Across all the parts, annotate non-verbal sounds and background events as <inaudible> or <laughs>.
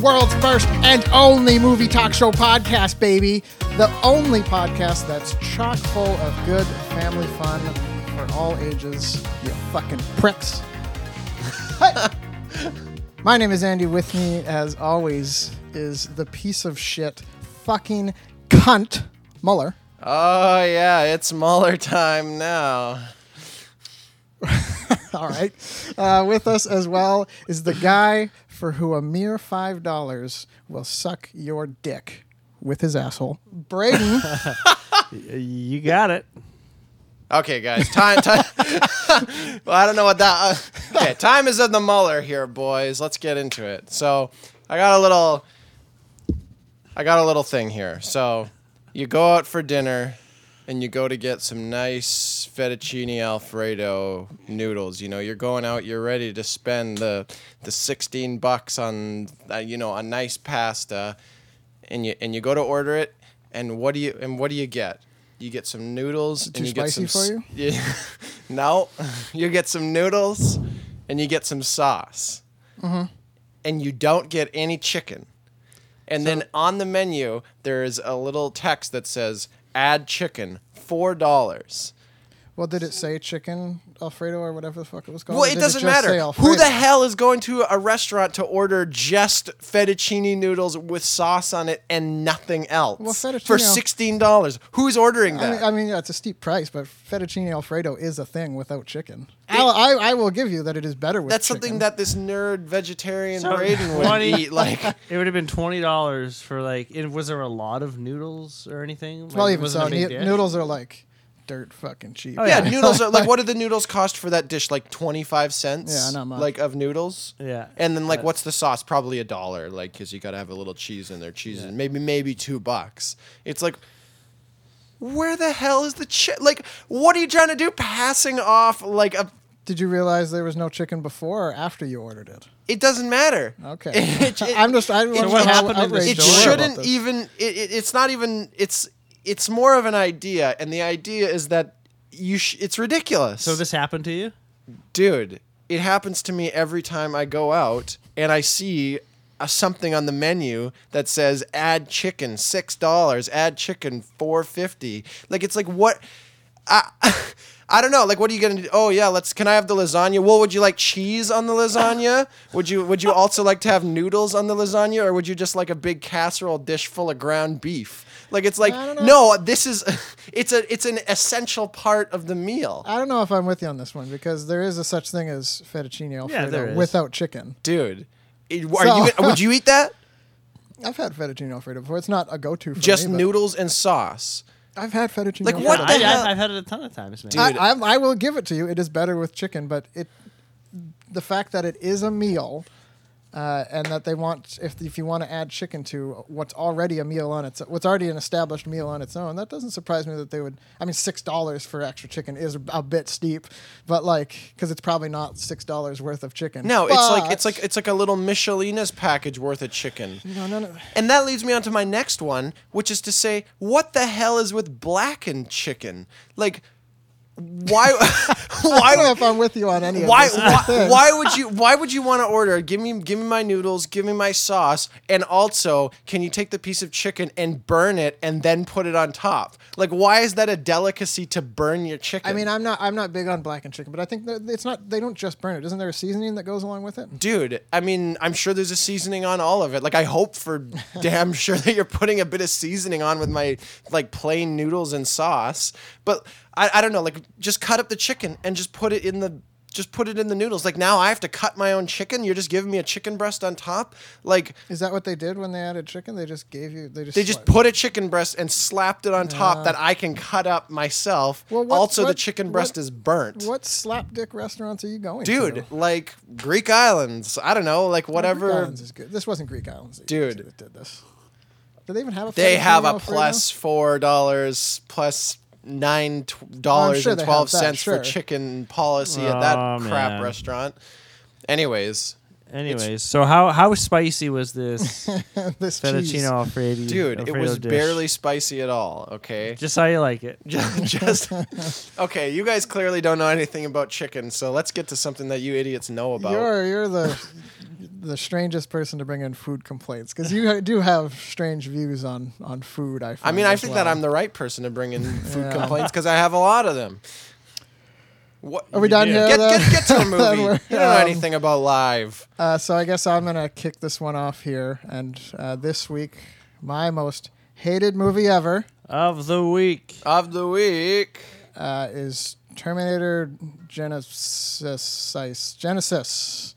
world's first and only movie talk show podcast, baby. The only podcast that's chock full of good family fun for all ages, you fucking pricks. <laughs> My name is Andy. With me, as always, is the piece of shit fucking cunt Muller. Oh yeah, it's Muller time now. <laughs> All right. Uh, with us as well is the guy for who a mere five dollars will suck your dick with his asshole, Braden. <laughs> You got it. Okay, guys, time, time. <laughs> well, I don't know what that. Uh, okay, time is of the Muller here, boys. Let's get into it. So, I got a little. I got a little thing here. So, you go out for dinner, and you go to get some nice fettuccine alfredo noodles. You know, you're going out. You're ready to spend the the sixteen bucks on uh, you know a nice pasta, and you and you go to order it. And what do you and what do you get? You get some noodles. Too and you get spicy some for s- <laughs> Yeah. no, <laughs> you get some noodles, and you get some sauce, and you don't get any chicken. And then on the menu, there's a little text that says "Add chicken, four dollars." well, did it say chicken Alfredo or whatever the fuck it was called? Well, it doesn't just say matter. Who the hell is going to a restaurant to order just fettuccine noodles with sauce on it and nothing else Well, fettuccine for sixteen dollars? Who's ordering I that? mean, I mean, yeah, it's a steep price, but fettuccine Alfredo is a thing without chicken. I'll, I, I will give you that it is better with That's chicken. something that this nerd vegetarian So, Braden would 20 eat. <laughs> Like, It would have been twenty dollars for like. It, was there a lot of noodles or anything? Like, Well, even was it a so, big ne- dish? noodles are like dirt fucking cheap. Oh, yeah, yeah. noodles are like. <laughs> What do the noodles cost for that dish? Like twenty five cents. Yeah, not much. Like of noodles. Yeah. And then like, what's the sauce? Probably a dollar. Like, because you got to have a little cheese in there. Cheese, is maybe maybe two bucks. It's like. Where the hell is the chi- like? What are you trying to do? Passing off like a Did you realize there was no chicken before or after you ordered it? It doesn't matter. Okay. <laughs> It- it- I'm just. I So what happened in it shouldn't even. It, it, it's not even. It's it's more of an idea, and the idea is that you. Sh- it's ridiculous. So this happened to you? dude, it happens to me every time I go out and I see a, something on the menu that says add chicken six dollars, add chicken four fifty. Like it's like what I <laughs> I don't know. Like what are you gonna do? Oh yeah, let's. Can I have the lasagna? Well, would you like cheese on the lasagna? Would you Would you also like to have noodles on the lasagna, or would you just like a big casserole dish full of ground beef? Like it's like I don't know. no, this is <laughs> it's a it's an essential part of the meal. I don't know if I'm with you on this one because there is a such thing as fettuccine Alfredo there is. without chicken. dude. it- Are So- you? <laughs> Would you eat that? I've had fettuccine Alfredo before. It's not a go-to for Just me. but noodles and sauce. I've had fettuccine. Like, Alfredo. what the I, hell? I've, I've had it a ton of times, man. Dude. I, I, I will give it to you. It is better with chicken, but it the fact that it is a meal uh, and that they want if if you want to add chicken to what's already a meal on its what's already an established meal on its own, that doesn't surprise me that they would. I mean, six dollars for extra chicken is a bit steep, but like because it's probably not six dollars worth of chicken. No, it's like it's like it's like a little Michelina's package worth of chicken. no, no, no. And that leads me on to my next one, which is to say, what the hell is with blackened chicken? Like, <laughs> why? I don't know why? if I'm with you on any Why, why, why would you why would you want to order give me give me my noodles give me my sauce and also can you take the piece of chicken and burn it and then put it on top like why is that a delicacy to burn your chicken I mean, I'm not I'm not big on blackened chicken, but I think that it's not. They don't just burn it. Isn't there a seasoning that goes along with it? Dude, I mean, I'm sure there's a seasoning on all of it. Like, I hope for <laughs> damn sure that you're putting a bit of seasoning on with my like plain noodles and sauce. But I, I don't know, like just cut up the chicken and just put it in the just put it in the noodles. Like now I have to cut my own chicken. You're just giving me a chicken breast on top. Like Is that what they did when they added chicken? They just gave you. They just. they just put a chicken breast and slapped it on top that I can cut up myself. Well, what- also, the what- chicken breast what- is burnt. What slapdick restaurants are you going Dude, to? like Greek islands. I don't know, like Greek whatever. Islands is good. This wasn't Greek Islands. that you Dude. that did this. Do they even have a? They fettuccine have a Alfredo? plus four dollars plus nine tw- dollars sure and they twelve cents sure. for chicken policy at oh, that Oh, crap man. restaurant. Anyways, Anyways, so how how spicy was this <laughs> this fettuccine cheese. Alfredo? dude, it Alfredo was dish? barely spicy at all. Okay, just how you like it. <laughs> just <laughs> okay. You guys clearly don't know anything about chicken, so let's get to something that you idiots know about. You're you're the the strangest person to bring in food complaints because you ha- do have strange views on on food. I I mean, I think well. that I'm the right person to bring in food Yeah. complaints because I have a lot of them. What? Are we done Yeah. here? Get, get, get to a Then <laughs> movie. we're- you don't know um, anything about live. Uh, so I guess I'm gonna kick this one off here, and uh, this week, my most hated movie ever Of the week. Of the week. uh, is Terminator Genisys. Genisys.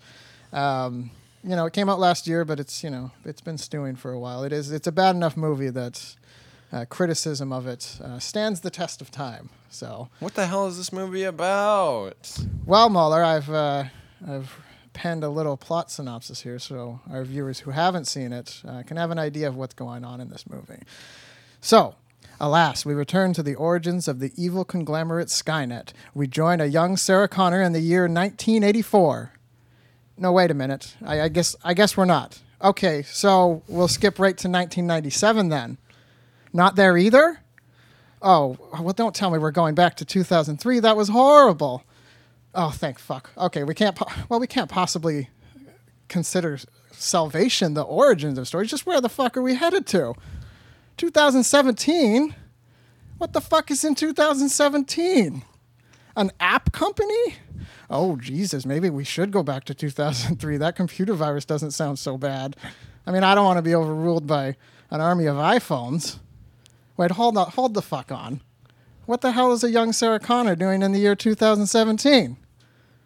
Um, you know, it came out last year, but it's you know it's been stewing for a while. It is it's a bad enough movie that uh, criticism of it uh, stands the test of time. So, What the hell is this movie about? well, Muller, I've uh, I've penned a little plot synopsis here, so our viewers who haven't seen it uh, can have an idea of what's going on in this movie. So, alas, we return to the origins of the evil conglomerate Skynet. We join a young Sarah Connor in the year 1984. No, wait a minute. I, I guess I guess we're not. Okay, so we'll skip right to 1997 then. Not there either. Oh, well, don't tell me we're going back to 2003. That was horrible. Oh, thank fuck. Okay, we can't. Po- well, we can't possibly consider salvation the origins of stories. Just where the fuck are we headed to? 2017. What the fuck is in 2017? An app company? Oh Jesus, maybe we should go back to 2003. That computer virus doesn't sound so bad. I mean, I don't want to be overruled by an army of iPhones. Wait, hold on, hold the fuck on. What the hell is a young Sarah Connor doing in the year 2017?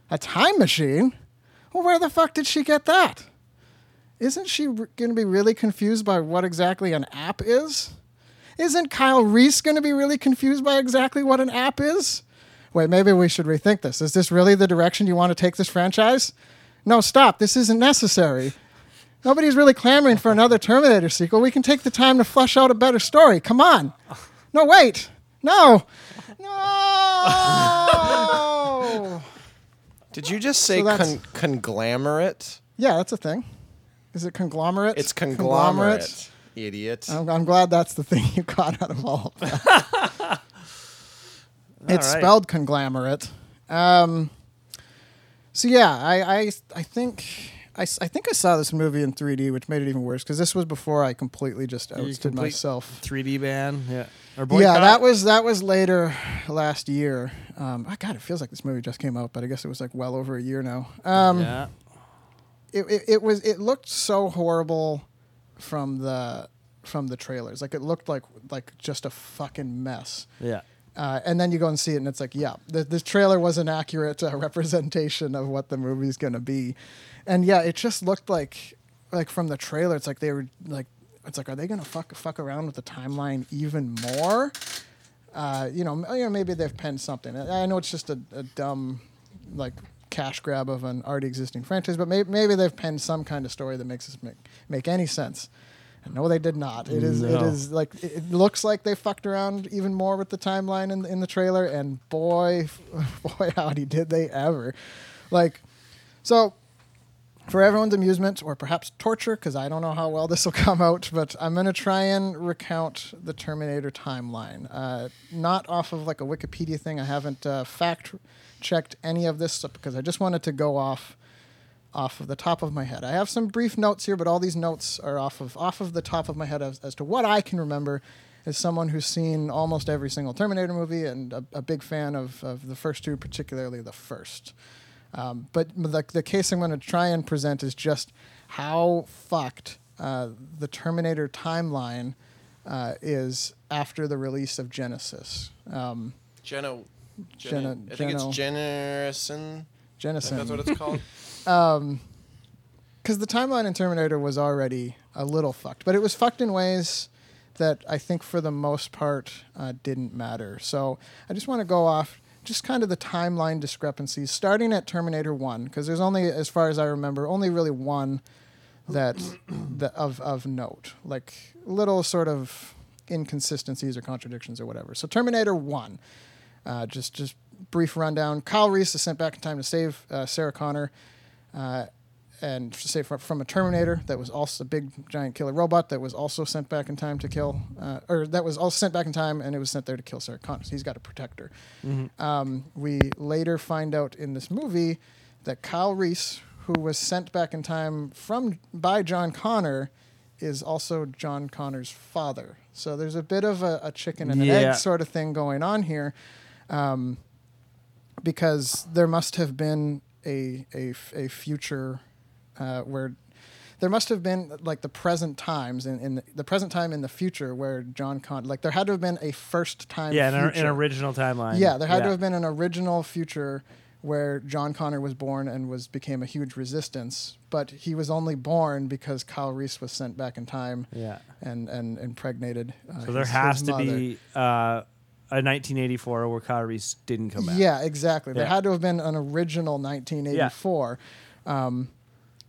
A time machine? Well, where the fuck did she get that? Isn't she r- going to be really confused by what exactly an app is? Isn't Kyle Reese going to be really confused by exactly what an app is? Wait, maybe we should rethink this. Is this really the direction you want to take this franchise? No, stop. This isn't necessary. Nobody's really clamoring for another Terminator sequel. We can take the time to flesh out a better story. Come on. No, wait. No. No. <laughs> Did you just say So that's- con- conglomerate? yeah, that's a thing. Is it conglomerate? It's conglomerate. Idiot. I'm, I'm glad that's the thing you got out of all of that. <laughs> it's right. spelled conglomerate. Um, so yeah, I, I I think I, I think I saw this movie in 3D, which made it even worse because this was before I completely just ousted complete myself. 3D ban. Yeah. Or Yeah, that was that was later last year. Um, I God, it feels like this movie just came out, but I guess it was like well over a year now. Um, yeah. it, it, it was it looked so horrible from the from the trailers. Like it looked like like just a fucking mess. Yeah. Uh, and then you go and see it, and it's like, yeah, the, this trailer was an accurate uh, <laughs> representation of what the movie's gonna be. And yeah, it just looked like like from the trailer, it's like they were like, it's like, are they gonna fuck fuck around with the timeline even more? Uh, you know, you know, maybe they've penned something. I I know it's just a, a dumb, like cash grab of an already existing franchise, but maybe, maybe they've penned some kind of story that makes this make make any sense. No, they did not. It is it No. is like it it looks like they fucked around even more with the timeline in in the trailer, and boy, <laughs> boy, howdy, did they ever! Like, so for everyone's amusement or perhaps torture, because I don't know how well this will <laughs> come out, but I'm going to try and recount the Terminator timeline. Uh, not off of like a Wikipedia thing. I haven't uh, fact checked any of this stuff because I just wanted to go off off of the top of my head. I have some brief notes here, but all these notes are off of off of the top of my head as, as to what I can remember as someone who's seen almost every single Terminator movie and a, a big fan of, of the first two, particularly the first. Um, but the, the case I'm going to try and present is just how fucked uh, the Terminator timeline uh, is after the release of Genisys. Um, Geno. Geno- I think it's Geno- Generison. Genisys. That's what it's called. <laughs> because the timeline in Terminator was already a little fucked, but it was fucked in ways that I think for the most part uh, didn't matter. So I just want to go off just kind of the timeline discrepancies, starting at Terminator One, because there's only, as far as I remember, only really one that, <coughs> that of of note, like little sort of inconsistencies or contradictions or whatever. So Terminator One, uh, just just brief rundown. Kyle Reese is sent back in time to save uh, Sarah Connor. Uh, and say from, from a Terminator that was also a big giant killer robot that was also sent back in time to kill, uh, or that was also sent back in time and it was sent there to kill Sarah Connor. So he's got to protect her. Um, we later find out in this movie that Kyle Reese, who was sent back in time from by John Connor, is also John Connor's father. So there's a bit of a, a chicken and an egg sort of thing going on here, um, because there must have been a a, a future uh, where there must have been like the present times in, in the, the present time in the future where John Con like there had to have been a first time Yeah, an, an original timeline. Yeah, there had to have been an original future where John Connor was born and was became a huge resistance, but he was only born because Kyle Reese was sent back in time Yeah. and and impregnated. Uh, So there his- has his to be uh, a 1984 where Kyle Reese didn't come back. Yeah, exactly. There had to have been an original 1984. Um,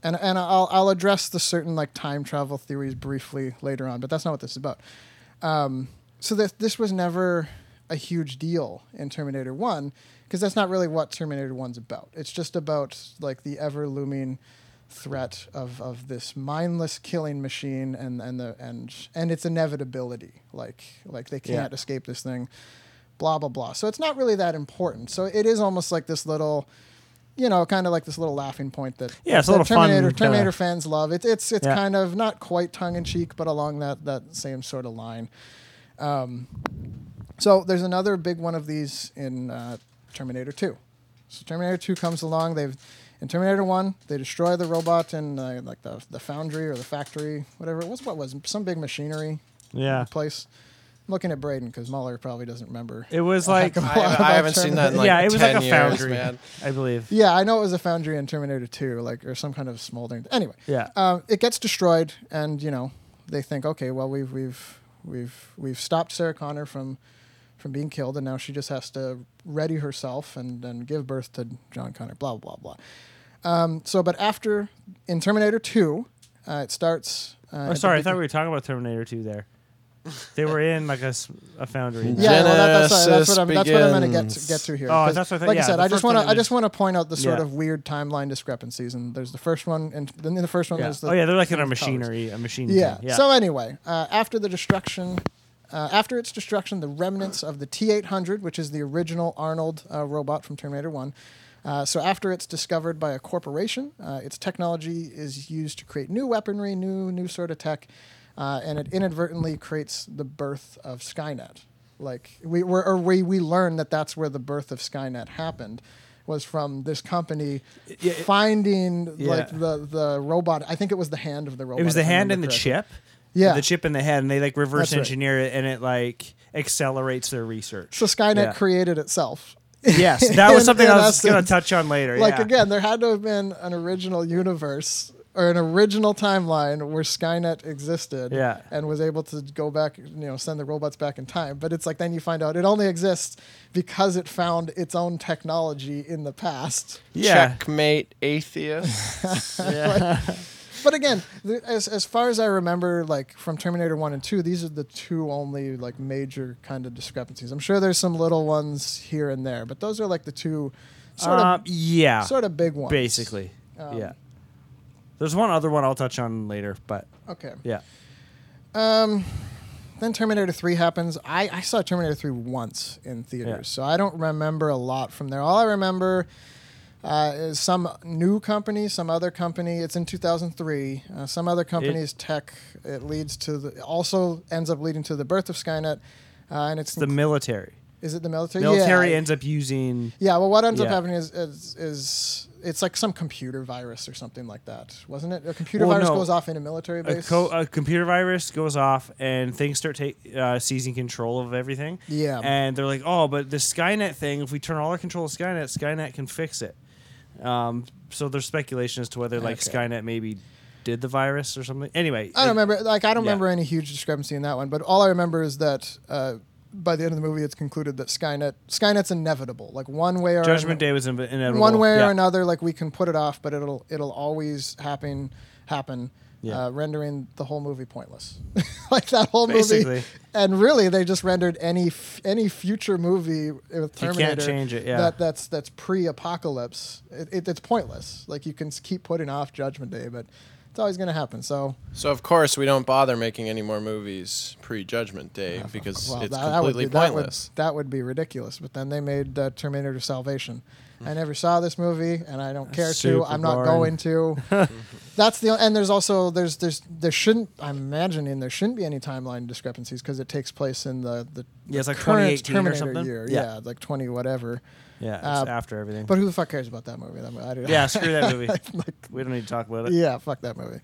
and and I'll I'll address the certain like time travel theories briefly later on, but that's not what this is about. Um, so this this was never a huge deal in Terminator One because that's not really what Terminator One's about. It's just about like the ever looming threat of, of this mindless killing machine and and the and and its inevitability. Like like they can't escape this thing. Blah blah blah. So it's not really that important. So it is almost like this little. You know, kind of like this little laughing point that Yeah, it's a that little fun Terminator kinda- Terminator fans love. It's it's it's Yeah. kind of not quite tongue in cheek, but along that that same sort of line. Um, so there's another big one of these in uh, Terminator 2. So Terminator 2 comes along. They've in Terminator 1 they destroy the robot in uh, like the the foundry or the factory, whatever it was. What was it? some big machinery Yeah. place? I'm looking at Braden because Muller probably doesn't remember. It was like heck of a I, lot I haven't seen that in like yeah, it was 10 like a years, foundry, man. I believe. Yeah, I know it was a foundry in Terminator 2, like or some kind of smoldering. Anyway, Yeah. um, it gets destroyed, and you know they think, okay, well we've we've we've we've stopped Sarah Connor from from being killed, and now she just has to ready herself and and give birth to John Connor. Blah blah blah. Um, so, but after in Terminator 2, uh, it starts. Uh, Oh, sorry, I thought we were talking about Terminator 2 there. They were in like a foundry. Yeah, well, that, that's, that's, what I'm, that's what I'm going to get get to here. Oh, that's what I like yeah, I said, I just want to I just want to point out the sort Yeah. of weird timeline discrepancies. And there's the first one, and then in the first one Yeah. there's the oh yeah, they're like in a colors. machinery, a machine. Yeah. Yeah. So anyway, uh, after the destruction, uh, after its destruction, the remnants of the T800, which is the original Arnold uh, robot from Terminator One. Uh, so after it's discovered by a corporation, uh, its technology is used to create new weaponry, new new sort of tech, uh, and it inadvertently creates the birth of Skynet. Like we were, or we we learn that that's where the birth of Skynet happened, was from this company Yeah, finding like the the robot. I think it was the hand of the robot. it was the hand and the chip. Yeah. The chip in the head, and they like reverse That's right. engineer it, and it like accelerates their research. So Skynet Yeah. created itself. yes, <laughs> that was in- something in I was going to touch on later. Like yeah. again, there had to have been an original universe or an original timeline where Skynet existed Yeah. and was able to go back, you know, send the robots back in time. But it's like then you find out it only exists because it found its own technology in the past. Yeah. Checkmate, atheist. <laughs> yeah. But again, th- as as far as I remember, like from Terminator One and Two, these are the two only like major kind of discrepancies. I'm sure there's some little ones here and there, but those are like the two sort Um, of yeah. sort of big ones. basically. Um, yeah. There's one other one I'll touch on later, but Okay. yeah. Um, Then Terminator 3 happens. I, I saw Terminator 3 once in theaters, Yeah. so I don't remember a lot from there. All I remember uh, some new company, some other company. It's in 2003. Uh, some other company's tech. It leads to the also ends up leading to the birth of Skynet, uh, and it's, It's the military. is it the military? Military yeah. ends up using yeah. Well, what ends up happening is, is is it's like some computer virus or something like that, wasn't it? A computer Well, virus no. goes off in a military a, base. co- a computer virus goes off and things start take, uh, seizing control of everything. Yeah. And they're like, oh, but the Skynet thing, if we turn all our control of Skynet, Skynet can fix it. Um, so there's speculation as to whether like Okay. Skynet maybe did the virus or something. Anyway, I don't it- remember. Like I don't yeah. remember any huge discrepancy in that one. But all I remember is that uh, by the end of the movie, it's concluded that Skynet Skynet's inevitable. Like one way or Judgment Day was in- inevitable. one way Yeah. or another. Like we can put it off, but it'll it'll always happen happen. Yeah. Uh, rendering the whole movie pointless, <laughs> like that whole Basically. movie, and really they just rendered any f- any future movie with You Terminator can't change it, yeah. that that's that's pre-apocalypse. It, it, it's pointless. Like you can keep putting off Judgment Day, but It's always going to happen. So So of course we don't bother making any more movies pre-Judgment Day because well, it's that, that would completely be, that would, pointless. that would be ridiculous. But then they made uh, Terminator Salvation. I never saw this movie, and I don't care to. I'm not boring. going to. <laughs> That's the and there's also there's there's there shouldn't I'm imagining there shouldn't be any timeline discrepancies because it takes place in the the Yeah, it's like current 2018 or Terminator something. year. Yeah. Yeah. like 20 whatever. Yeah, it's Uh, after everything. But who the fuck cares about that movie? That movie I don't, yeah, screw that <laughs> movie. like, we don't need to talk about it. yeah, fuck that movie.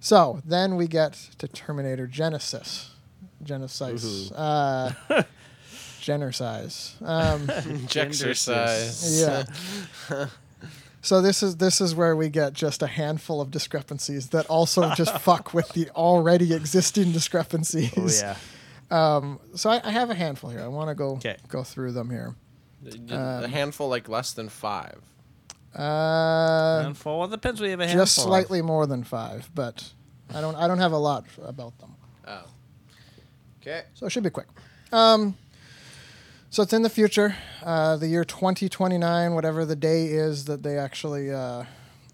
So then we get to Terminator Genisys, Genisys, uh, <laughs> Genersize. Um, <laughs> Exercise. yeah. So this is this is where we get just a handful of discrepancies that also just fuck with the already existing discrepancies. Oh yeah. So I, I have a handful here. I want to go 'Kay. go through them here. A handful like less than five. Uh, handful. Well, it depends We have a handful. just of. slightly more than five, but I don't I don't have a lot about them. Oh. Okay. So it should be quick. Um, so it's in the future, uh, the year 2029, whatever the day is that they actually uh,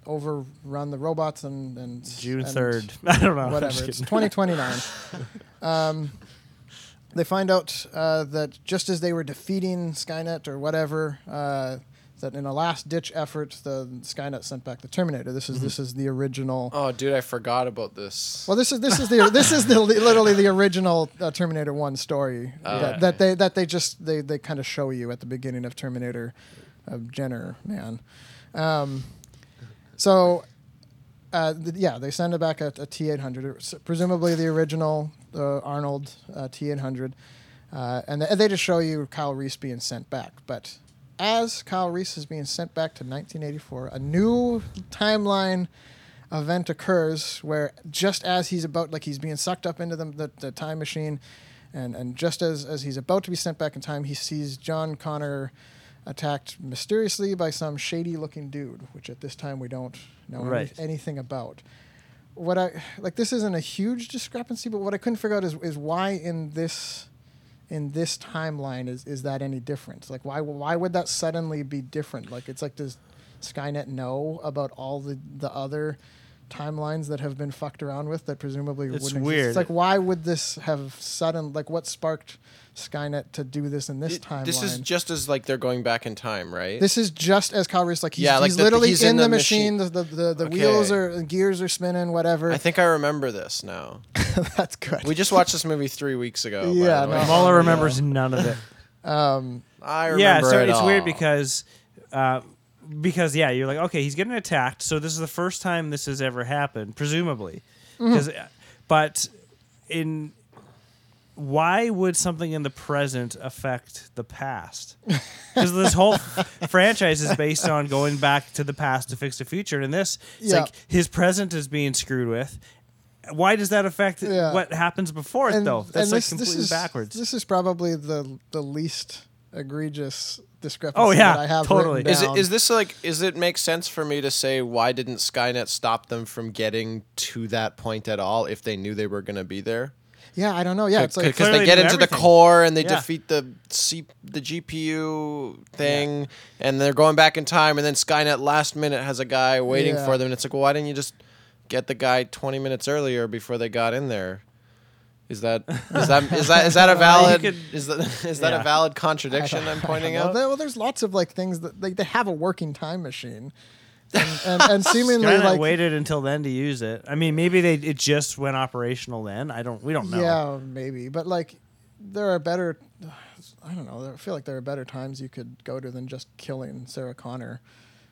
overrun the robots and, and June and third. <laughs> I don't know. Whatever. It's <laughs> 2029. um, they find out uh, that just as they were defeating Skynet or whatever, uh, that in a last ditch effort, the Skynet sent back the Terminator. This is this is the original. Oh, dude, I forgot about this. Well, this is this is the this is the literally the original uh, Terminator One story that, that they that they just they they kind of show you at the beginning of Terminator, uh, Jenner man. Um, so, uh, th- yeah, they send it back a, a T eight hundred, presumably the original uh, Arnold uh, T eight hundred, uh, and they, they just show you Kyle Reese being sent back, but. As Kyle Reese is being sent back to 1984, a new timeline event occurs where just as he's about like he's being sucked up into the, the, the time machine and, and just as, as he's about to be sent back in time he sees john connor attacked mysteriously by some shady looking dude which at this time we don't know any- anything about what i like this isn't a huge discrepancy but what i couldn't figure out is, is why in this in this timeline is, is that any different like why why would that suddenly be different? Like it's like does skynet know about all the the other timelines that have been fucked around with that presumably It's wouldn't exist? weird. It's like why would this have sudden like what sparked Skynet to do this in this It- timeline? this is just as like they're going back in time, right? This is just as Kyle Reese like he's, Yeah, like he's the- literally he's in, in the, the machine. machine. The the, the, the Okay. wheels are gears are spinning. Whatever. I think I remember this now. <laughs> That's good. We just watched this movie three weeks ago. Yeah, the way. no. Muller Yeah. remembers none of it. um, I remember yeah, so it it's weird because uh, because yeah, you're like okay, he's getting attacked, so this is the first time this has ever happened, presumably. Mm-hmm. 'Cause, uh, but in why would something in the present affect the past? <laughs> Because this whole franchise is based on going back to the past to fix the future, and this, it's Yeah. like his present is being screwed with. Why does that affect Yeah. what happens before it, though? That's like this, completely this is, backwards. This is probably the the least egregious discrepancy Oh, yeah, that I have totally. written Is it down. is this like is it make sense for me to say why didn't Skynet stop them from getting to that point at all if they knew they were going to be there? yeah, I don't know. Yeah, it's like because they get knew into the core and they Yeah. defeat the C, the GPU thing, and they're going back in time, and then Skynet last minute has a guy waiting Yeah. for them, and it's like, well, why didn't you just get the guy twenty minutes earlier before they got in there? Is that is that is that is that a <laughs> valid could- is that <laughs> is that Yeah. a valid contradiction <laughs> I'm pointing out? well, there's lots of like things that they, they have a working time machine, and and, and seemingly Skynet like waited until then to use it. I mean, maybe they it just went operational then. I don't. We don't know. yeah, maybe, but like there are better. I don't know. I feel like there are better times you could go to than just killing Sarah Connor,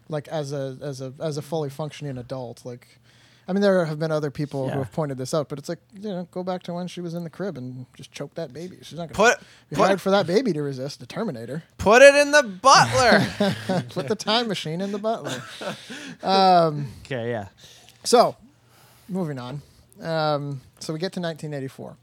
like as a as a as a fully functioning adult. Like, I mean, there have been other people Yeah. who have pointed this out, but it's like you know, go back to when she was in the crib and just choke that baby. She's not going to Put be put, hard for that baby to resist the Terminator. put it in the butler. <laughs> Put the time machine in the butler. <laughs> Okay. Yeah. So, moving on. Um, so we get to 1984.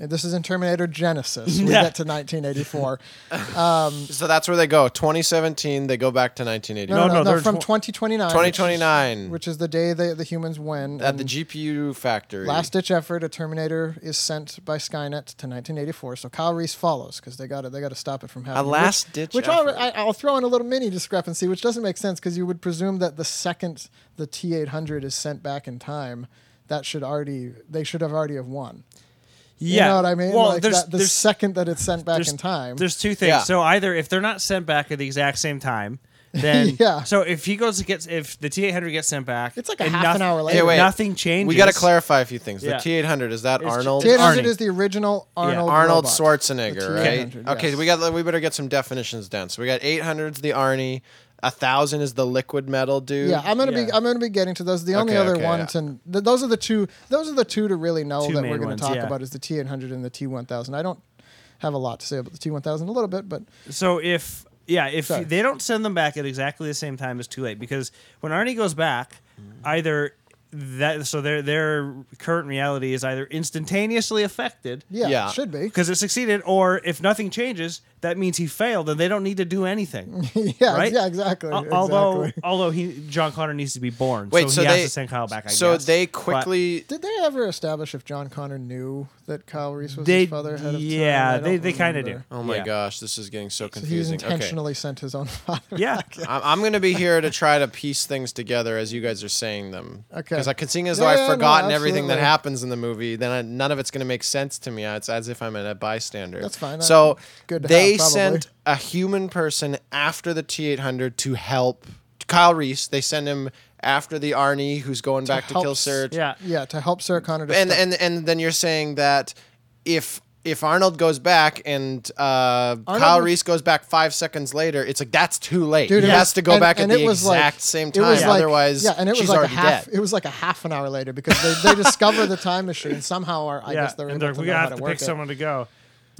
Uh, this is in Terminator Genisys. We <laughs> Yeah. get to 1984. <laughs> Um, so that's where they go. 2017, they go back to 1980. No, no, no, no, they're from tw- 2029. 2029 Which is the day the, the humans win. at the and GPU factory. Last ditch effort, a Terminator is sent by Skynet to 1984. So Kyle Reese follows because they got to they got to stop it from happening. Which- last-ditch Which I'll, effort. I, I'll throw in a little mini discrepancy, which doesn't make sense because you would presume that the second the T800 is sent back in time, that should already they should have already have won. You Yeah. know what I mean? Well, like there's, that, the there's, second that it's sent back in time. there's two things. Yeah. So either if they're not sent back at the exact same time, <laughs> then Yeah. So if he goes to get if the T eight hundred gets sent back, It's like a and half an hour later. Hey, wait. nothing changes. we got to clarify a few things. The Yeah. T800 is that It's- Arnold? T800 T800 is the original Arnold. Arnold robot. Schwarzenegger, right? T800, Okay, we got we better get some definitions down. So we got 800's the Arnie, a thousand is the liquid metal dude. Yeah, I'm gonna be I'm gonna be getting to those. The only Okay, other okay, ones, yeah. and th- those are the two. Those are the two to really know Two that we're going ones, to talk yeah. about is the T800 and the T1000. I don't have a lot to say about the T1000. A little bit, but So if yeah, if Sorry. they don't send them back at exactly the same time, it's too late because when Arnie goes back, either that so their their current reality is either instantaneously affected yeah, Yeah. should be. because it succeeded, or if nothing changes, that means he failed and they don't need to do anything. <laughs> yeah, Right? yeah, exactly. Al- Although exactly. <laughs> although he John Connor needs to be born, Wait, so, so he they- has to send Kyle back. I so guess. they But quickly Did they ever establish if John Connor knew that Kyle Reese was They- his father ahead of time? yeah, I they- they kinda do. Oh my Yeah. gosh, this is getting so So he confusing. Okay. intentionally sent his own father. yeah, <laughs> I'm, I'm going to be here to try to piece things together as you guys are saying them. Okay. Because I can seeing as though yeah, I've no, forgotten everything that happens in the movie, then I, none of it's going to make sense to me. It's as if I'm a bystander. That's fine. So Good to they probably. sent a human person after the T800 to help Kyle Reese. They send him after the Arnie, who's going back to kill Sarah. Yeah. Yeah, to help Sarah Connor. To and stop- and and then you're saying that if if Arnold goes back and uh, Kyle Reese goes back five seconds later, it's like that's too late. Dude, he has was- to go and- back and at it the was like- exact same time. like, Otherwise, yeah, and it was like a half. dead. It was like a half an hour later because they, they discover the time machine somehow. Or I yeah. guess they're and able they're, to we know gotta how have to to work pick it. someone to go.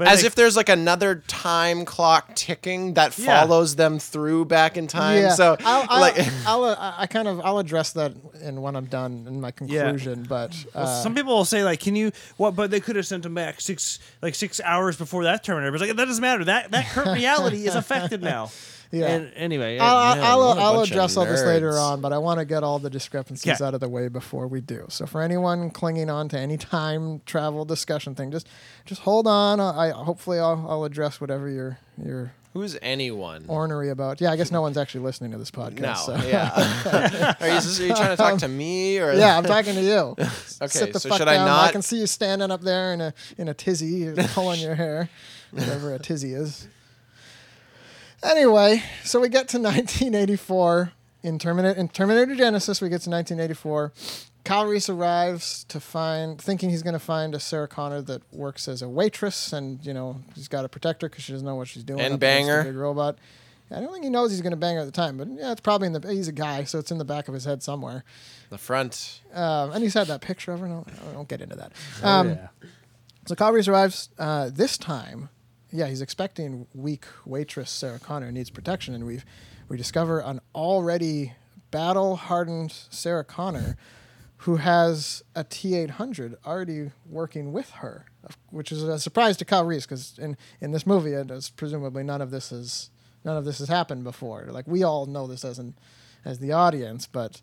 But As like, if there's like another time clock ticking that Yeah. follows them through back in time. Yeah, So I'll, I'll, like <laughs> I'll, uh, I kind of I'll address that in when I'm done in my conclusion. But uh, Some people will say like, "Can you what?" But they could have sent him back six like six hours before that Terminator. But it's like that doesn't matter. That that current reality is <laughs> affected now. Yeah. And anyway, I'll, man, I'll, what a I'll bunch of address all this later on, but I want to get all the discrepancies Yeah. out of the way before we do. So for anyone clinging on to any <laughs> time travel discussion thing, just just hold on. I hopefully I'll, I'll address whatever you're you're who's anyone? ornery about. Yeah, I guess no one's actually listening to this podcast. no, so. yeah. <laughs> are, you, are you trying to talk to um, me or Yeah, I'm talking to you. <laughs> Okay, Sit the so fuck should I not- I can see you standing up there in a in a tizzy, pulling your hair, whatever a tizzy is. Anyway, so we get to <laughs> 1984 in Terminator in Terminator Genisys. We get to 1984. Kyle Reese arrives to find, thinking he's going to find a Sarah Connor that works as a waitress, and you know he's got to protect her because she doesn't know what she's doing. And up against the big robot. I don't think he knows he's going to bang her at the time, but yeah, it's probably in the. He's a guy, so it's in the back of his head somewhere. the front? Um, and he's had that picture of her. No, I won't get into that. Um, yeah. So Kyle Reese arrives uh, this time. Yeah, he's expecting weak waitress Sarah Connor needs protection, and we we discover an already battle hardened Sarah Connor who has a T eight hundred already working with her, which is a surprise to Kyle Reese because in in this movie, it is presumably none of this is none of this has happened before. Like we all know this doesn't as the audience, but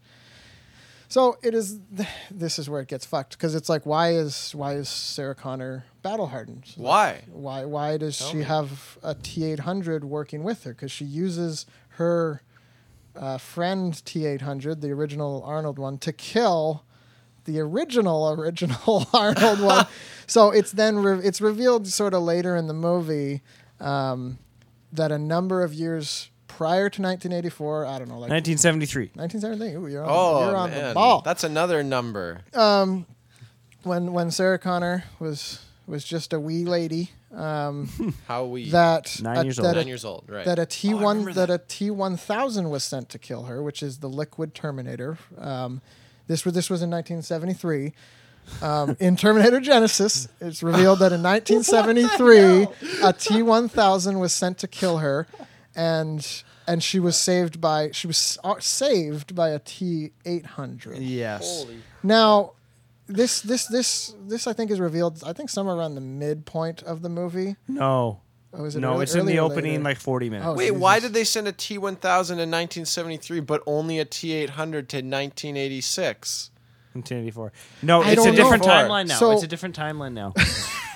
so it is. <sighs> This is where it gets fucked because it's like, why is why is Sarah Connor battle hardened? Why? Why why does Tell she me. have a T eight hundred working with her? Because she uses her uh, friend T eight hundred, the original Arnold one, to kill the original original <laughs> Arnold one. <laughs> So it's then re- it's revealed sort of later in the movie um, that a number of years prior to 1984, I don't know, like 1973. 1970. Ooh, you're on, Oh you're on man, the ball. that's another number. Um, when when Sarah Connor was was just a wee lady. Um, <laughs> How we that Nine a, years that old. a- nine years old, right? that a T Oh, I one remember that a T one thousand was sent to kill her, which is the liquid Terminator. Um, this was this was in 1973. Um, in Terminator Genisys, it's revealed that in <laughs> 1973, a T one thousand was sent to kill her, and and she was saved by she was uh, saved by a T eight hundred. Yes. Now, this this this this I think is revealed. I think somewhere around the midpoint of the movie. No. Oh, is it No, early- it's in the opening later? like 40 minutes. Oh, Wait, why did they send a T one thousand in nineteen seventy three, but only a T eight hundred to nineteen eighty six? 1984. No, I it's a don't different know. timeline now. So- it's a different timeline now. <laughs>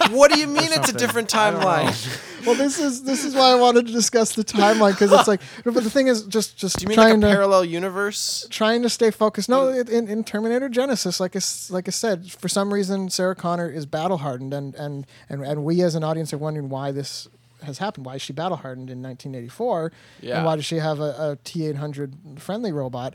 What do you mean it's a something. different I don't know. timeline? <laughs> Well, this is this is why I wanted to discuss the timeline because it's like, but the thing is, just just Do you mean like a trying to parallel universe? trying to stay focused. No, it- in, in Terminator Genisys, like I, s- like I said, for some reason Sarah Connor is battle hardened, and, and and and we as an audience are wondering why this has happened. Why is she battle hardened in 1984? Yeah. And why does she have a, a T800 friendly robot?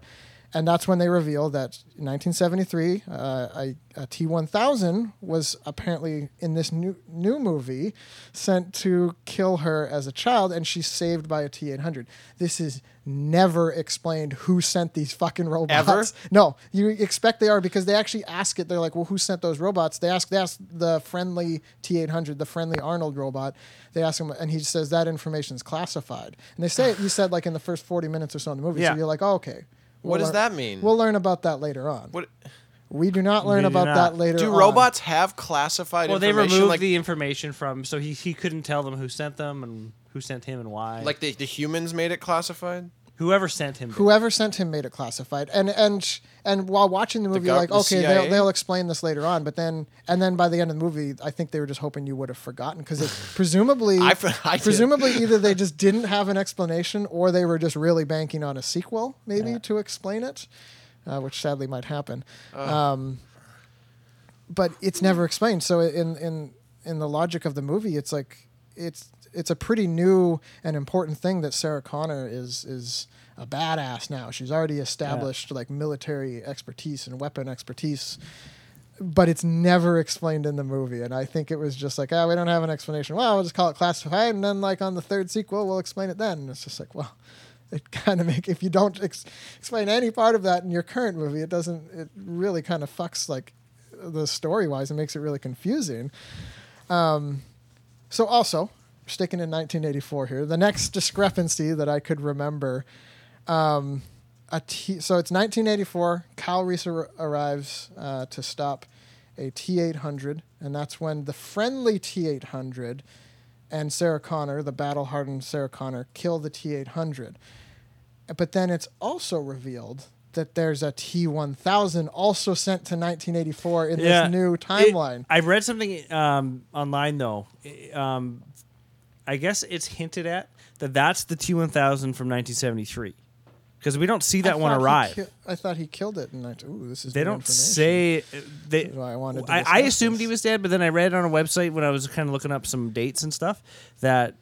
And that's when they reveal that in 1973, uh, a, a T1000 was apparently in this new new movie sent to kill her as a child, and she's saved by a T800. This is never explained who sent these fucking robots. Ever? No, you expect they are because they actually ask it. They're like, "Well, who sent those robots?" They ask, they ask the friendly T800, the friendly Arnold robot. They ask him, and he says that information is classified. And they say it. You said like in the first 40 minutes or so in the movie. Yeah. So you're like, "Oh, okay." What does learn- that mean? We'll learn about that later on. What We do not learn do about not. that later. do on. robots have classified information. well, they information? removed like, the information from, so he, he couldn't tell them who sent them and who sent him and why. like the, the humans made it classified? Whoever sent him. did. Whoever sent him made it classified, and and and while watching the movie, gov- like okay, CIA? they'll, they'll explain this later on, but then and then by the end of the movie, I think they were just hoping you would have forgotten because it <laughs> presumably, I f- I did. presumably either they just <laughs> didn't have an explanation or they were just really banking on a sequel maybe Yeah. to explain it, uh, which sadly might happen. Um, but it's never explained. So in in in the logic of the movie, it's like it's it's a pretty new and important thing that Sarah Connor is is a badass now. She's already established like military expertise and weapon expertise. But it's never explained in the movie, and I think it was just like, oh, we don't have an explanation. Well, we'll just call it classified, and then like on the third sequel, we'll explain it then. And it's just like, well, <laughs> it kind of make if you don't ex- explain any part of that in your current movie, it doesn't. It really kind of fucks like the story wise. It makes it really confusing. Um, so also sticking in 1984 here, the next discrepancy that I could remember. Um, a T, so it's 1984. Kyle Reese ar- arrives uh, to stop a T800, and that's when the friendly T800 and Sarah Connor, the battle hardened Sarah Connor, kill the T800. But then it's also revealed that there's a T1000 also sent to 1984 in this new It- timeline. I read something um, online though. Um, I guess it's hinted at that that's the T1000 from 1973 because we don't see that I one arrive. ki- I thought he killed it, and I, ooh, this is they don't say they. This is I wanted to I, I assumed this. he was dead, but then I read on a website when I was kind of looking up some dates and stuff that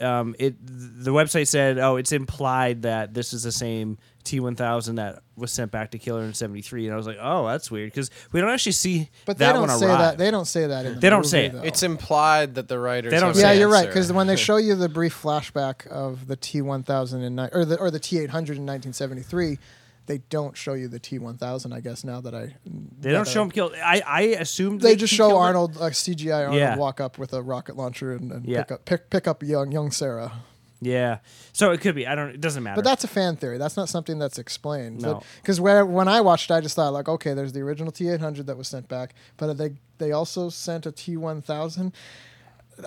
um, it the website said, oh, it's implied that this is the same T1000 that was sent back to Killer in '73, and I was like, oh, that's weird because we don't actually see But they that don't one say arrive. that. They don't say that in <laughs> the They don't movie, say it. though. It's implied that the writers. They don't have say yeah, an you're right. answer. Because when they show you the brief flashback of the T1000 in ni- or the or the T800 in 1973, they don't show you the T1000. I guess now that I they don't show him killed. I I assumed They that just he show killed it. Arnold, like CGI Arnold, Yeah. walk up with a rocket launcher and, and Yeah. pick up pick, pick up young young Sarah. Yeah, so it could be. I don't. It doesn't matter. But that's a fan theory. That's not something that's explained. No. Because when I watched, I just thought like, okay, there's the original T800 that was sent back, but they they also sent a T1000.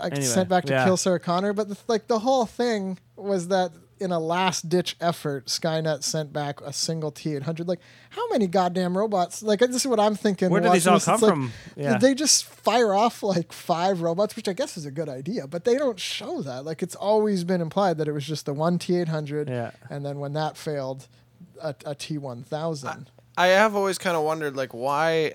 I Anyway, sent back to yeah. kill Sarah Connor, but the, like the whole thing was that in a last ditch effort, Skynet sent back a single T800. Like, how many goddamn robots? Like, this is what I'm thinking. Where did these all this. come like, from? Yeah. Did they just fire off like five robots, which I guess is a good idea, but they don't show that. Like, it's always been implied that it was just the one T800, Yeah. and then when that failed, a, a T1000. I have always kind of wondered, like, why,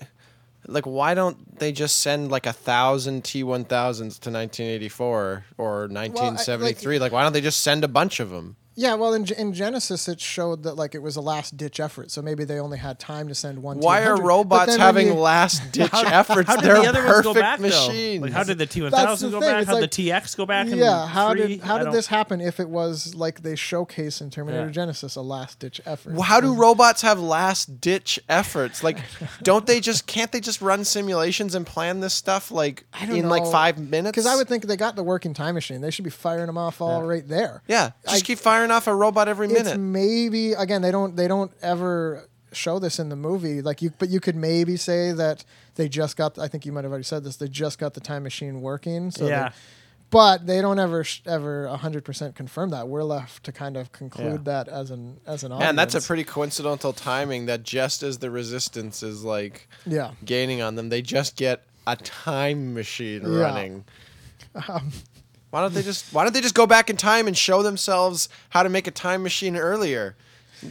like, why don't they just send like a thousand T one thousands to 1984 or 1973? like, why don't they just send a bunch of them? Yeah, well, in, in Genisys, it showed that like it was a last ditch effort, so maybe they only had time to send one. Why are robots having you- last <laughs> ditch efforts? How did They're the other perfect ones go back machines. though? Like how did the T one thousand go thing, back? it's How did like- the TX go back? in Yeah, how three? did how did this happen? If it was like they showcase in Terminator Yeah. Genisys, a last ditch effort. Well, How do robots have last ditch efforts? Like, <laughs> don't they just can't they just run simulations and plan this stuff like I don't in like five minutes? Because I would think they got the working time machine. They should be firing them off all Yeah. right there. yeah, just I- keep firing off a robot every It's minute. maybe again they don't they don't ever show this in the movie like you but you could maybe say that they just got. I think you might have already said this. They just got the time machine working. So Yeah. they- but they don't ever sh- ever hundred percent confirm that. We're left to kind of conclude that as an as an audience. Man, that's a pretty coincidental timing that just as the resistance is like yeah. gaining on them, they just get a time machine Yeah. <laughs> Um, running. Why don't they just why don't they just go back in time and show themselves how to make a time machine earlier?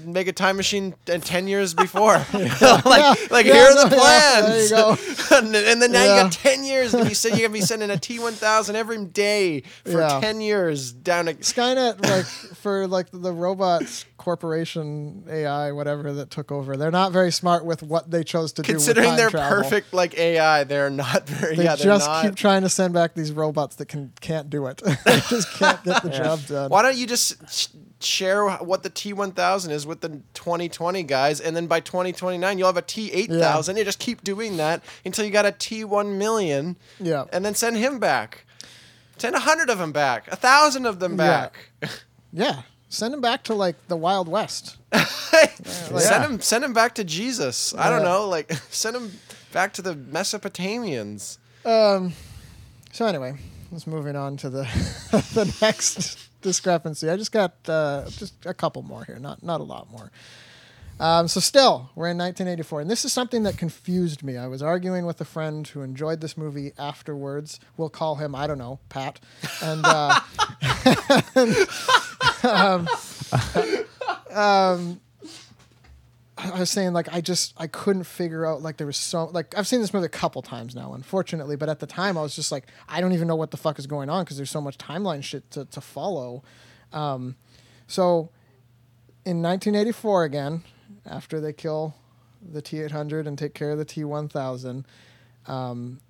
Make a time machine and ten years before. <laughs> <laughs> like like Yeah, here are the no, yeah, there you plans. <laughs> go. and, and then now you got ten years to be send you're gonna be sending a T one thousand every day for Yeah. ten years down to Skynet, like for like the robots corporation AI, whatever that took over, they're not very smart with what they chose to considering do. Considering they're travel. perfect like AI, they're not very They yeah, just not keep trying to send back these robots that can can't do it. they just can't get the job done. Why don't you just share what the T1000 is with the 2020 guys, and then by 2029 you'll have a T8000. You just keep doing that until you got a T1 million, Yeah. and then send him back. Send a hundred of them back, a thousand of them back. Yeah, send them back to like the Wild West. <laughs> Send him, send him back to Jesus. I don't know, like <laughs> send him back to the Mesopotamians. Um. So anyway, let's moving on to the <laughs> the next discrepancy. I just got uh, just a couple more here, not not a lot more. Um, so still, we're in 1984, and this is something that confused me. I was arguing with a friend who enjoyed this movie afterwards. We'll call him, I don't know, Pat, and. Uh, <laughs> <laughs> I was saying like I just I couldn't figure out like there was so like I've seen this movie a couple times now unfortunately but at the time I was just like I don't even know what the fuck is going on because there's so much timeline shit to, to follow. Um, so in 1984 again after they kill the T800 and take care of the T1000 um,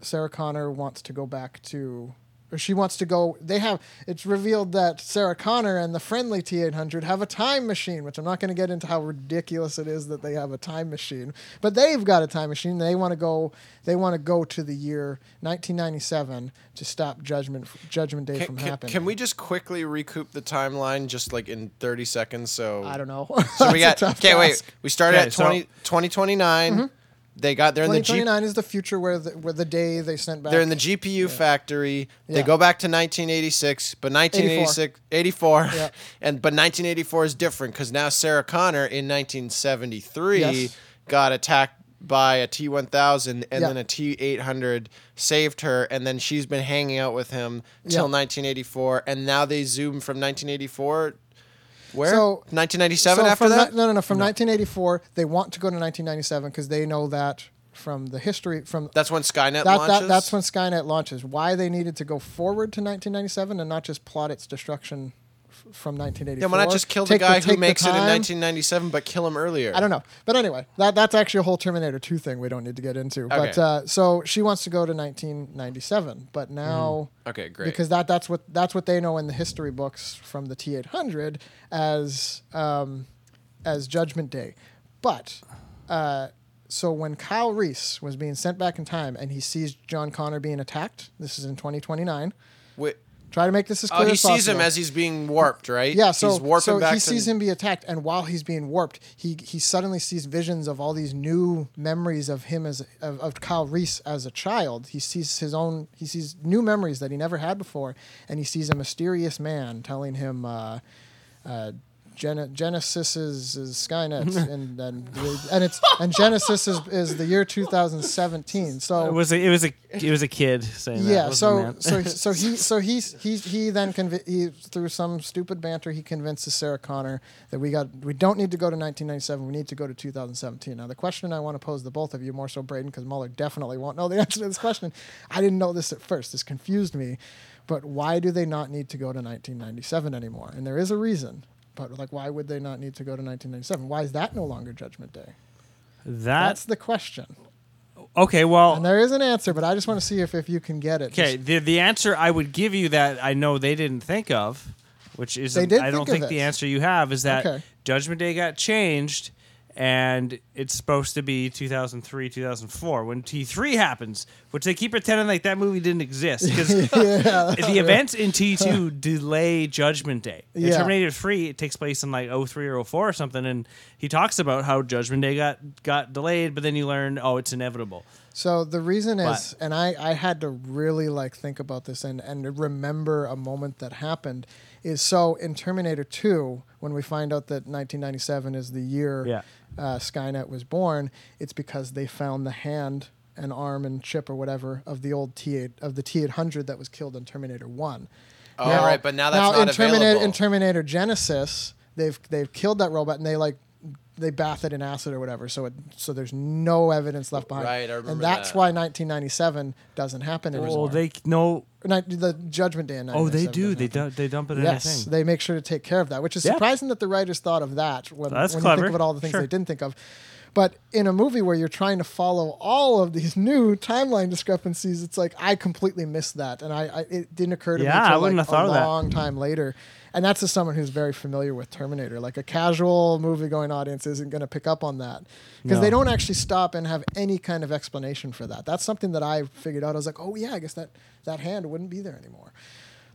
Sarah Connor wants to go back to or she wants to go they have it's revealed that Sarah Connor and the friendly T800 have a time machine which I'm not going to get into how ridiculous it is that they have a time machine but they've got a time machine they want to go they want to go to the year 1997 to stop judgment judgment day Can, from can, happening can we just quickly recoup the timeline just like in 30 seconds? So I don't know So we got <laughs> That's a okay. Wait, we started Okay, at so- 20, 2029. Mm-hmm. They got they're in the G, 2029 is the future where the, where the day they sent back they're in the GPU factory. They Yeah. go back to 1986, but 1986 84, Yeah. <laughs> and but 1984 is different because now Sarah Connor in 1973 Yes. got attacked by a T1000 and Yeah. then a T800 saved her and then she's been hanging out with him till Yeah. 1984 and now they zoom from 1984 where So- 1997 so after that ni- no, no, no. From 1984, they want to go to 1997 because they know that from the history from That's when Skynet that, launches. that that's when Skynet launches. Why they needed to go forward to 1997 and not just plot its destruction from 1984? yeah, why not just kill the Take guy who makes it in 1997, but kill him earlier? I don't know, but anyway, that that's actually a whole Terminator 2 thing we don't need to get into. But Okay. uh, so she wants to go to 1997, but now Okay, great. because that that's what that's what they know in the history books from the T800 as um, as Judgment Day. But uh, so when Kyle Reese was being sent back in time and he sees John Connor being attacked, this is in 2029. Wait, Try to make this as clear. oh, clear he as sees possible. him as he's being warped, right? Yeah, so, he's warping so he sees him be attacked, and while he's being warped, he he suddenly sees visions of all these new memories of him as of, of Kyle Reese as a child. He sees his own, he sees new memories that he never had before, and he sees a mysterious man telling him. Uh, uh, Gen- Genisys is, is Skynet, <laughs> and and and it's and Genisys is, is the year 2017. So It was a, it was a it was a kid saying that. yeah, wasn't so so <laughs> so he so he's he he then conv- he through some stupid banter he convinces Sarah Connor that we got we don't need to go to 1997 we need to go to 2017. Now the question I want to pose to both of you more so Braden because Muller definitely won't know the <laughs> answer to this question. I didn't know this at first. This confused me, but why do they not need to go to 1997 anymore? And there is a reason. But like, why would they not need to go to 1997? Why is that no longer Judgment Day? that That's the question. okay. Well, And there is an answer, but I just want to see if, if you can get it. okay. The the answer I would give you that I know they didn't think of, which is I don't think think the answer you have is that Okay. Judgment Day got changed, and it's supposed to be 2003 2004 when t3 happens which they keep pretending like that movie didn't exist because <laughs> the events in t2 delay judgment day in Yeah. terminator 3 it takes place in like 03 or 04 or something and he talks about how judgment day got got delayed but then you learn oh it's inevitable So the reason is, But- and I, I had to really like think about this and, and remember a moment that happened, is so in Terminator 2, when we find out that 1997 is the year Yeah. Uh, Skynet was born, it's because they found the hand and arm and chip or whatever of the old T8 of the T800 that was killed in Terminator 1. Oh, right, but now that's not in Terminator available. in Terminator Genisys, they've they've killed that robot and they like they bath it in acid or whatever, so it so there's no evidence left behind. Right, I remember and that's that. why 1997 doesn't happen anymore. well they know Or not- the Judgment Day in oh they do they happen. dump, they dump it in Yes, a thing they make sure to take care of that, which is Yeah. surprising that the writers thought of that when, That's when you clever. think about all the things Sure. they didn't think of. But in a movie where you're trying to follow all of these new timeline discrepancies, it's like I completely missed that, and I, I it didn't occur to Yeah, me I until wouldn't like have thought a of that. long time later. And that's as someone who's very familiar with Terminator. Like a casual movie-going audience isn't going to pick up on that because No. they don't actually stop and have any kind of explanation for that. That's something that I figured out. I was like, oh yeah, I guess that that hand wouldn't be there anymore.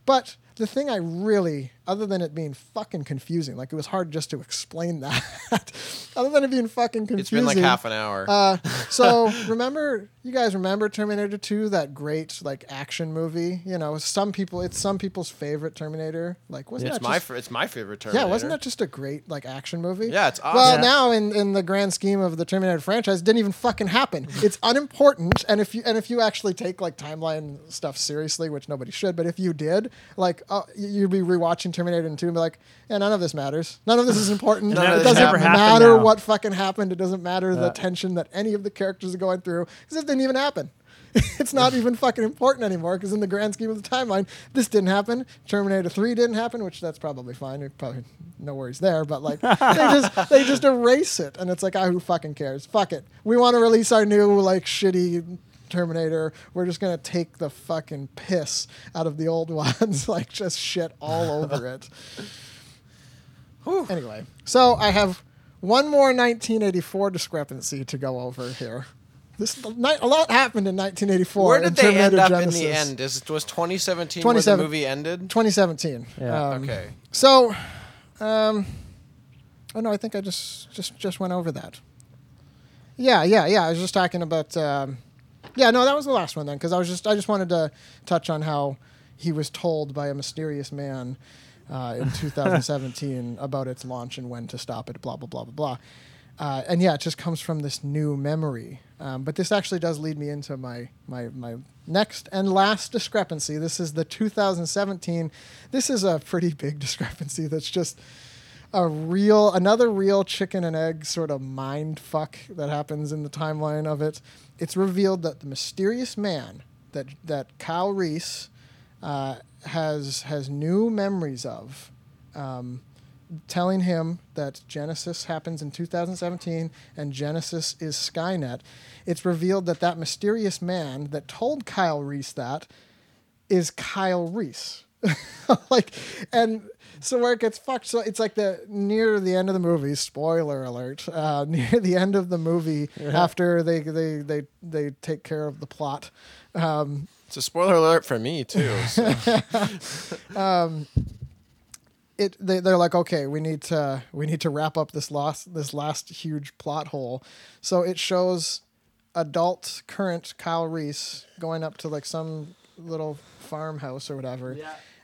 But the thing I really, other than it being fucking confusing, like it was hard just to explain <laughs> that. other than it being fucking confusing. It's been like half an hour. Uh, <laughs> so remember, you guys remember Terminator 2, that great like action movie? You know, some people, it's some people's favorite Terminator. Like, wasn't it's that my just, it's my favorite Terminator. yeah, wasn't that just a great like action movie? Yeah, it's awesome. Well, awesome. now in, in the grand scheme of the Terminator franchise, it didn't even fucking happen. <laughs> It's unimportant, and if you and if you actually take like timeline stuff seriously, which nobody should, but if you did, like, uh, you'd be rewatching Terminator 2 and be like, yeah, none of this matters. None of this is important. <laughs> It doesn't matter now. what fucking happened. It doesn't matter the tension that any of the characters are going through, because it didn't even happen. <laughs> it's not even fucking important anymore because in the grand scheme of the timeline, this didn't happen. Terminator 3 didn't happen, which that's probably fine. Probably no worries there, but like <laughs> they just they just erase it and it's like, ah, who fucking cares? Fuck it. We want to release our new like shitty Terminator. We're just gonna take the fucking piss out of the old <laughs> ones, like just shit all over <laughs> it. anyway, so I have one more 1984 discrepancy to go over here. This a lot happened in 1984. Where in did they end up Genisys. in the end? Is was 2017 where the 27 movie ended? 2017. Yeah. Um, okay. So, um, oh no, I think I just just just went over that. Yeah, yeah, yeah. I was just talking about. Um, yeah, no, that was the last one then, because I was just I just wanted to touch on how he was told by a mysterious man uh, in <laughs> 2017 about its launch and when to stop it. Blah blah blah blah blah. Uh, and yeah, it just comes from this new memory. Um, but this actually does lead me into my, my my next and last discrepancy. This is the 2017. This is a pretty big <laughs> discrepancy. That's just a real another real chicken and egg sort of mind fuck that happens in the timeline of it. It's revealed that the mysterious man that that Kyle Reese uh, has has new memories of. Um, telling him that Genisys happens in 2017 and Genisys is Skynet, it's revealed that that mysterious man that told Kyle Reese that is Kyle Reese. <laughs> like, and so where it gets fucked, so it's like the near the end of the movie. Spoiler alert! Uh, <laughs> near the end of the movie, after they they they they take care of the plot. Um, It's a spoiler alert for me too. so- <laughs> it they, they're like okay we need to we need to wrap up this last this last huge plot hole so it shows adult current kyle reese going up to like some little farmhouse or whatever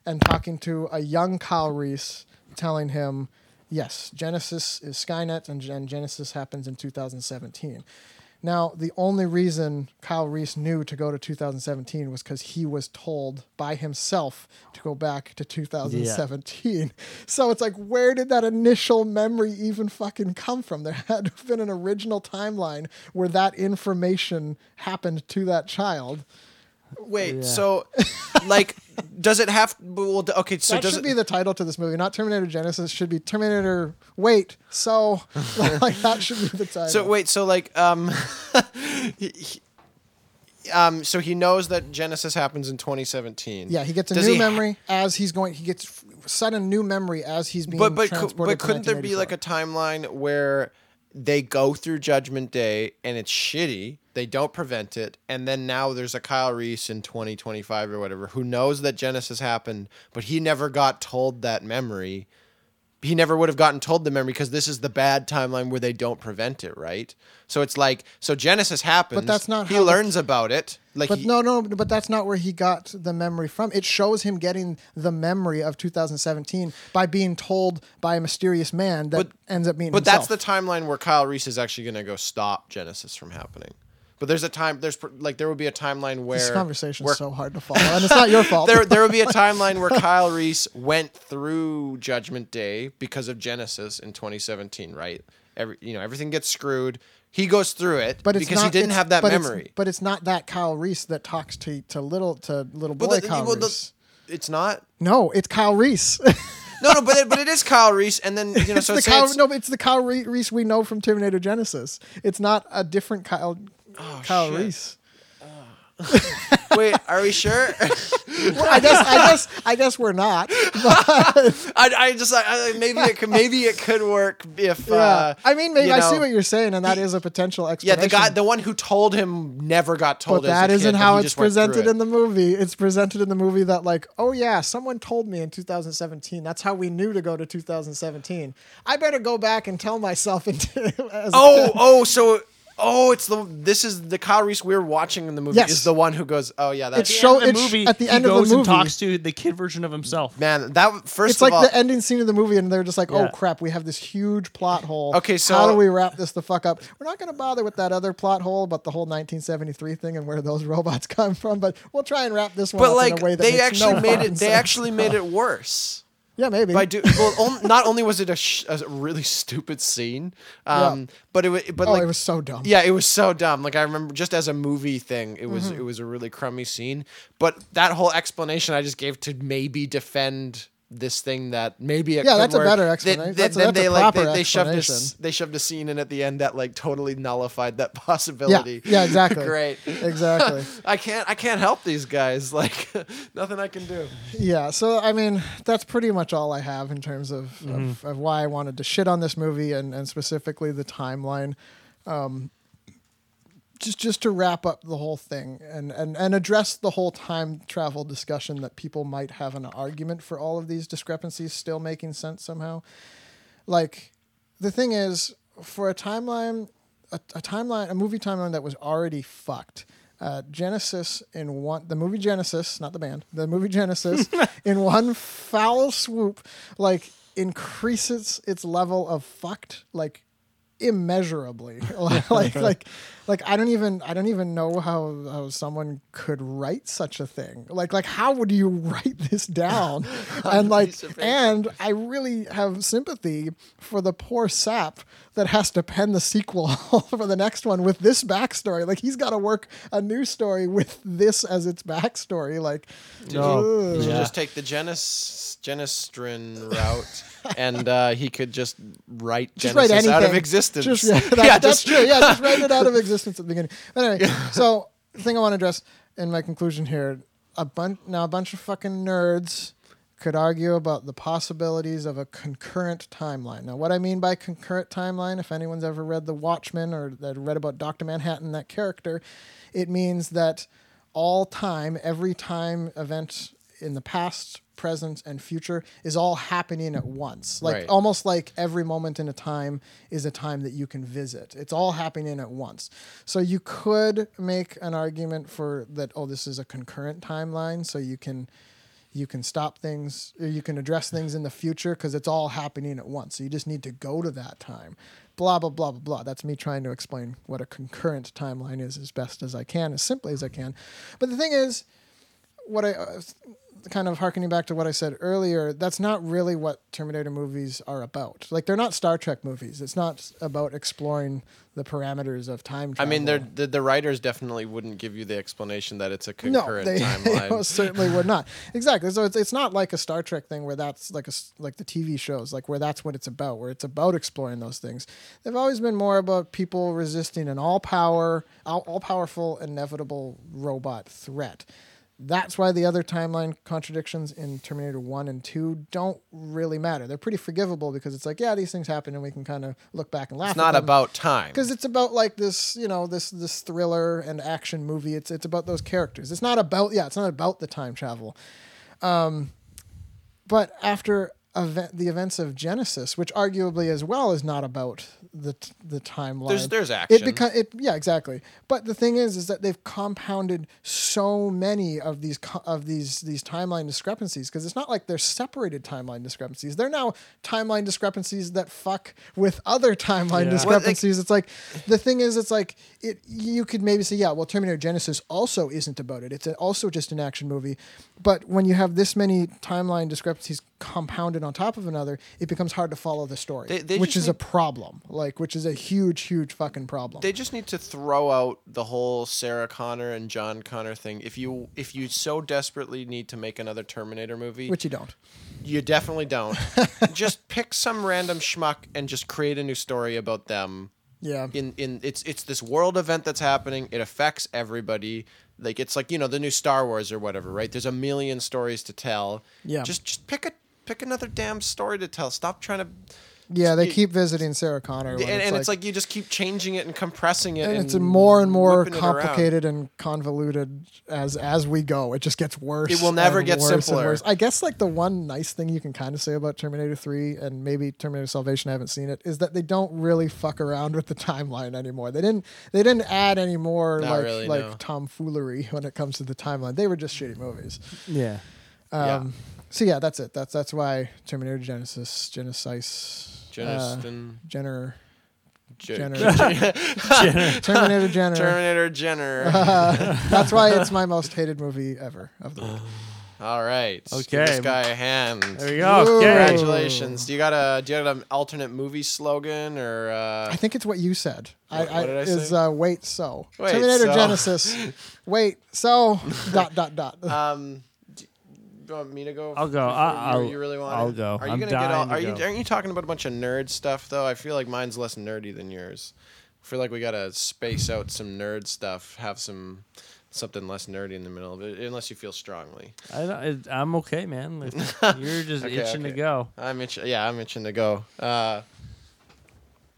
and talking to a young kyle reese telling him yes genisys is skynet and, and genisys happens in 2017 now, the only reason Kyle Reese knew to go to 2017 was because he was told by himself to go back to 2017. <laughs> So it's like, where did that initial memory even fucking come from? There had to have been an original timeline where that information happened to that child. Wait, Yeah. so like, does it have? Well, okay, so that does should it? be the title to this movie, not Terminator Genisys. Should be Terminator. Wait, so <laughs> like that should be the title. So wait, so like, um, <laughs> he, he- um, so he knows that Genisys happens in 2017. Yeah, he gets a Does new he ha- memory as he's going. He gets sudden new memory as he's being but but but couldn't there be like a timeline where they go through Judgment Day and it's shitty. They don't prevent it, and then now there's a Kyle Reese in 2025 or whatever who knows that Genisys happened, but he never got told that memory. He never would have gotten told the memory because this is the bad timeline where they don't prevent it, right? So it's like so Genisys happens. But that's not he how the- learns about it. Like But he- no, no, but that's not where he got the memory from. It shows him getting the memory of 2017 by being told by a mysterious man that But- ends up being. But that's the timeline where Kyle Reese is actually going to go stop Genisys from happening. But there's a time there's like there would be a timeline where This conversation is so hard to follow, and it's not your fault. there there would be a <laughs> timeline where Kyle Reese went through Judgment Day because of Genisys in 2017, right? Every you know everything gets screwed. He goes through it but it's because not, he didn't have that but it's- memory. but it's not that Kyle Reese that talks to to little to little boy the- Kyle well, the- it's not. no, it's Kyle Reese. <laughs> No, no, but it, but it is Kyle Reese, and then you know, it's so the Kyle. it's- No, it's the Kyle Reese we know from Terminator Genisys. It's not a different Kyle. Kyle shit. Reese. wait, are we sure? <laughs> Well, I guess. I guess. I guess we're not. <laughs> I, I just I, I- maybe it could, maybe it could work if. Yeah. Uh, I mean, maybe I see what you're saying, and that is a potential explanation. Yeah, the guy, the one who told him, never got told. but that isn't kid, how it's just went through presented it. in the movie. It's presented in the movie that like, oh yeah, someone told me in 2017. That's how we knew to go to 2017. I better go back and tell myself. Into, <laughs> as Oh, oh, so oh, it's the this is the Kyle Reese we're watching in the movie Yes. is the one who goes, oh yeah, that's It's show- the it's- movie, at the he end of the goes and movie- talks to the kid version of himself. man. That first It's of like all, the ending scene of the movie, and they're just like, "Oh Yeah. crap, we have this huge plot hole. Okay, so- how do we wrap this the fuck up? We're not going to bother with that other plot hole about the whole 1973 thing and where those <laughs> robots come from, but we'll try and wrap this one but up like in a way that they makes actually no made it. fucking They sense. actually made it worse. Yeah, maybe. By do well, on, not only was it a, sh- a really stupid scene, um, Yeah. but it was but oh, like it was so dumb. Yeah, it was so dumb. Like I remember just as a movie thing, it was Mm-hmm. it was a really crummy scene. But that whole explanation I just gave to maybe defend this thing that maybe it Yeah, that's a better explanation. they- That's then that's they like they, they shoved a they shoved a scene in at the end that like totally nullified that <laughs> yeah, possibility. yeah, exactly. <laughs> Great. exactly. <laughs> I can't I can't help these guys. Like nothing I can do. Yeah, so I mean, that's pretty much all I have in terms of, Mm-hmm. of, of why I wanted to shit on this movie and, and specifically the timeline. Um, just just to wrap up the whole thing and, and, and address the whole time travel discussion that people might have an argument for all of these discrepancies still making sense somehow. Like the thing is, for a timeline, a, a timeline, a movie timeline that was already fucked. Uh, Genisys in one, the movie Genisys, not the band, the movie Genisys, <laughs> in one foul swoop, like increases its level of fucked, like immeasurably <laughs> like like like i don't even i don't even know how, how someone could write such a thing like like how would you <laughs> write this down <laughs> and like piece of paper. and i really have sympathy for the poor sap that has to pen the sequel <laughs> for the next one with this backstory like he's got to work a new story with this as its backstory like No. ugh. You Yeah. just take the Genis Genistrin route, and uh, he could just write just Genisys write anything out of existence. Just, yeah, that- Yeah, that's just- true. Yeah, just write it out of existence at the beginning. But anyway, so the thing I want to address in my conclusion here, a bunch now a bunch of fucking nerds could argue about the possibilities of a concurrent timeline. Now, what I mean by concurrent timeline, if anyone's ever read The Watchmen or that read about Doctor Manhattan, that character, it means that all time, every time event in the past, present, and future is all happening at once. Like Right. almost like every moment in a time is a time that you can visit. It's all happening at once. So you could make an argument for that. Oh, this is a concurrent timeline, so you can you can stop things or you can address things in the future because it's all happening at once. So you just need to go to that time. Blah blah blah blah blah. That's me trying to explain what a concurrent timeline is as best as I can, as simply as I can. But the thing is, what I uh, kind of harkening back to what I said earlier, that's not really what Terminator movies are about. Like they're not Star Trek movies. It's not about exploring the parameters of time I mean, they're, the the writers definitely wouldn't give you the explanation that it's a no, concurrent they, <laughs> they timeline. most certainly would not. Exactly. So it's, it's not like a Star Trek thing where that's like a like the TV shows, like where that's what it's about, where it's about exploring those things. They've always been more about people resisting an all power, all, all powerful, inevitable robot threat. That's why the other timeline contradictions in Terminator 1 and 2 don't really matter. They're pretty forgivable because it's like, yeah, these things happen and we can kind of look back and laugh. It's not about time. because it's about like this, you know, this this thriller and action movie. It's it's about those characters. It's not about yeah, it's not about the time travel. Um, but after event, the events of Genisys, which arguably as well is not about the the timeline. There's- there's action. It action. beca- it yeah exactly. But the thing is, is that they've compounded so many of these co- of these these timeline discrepancies because it's not like they're separated timeline discrepancies. They're now timeline discrepancies that fuck with other timeline Yeah. discrepancies. it's like the thing is, it's like it. You could maybe say, yeah, well, Terminator Genisys also isn't about it. It's also just an action movie. But when you have this many timeline discrepancies compounded on top of another, it becomes hard to follow the story, They- they which is a problem. Like, which is a huge, huge fucking problem. They just need to throw out the whole Sarah Connor and John Connor thing. If you if you so desperately need to make another Terminator movie, which you don't. you definitely don't. <laughs> just pick some random schmuck and just create a new story about them. Yeah. In in it's it's this world event that's happening. It affects everybody. Like it's like you know the new Star Wars or whatever, right? There's a million stories to tell. Yeah. Just just pick a pick another damn story to tell. Stop trying to. Yeah, they keep visiting Sarah Connor. And, when and it's like you just keep changing it and compressing it, and and, it's more and more whipping it around. complicated and convoluted as as we go. It just gets worse. It will never and get worse simpler. worse. I guess like the one nice thing you can kind of say about Terminator Three and maybe Terminator Salvation, I haven't seen it, is that they don't really fuck around with the timeline anymore. They didn't they didn't add any more Not like really, like no. tomfoolery when it comes to the timeline. They were just shitty movies. Yeah. Um, Yeah. So yeah, that's it. That's that's why Terminator Genisys, Genisys, uh, Jeniston, Jenner, J- <laughs> Jenner, Terminator Jenner. Terminator Jenner. <laughs> That's why it's my most hated movie ever of the week. All right. Give Okay. this guy a hand. There we go. Whoa. Congratulations. Do you got a do you got an alternate movie slogan or uh, I think it's what you said. I, What- what did I is say? uh, wait so Wait, Terminator so. Genesis. <laughs> wait so dot dot dot. um d- you want me to go? I'll go. before I- you, I'll- you really want I'll it? go. Are you I'm gonna get all? dying to Are you go. aren't you talking about a bunch of nerd stuff though? I feel like mine's less nerdy than yours. I feel like we gotta space out some nerd stuff. Have some something less nerdy in the middle of it, unless you feel strongly. I don't, it, I'm okay, man. If <laughs> You're just Okay, itching to go. I'm itching. Yeah, I'm itching to go. Uh,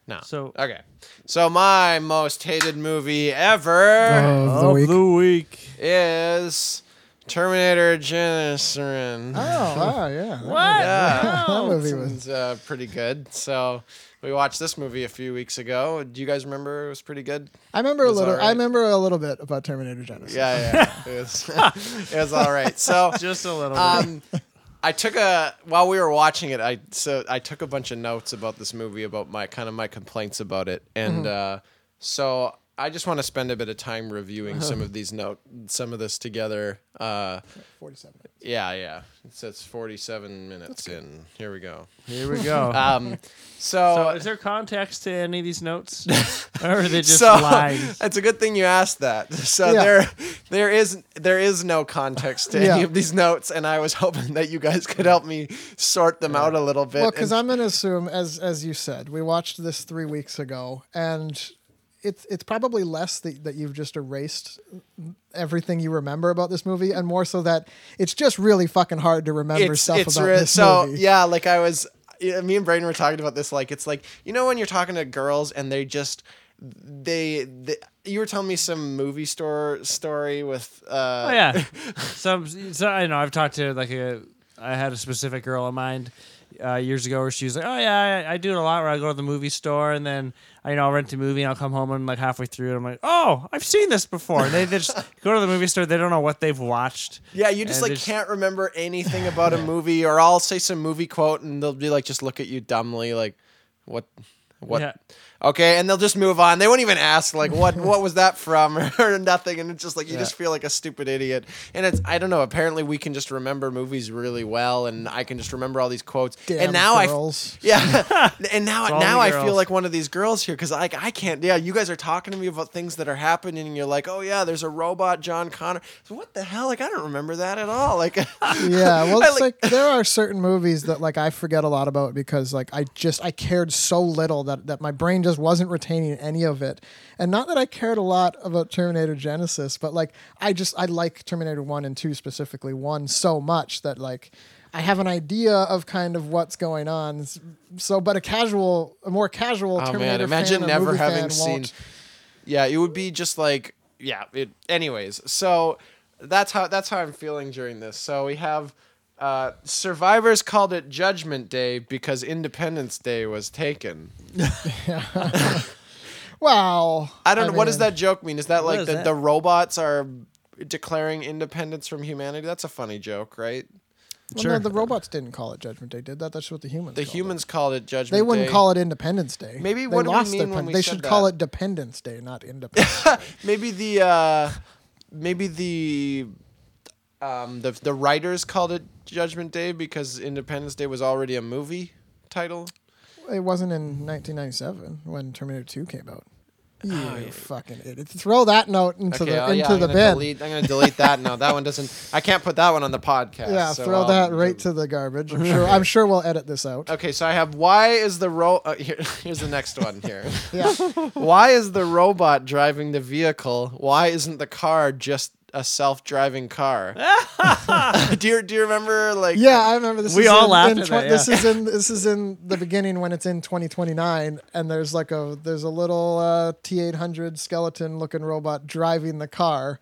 no. So Okay. So my most hated movie ever of the of week. the week. is Terminator Genisys. Oh, wow, yeah. What? Yeah. That movie was. <laughs> Uh, pretty good. So we watched this movie a few weeks ago. Do you guys remember it was pretty good? I remember a It was little. I remember a little bit about Terminator Genisys. Yeah, yeah. <laughs> it was <laughs> it was all right. So Just a little bit. um I took a while we were watching it. I so I took a bunch of notes about this movie, about my kind of my complaints about it, and uh, so I just want to spend a bit of time reviewing <laughs> some of these note, some of this together. Uh, Forty-seven. yeah, yeah. It says forty-seven minutes in. Here we go. Here we go. <laughs> Um, so, so. is there context to any of these notes, <laughs> or are they just so lines? it's a good thing you asked that. So Yeah. there, there is there is no context to Yeah. any of these notes, and I was hoping that you guys could help me sort them out a little bit. Well, because and- I'm going to assume, as as you said, we watched this three weeks ago, and it's it's probably less that, that you've just erased everything you remember about this movie, and more so that it's just really fucking hard to remember it's, stuff it's about re- this so movie. yeah like i was yeah, me and Brayden were talking about this like it's like you know when you're talking to girls and they just they, they you were telling me some movie store story with uh Oh yeah. <laughs> Some so I know I've talked to like a I had a specific girl in mind uh, years ago where she was like, "Oh yeah, I, I do it a lot where I go to the movie store and then I, you know I'll rent a movie and I'll come home and like halfway through it I'm like, oh, I've seen this before." And they, they just <laughs> go to the movie store, they don't know what they've watched. yeah you just like there's- can't remember anything <laughs> about a movie or i'll say some movie quote and they'll be like just look at you dumbly like what what Yeah. Okay and they'll just move on. They won't even ask like what what was that from? <laughs> Or, nothing. And it's just like you just feel like a stupid idiot. And it's i don't know apparently we can just remember movies really well and i can just remember all these quotes. Damn <laughs> <laughs> and now girls. i yeah. And now now i feel like one of these girls here because like i can't yeah you guys are talking to me about things that are happening and you're like oh yeah there's a robot john connor. So what the hell? Like i don't remember that at all. Like yeah, well, it's like, there are certain movies that like I forget a lot about because like I just I cared so little that that my brain just wasn't retaining any of it. And not that I cared a lot about Terminator Genisys, but like I just I like Terminator 1 and 2 specifically, 1 so much that like I have an idea of kind of what's going on. So, but a casual, a more casual Oh Terminator man, imagine fan never having seen. Yeah, it would be just like yeah. It. Anyways, so that's how that's how I'm feeling during this. So we have. Uh, survivors called it Judgment Day because Independence Day was taken. <laughs> Well, I don't know. what does that joke mean? Is that What like is the, that? the robots are declaring independence from humanity? That's a funny joke, right? Well, Sure. no, the robots didn't call it Judgment Day, did that? That's what the humans. The called humans called it It. Judgment They wouldn't Day. call it Independence Day. Maybe they what do we lost mean their when pen- we They said should call that? it Dependence Day, not <laughs> Independence. maybe the uh, maybe the um, the the writers called it Judgment Day because Independence Day was already a movie title. it wasn't in 1997 when Terminator 2 came out. You yeah. fucking idiot! Throw that note into okay, the oh, into yeah, I'm the bin. delete. I'm gonna delete that. <laughs> No, that one doesn't. I can't put that one on the podcast. yeah, so throw I'll- that right to the garbage. I'm <laughs> sure. I'm sure we'll edit this out. Okay, so I have why is the ro? Uh, <laughs> here, here's the next one. Here, Yeah. why is the robot driving the vehicle? Why isn't the car just a self-driving car? <laughs> do you do you remember like? Yeah, I remember this. We is all in, laughed in at tw- that, This is in this is in the beginning when it's in 2029, and there's like a there's a little uh, T800 skeleton looking robot driving the car,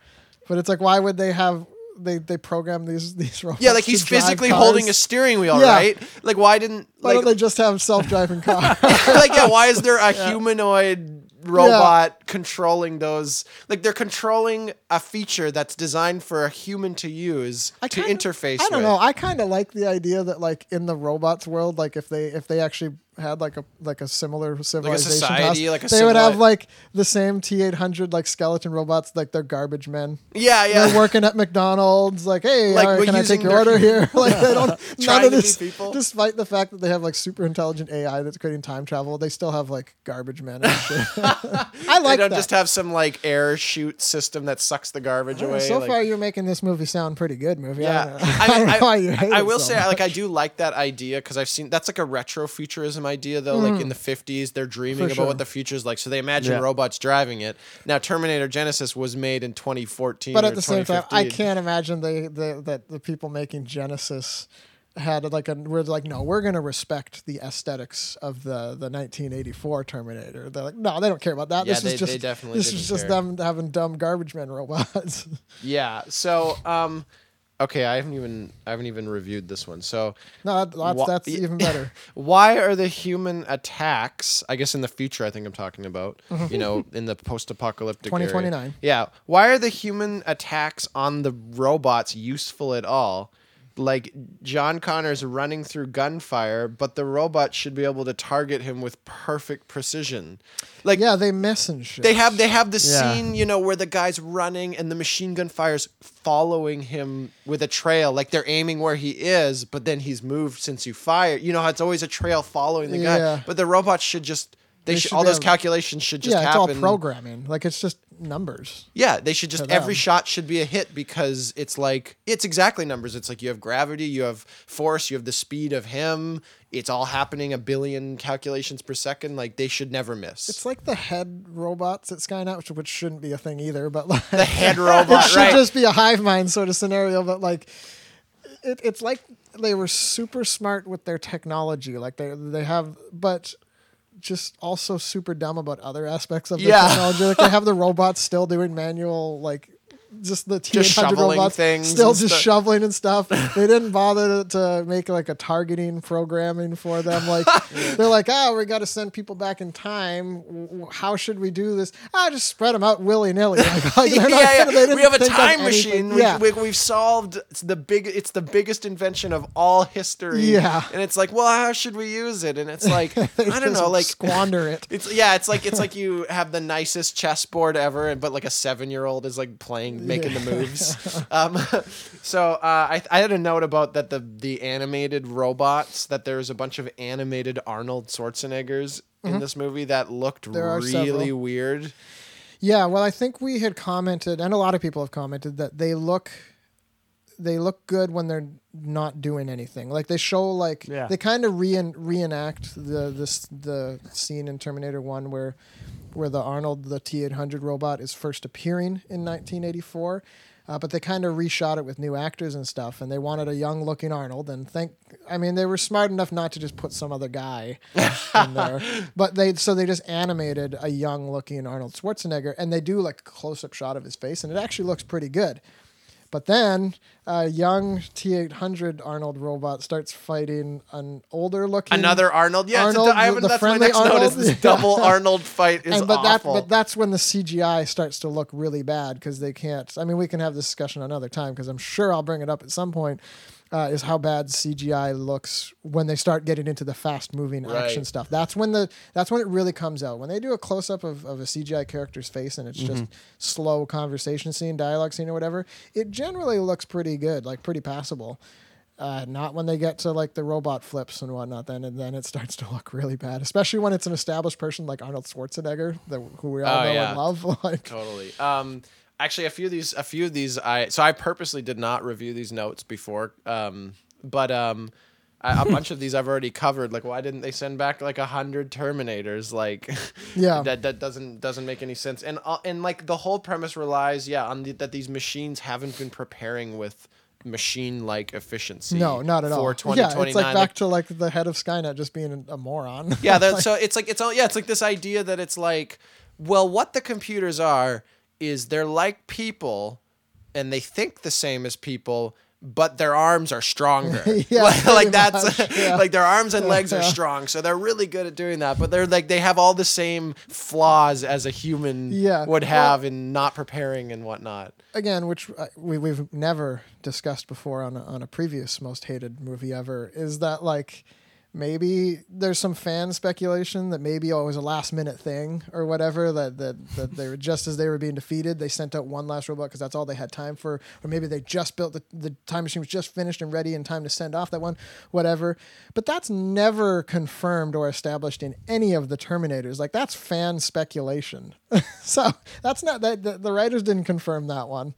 but it's like why would they have they they program these these robots? Yeah, like to he's drive physically cars? holding a steering wheel, Yeah. right? Like, why didn't Why like don't they just have self-driving <laughs> cars? like yeah? Why is there a <laughs> humanoid robot controlling those? Like they're controlling a feature that's designed for a human to use I to kinda- interface. I don't with. know. I kind of like the idea that like in the robots world, like if they if they actually had like a like a similar civilization, to us, like a they would have like the same T eight hundred like skeleton robots, like they're garbage men. Yeah, yeah. They're working at McDonald's, like, hey, Like, uh, we're can I using take your their- order here? <laughs> like, they don't. <laughs> none of be this, people. despite the fact that they have like super intelligent AI that's creating time travel, they still have like garbage men and shit. <laughs> I They don't that. just have some like air shoot system that sucks the garbage away. so like- far, you're making this movie sound pretty good, movie. Yeah, I don't know, I don't know why you hate I it will so say, like, I do like that idea because I've seen that's like a retro futurism idea, though. Like in the '50s, they're dreaming Mm. For about sure. what the future is like, so they imagine Yeah. robots driving it. Now, Terminator Genisys was made in 2014, But at the same time, I can't imagine they, they that the people making Genisys had like a we're like no we're gonna respect the aesthetics of the the 1984 Terminator. They're like no they don't care about that. Yeah, this they- is just they definitely this is just care. them having dumb garbage men robots. <laughs> Yeah. So, um, okay, I haven't even I haven't even reviewed this one. So, no, that's, Wha- that's even better. <laughs> why are the human attacks? I guess in the future, I think I'm talking about. Mm-hmm. You know, in the post-apocalyptic area. 2029. Yeah. Why are the human attacks on the robots useful at all? Like John Connor's running through gunfire, but the robot should be able to target him with perfect precision. Like yeah, they miss and shit. they have they have the Yeah. scene, you know, where the guy's running and the machine gun fires following him with a trail, like they're aiming where he is, but then he's moved since you fire. You know how it's always a trail following the guy, Yeah. but the robots should just they, They should, all those able- calculations should just yeah, it's all programming. Like it's just numbers. Yeah, they should just every shot should be a hit because it's like it's exactly numbers. It's like you have gravity, you have force, you have the speed of him. It's all happening a billion calculations per second. Like they should never miss. It's like the head robots at Skynet, which, which shouldn't be a thing either. But like the head <laughs> robot, it should right? just be a hive mind sort of scenario. But like, it, it's like they were super smart with their technology. Like they they have, but just also super dumb about other aspects of the Yeah. technology. Like they have the robots still doing manual like. Just the T eight hundred shoveling robots things still just stuff. shoveling and stuff. they didn't bother to, to make like a targeting programming for them. Like <laughs> they're like, oh, we got to send people back in time. How should we do this? Ah, just spread them out willy nilly. <laughs> Like, <laughs> like, yeah, not yeah. gonna- they didn't We have a time machine. Yeah. We, we, we've solved it's the big. It's the biggest invention of all history. Yeah. and it's like, well, how should we use it? And it's like, I don't know, like squander it. It's yeah, it's like it's like you have the nicest chessboard ever, but like a seven year old is like playing, making the moves. <laughs> um, <laughs> so uh, I I had a note about that the the animated robots that there's a bunch of animated Arnold Schwarzeneggers in this movie that looked Mm-hmm. There are really several. weird. Yeah, well, I think we had commented, and a lot of people have commented that they look they look good when they're not doing anything. Like they show like Yeah. they kind of re- reenact the this the scene in Terminator One where where the Arnold the T eight hundred robot is first appearing in nineteen eighty four. Uh, but they kind of reshot it with new actors and stuff, and they wanted a young-looking Arnold. And think, I mean, they were smart enough not to just put some other guy in there, <laughs> but they so they just animated a young-looking Arnold Schwarzenegger, and they do like a close-up shot of his face, and it actually looks pretty good. But then a young T800 Arnold robot starts fighting an older looking Another Arnold. Yeah, Arnold, du- I haven't, the that's my friendly next note. Is Arnold? this <laughs> double Arnold fight is and but awful. that but that's when the CGI starts to look really bad because they can't. I mean, we can have this discussion another time because I'm sure I'll bring it up at some point. Uh, is how bad CGI looks when they start getting into the fast moving action stuff. That's when the that's when it really comes out. When they do a close up of, of a CGI character's face and it's just Mm-hmm. slow conversation scene, dialogue scene, or whatever, it generally looks pretty good, like pretty passable. Uh, not when they get to like the robot flips and whatnot. Then and then it starts to look really bad, especially when it's an established person like Arnold Schwarzenegger, that who we all Oh, know yeah. and love. <laughs> like, Totally. Um, actually, a few of these, a few of these, I so I purposely did not review these notes before. Um, but um, a, a bunch of these I've already covered. Like, why didn't they send back like a hundred Terminators? Like, <laughs> Yeah. that that doesn't doesn't make any sense. And uh, and like the whole premise relies, yeah, on the, that these machines haven't been preparing with machine-like efficiency. no, not at all. Yeah, it's like back to like the head of Skynet just being a, moron. Yeah, <laughs> that, so it's like it's all yeah, it's like this idea that it's like, well, what the computers are is they're like people, and they think the same as people, but their arms are stronger. <laughs> Yeah, <laughs> like, like that's <laughs> yeah. like their arms and legs are strong, so they're really good at doing that. But they're like they have all the same flaws as a human Yeah, would well- have in not preparing and whatnot. Again, which uh, we we've never discussed before on a, on a previous most hated movie ever, is that like maybe there's some fan speculation that maybe it was a last minute thing or whatever that that, that they were just as they were being defeated they sent out one last robot because that's all they had time for. Or maybe they just built the, the time machine was just finished and ready in time to send off that one whatever. But that's never confirmed or established in any of the terminators. Like that's fan speculation. <laughs> So that's not that the, the writers didn't confirm that one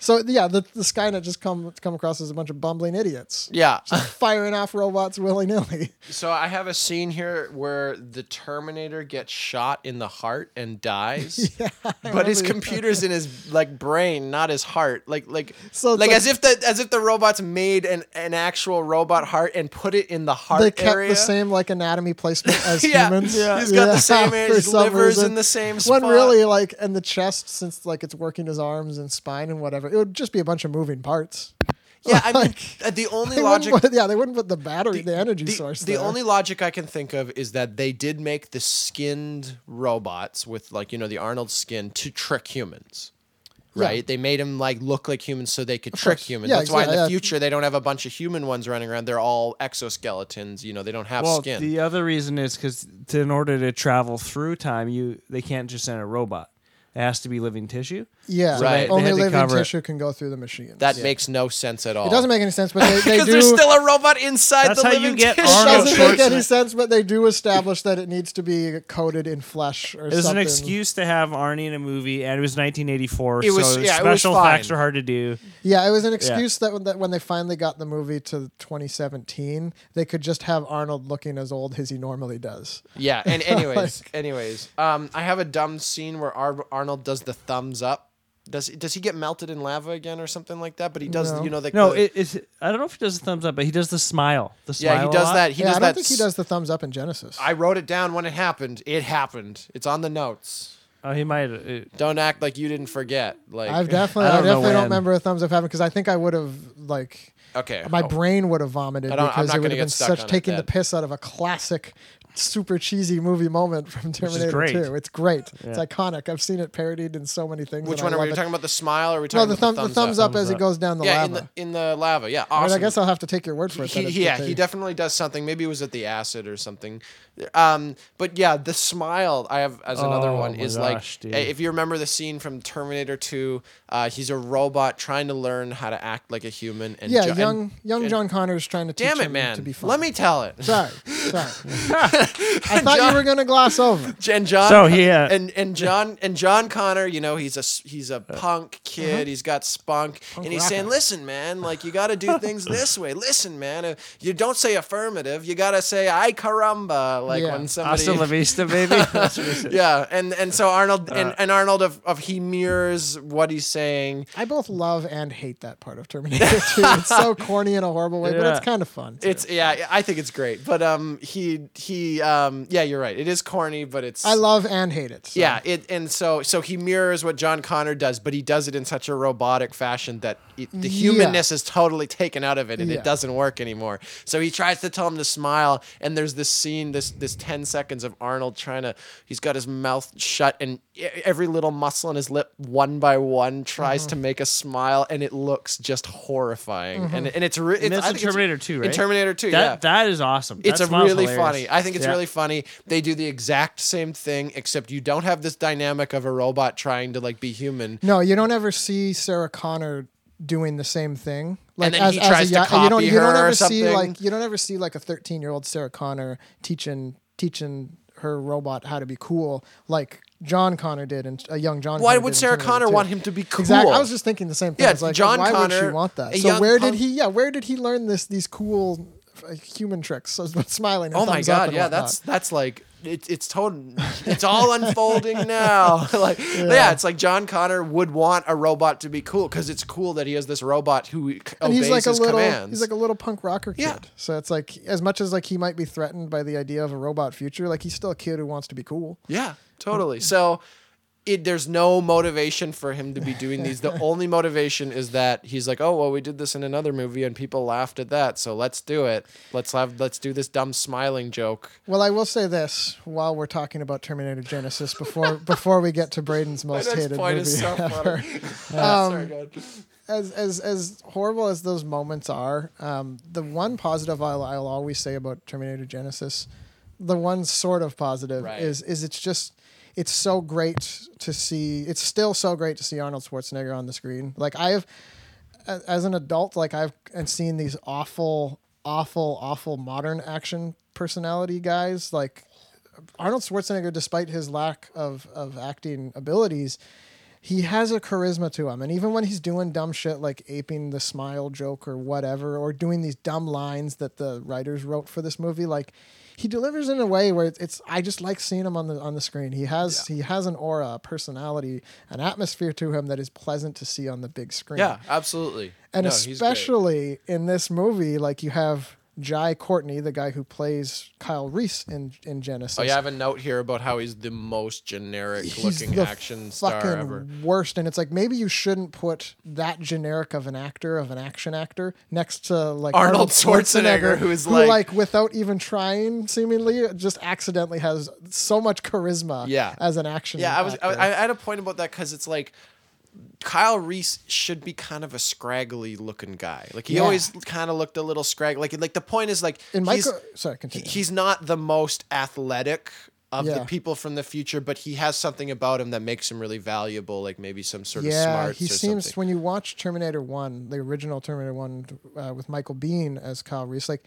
so yeah the, the skynet just come come across as a bunch of bumbling idiots Yeah. <laughs> firing off robots willy-nilly So I have a scene here where the Terminator gets shot in the heart and dies, <laughs> yeah, but his computer's in his like brain, not his heart. Like like So like, like- as if the as if the robots made an, an actual robot heart and put it in the heart they kept area. the same like anatomy placement <laughs> as yeah, humans. he's got the same his liver's in the same spot. When really, like, and the chest, since like it's working his arms and spine and whatever, it would just be a bunch of moving parts. yeah, I <laughs> mean uh, the only logic put, yeah, they wouldn't put the battery, the, energy the, source. The there. only logic I can think of is that they did make the skinned robots with like you know the Arnold skin to trick humans. Right, they made them like look like humans so they could trick course. humans. Yeah, That's why in the yeah. future they don't have a bunch of human ones running around. They're all exoskeletons. You know, they don't have Well, skin. the other reason is because in order to travel through time, you they can't just send a robot. It has to be living tissue. Yeah, So they- they only had to living cover it. tissue can go through the machine. that makes no sense at all. it doesn't make any sense, but they, <laughs> they because do. there's still a robot inside That's the how you living get tissue. it Arnold doesn't make any Schwarzenegger. sense, but they do establish that it needs to be coated in flesh or It was something. an excuse to have Arnie in a movie, and it was 1984, It was- so yeah, it was special fine. effects are hard to do. Yeah, it was an excuse that, when- that when they finally got the movie to 2017, they could just have Arnold looking as old as he normally does. Yeah, and anyways, <laughs> anyways, um, I have a dumb scene where Ar- Arnold does the thumbs up. Does does he get melted in lava again or something like that? But he does, No. you know, like No, the, it, it's I don't know if he does the thumbs up, but he does the smile. The smile. yeah, he a does lot. that. He yeah, does I don't that. think he s- does the thumbs up in Genisys. I wrote it down when it happened. It happened. It's on the notes. Oh, he might. Uh, Don't act like you didn't forget. Like I've <laughs> definitely, I I, don't know definitely don't remember a thumbs up happening because I think I would have like okay. my oh, brain would have vomited I don't- I'm because not it would gonna have been get stuck such it taking the then. piss out of a classic, super cheesy movie moment from Terminator great. 2. It's great. It's iconic. I've seen it parodied in so many things. Which one are we it. talking about? The smile or are we No, talking the, about thumb, the the thumbs, thumbs up, Thumbs as it up. goes down the yeah, lava. in the in the lava. Yeah, I, mean. I guess I'll have to take your word for it. he, that he- yeah, he definitely does something. Maybe it was at the acid or something. Um, but yeah, the smile I have as another Oh one is gosh, like dude. if you remember the scene from Terminator Two, uh, he's a robot trying to learn how to act like a human. And Yeah, Jo- and- young young and- John Connor's trying to teach Damn it, him man! to be fun. Let me tell it. Sorry, sorry. <laughs> I thought you were gonna gloss over. and John So he, uh, and and John and John Connor, you know, he's a s- he's a punk kid. He's got spunk, and he's rocker. saying, "Listen, man, like you got to do things <laughs> this way. Listen, man, uh, you don't say affirmative. You got to say I caramba, like Yeah. when somebody." <laughs> <laughs> Hasta la vista, baby. That's what he said. yeah, and and so Arnold Uh. and, and Arnold of, of he mirrors what he's saying. I both love and hate that part of Terminator 2. It's so corny in a horrible way, but it's kind of fun. too. It's yeah, I think it's great. But um, he he um, yeah, you're right. It is corny, but it's I love and hate it. so. Yeah, it and so so he mirrors what John Connor does, but he does it in such a robotic fashion that it, the Yeah. humanness is totally taken out of it, and Yeah. it doesn't work anymore. So he tries to tell him to smile, and there's this scene, this this ten seconds of Arnold trying to. He's got his mouth shut, and e- every little muscle in his lip, one by one, tries Mm-hmm. to make a smile, and it looks just horrifying. Mm-hmm. And and it's re- And it's, that's I in think it's- Terminator 2, right? In Terminator Two, That yeah. that is awesome. It's That a smile's really hilarious. funny. I think it's Yeah. really funny. They do the exact same thing, except you don't have this dynamic of a robot trying to like be human. No, you don't ever see Sarah Connor doing the same thing. Like then as, he as tries a, you don't you don't ever see like you don't ever see like a 13 year old Sarah Connor teaching teaching her robot how to be cool like John Connor did and a young John. Why Connor would Sarah Connor want him to be cool? Exactly. I was just thinking the same thing. Yeah, It's like, John why would Connor, she want that? So where punk- did he? Yeah, where did he learn this? These cool human tricks, so smiling. Oh my god, yeah, whatnot. that's that's like it, it's total. It's all unfolding now. <laughs> like yeah. it's like John Connor would want a robot to be cool because it's cool that he has this robot who and obeys he's like a little commands. he's like a little punk rocker kid. Yeah. So it's like as much as like he might be threatened by the idea of a robot future, like he's still a kid who wants to be cool. Yeah, totally. So it, there's no motivation for him to be doing these. The only motivation is that he's like, oh well, we did this in another movie and people laughed at that, so let's do it. Let's have let's do this dumb smiling joke. Well, I will say this while we're talking about Terminator Genisys before <laughs> before we get to Braden's most hated movie so ever. <laughs> Um, Sorry, as as as horrible as those moments are, um, the one positive I'll, I'll always say about Terminator Genisys, the one sort of positive Right. is is it's just it's so great to see. It's still so great to see Arnold Schwarzenegger on the screen. Like I've as an adult, like I've and seen these awful, awful, awful modern action personality guys like Arnold Schwarzenegger, despite his lack of, of acting abilities, he has a charisma to him. And even when he's doing dumb shit like aping the smile joke or whatever, or doing these dumb lines that the writers wrote for this movie, like he delivers in a way where it's, it's I just like seeing him on the on the screen. He has he has an aura, a personality, an atmosphere to him that is pleasant to see on the big screen. Yeah, absolutely. And No, especially in this movie, like you have Jai Courtney, the guy who plays Kyle Reese in in Genisys. Oh, yeah, I have a note here about how he's the most generic He's looking action star ever. worst, and it's like maybe you shouldn't put that generic of an actor, of an action actor, next to like Arnold Schwarzenegger, who is like- without even trying, seemingly just accidentally has so much charisma. Yeah. as an action. Yeah, I was. I. I had a point about that because it's like Kyle Reese should be kind of a scraggly looking guy. Like he Yeah. always kind of looked a little scraggly. Like like the point is like in he's, Michael. Sorry, continue. he's not the most athletic of the people from the future, but he has something about him that makes him really valuable. Like maybe some sort of yeah, smarts he or seems something. when you watch Terminator One, the original Terminator One uh, with Michael Biehn as Kyle Reese, like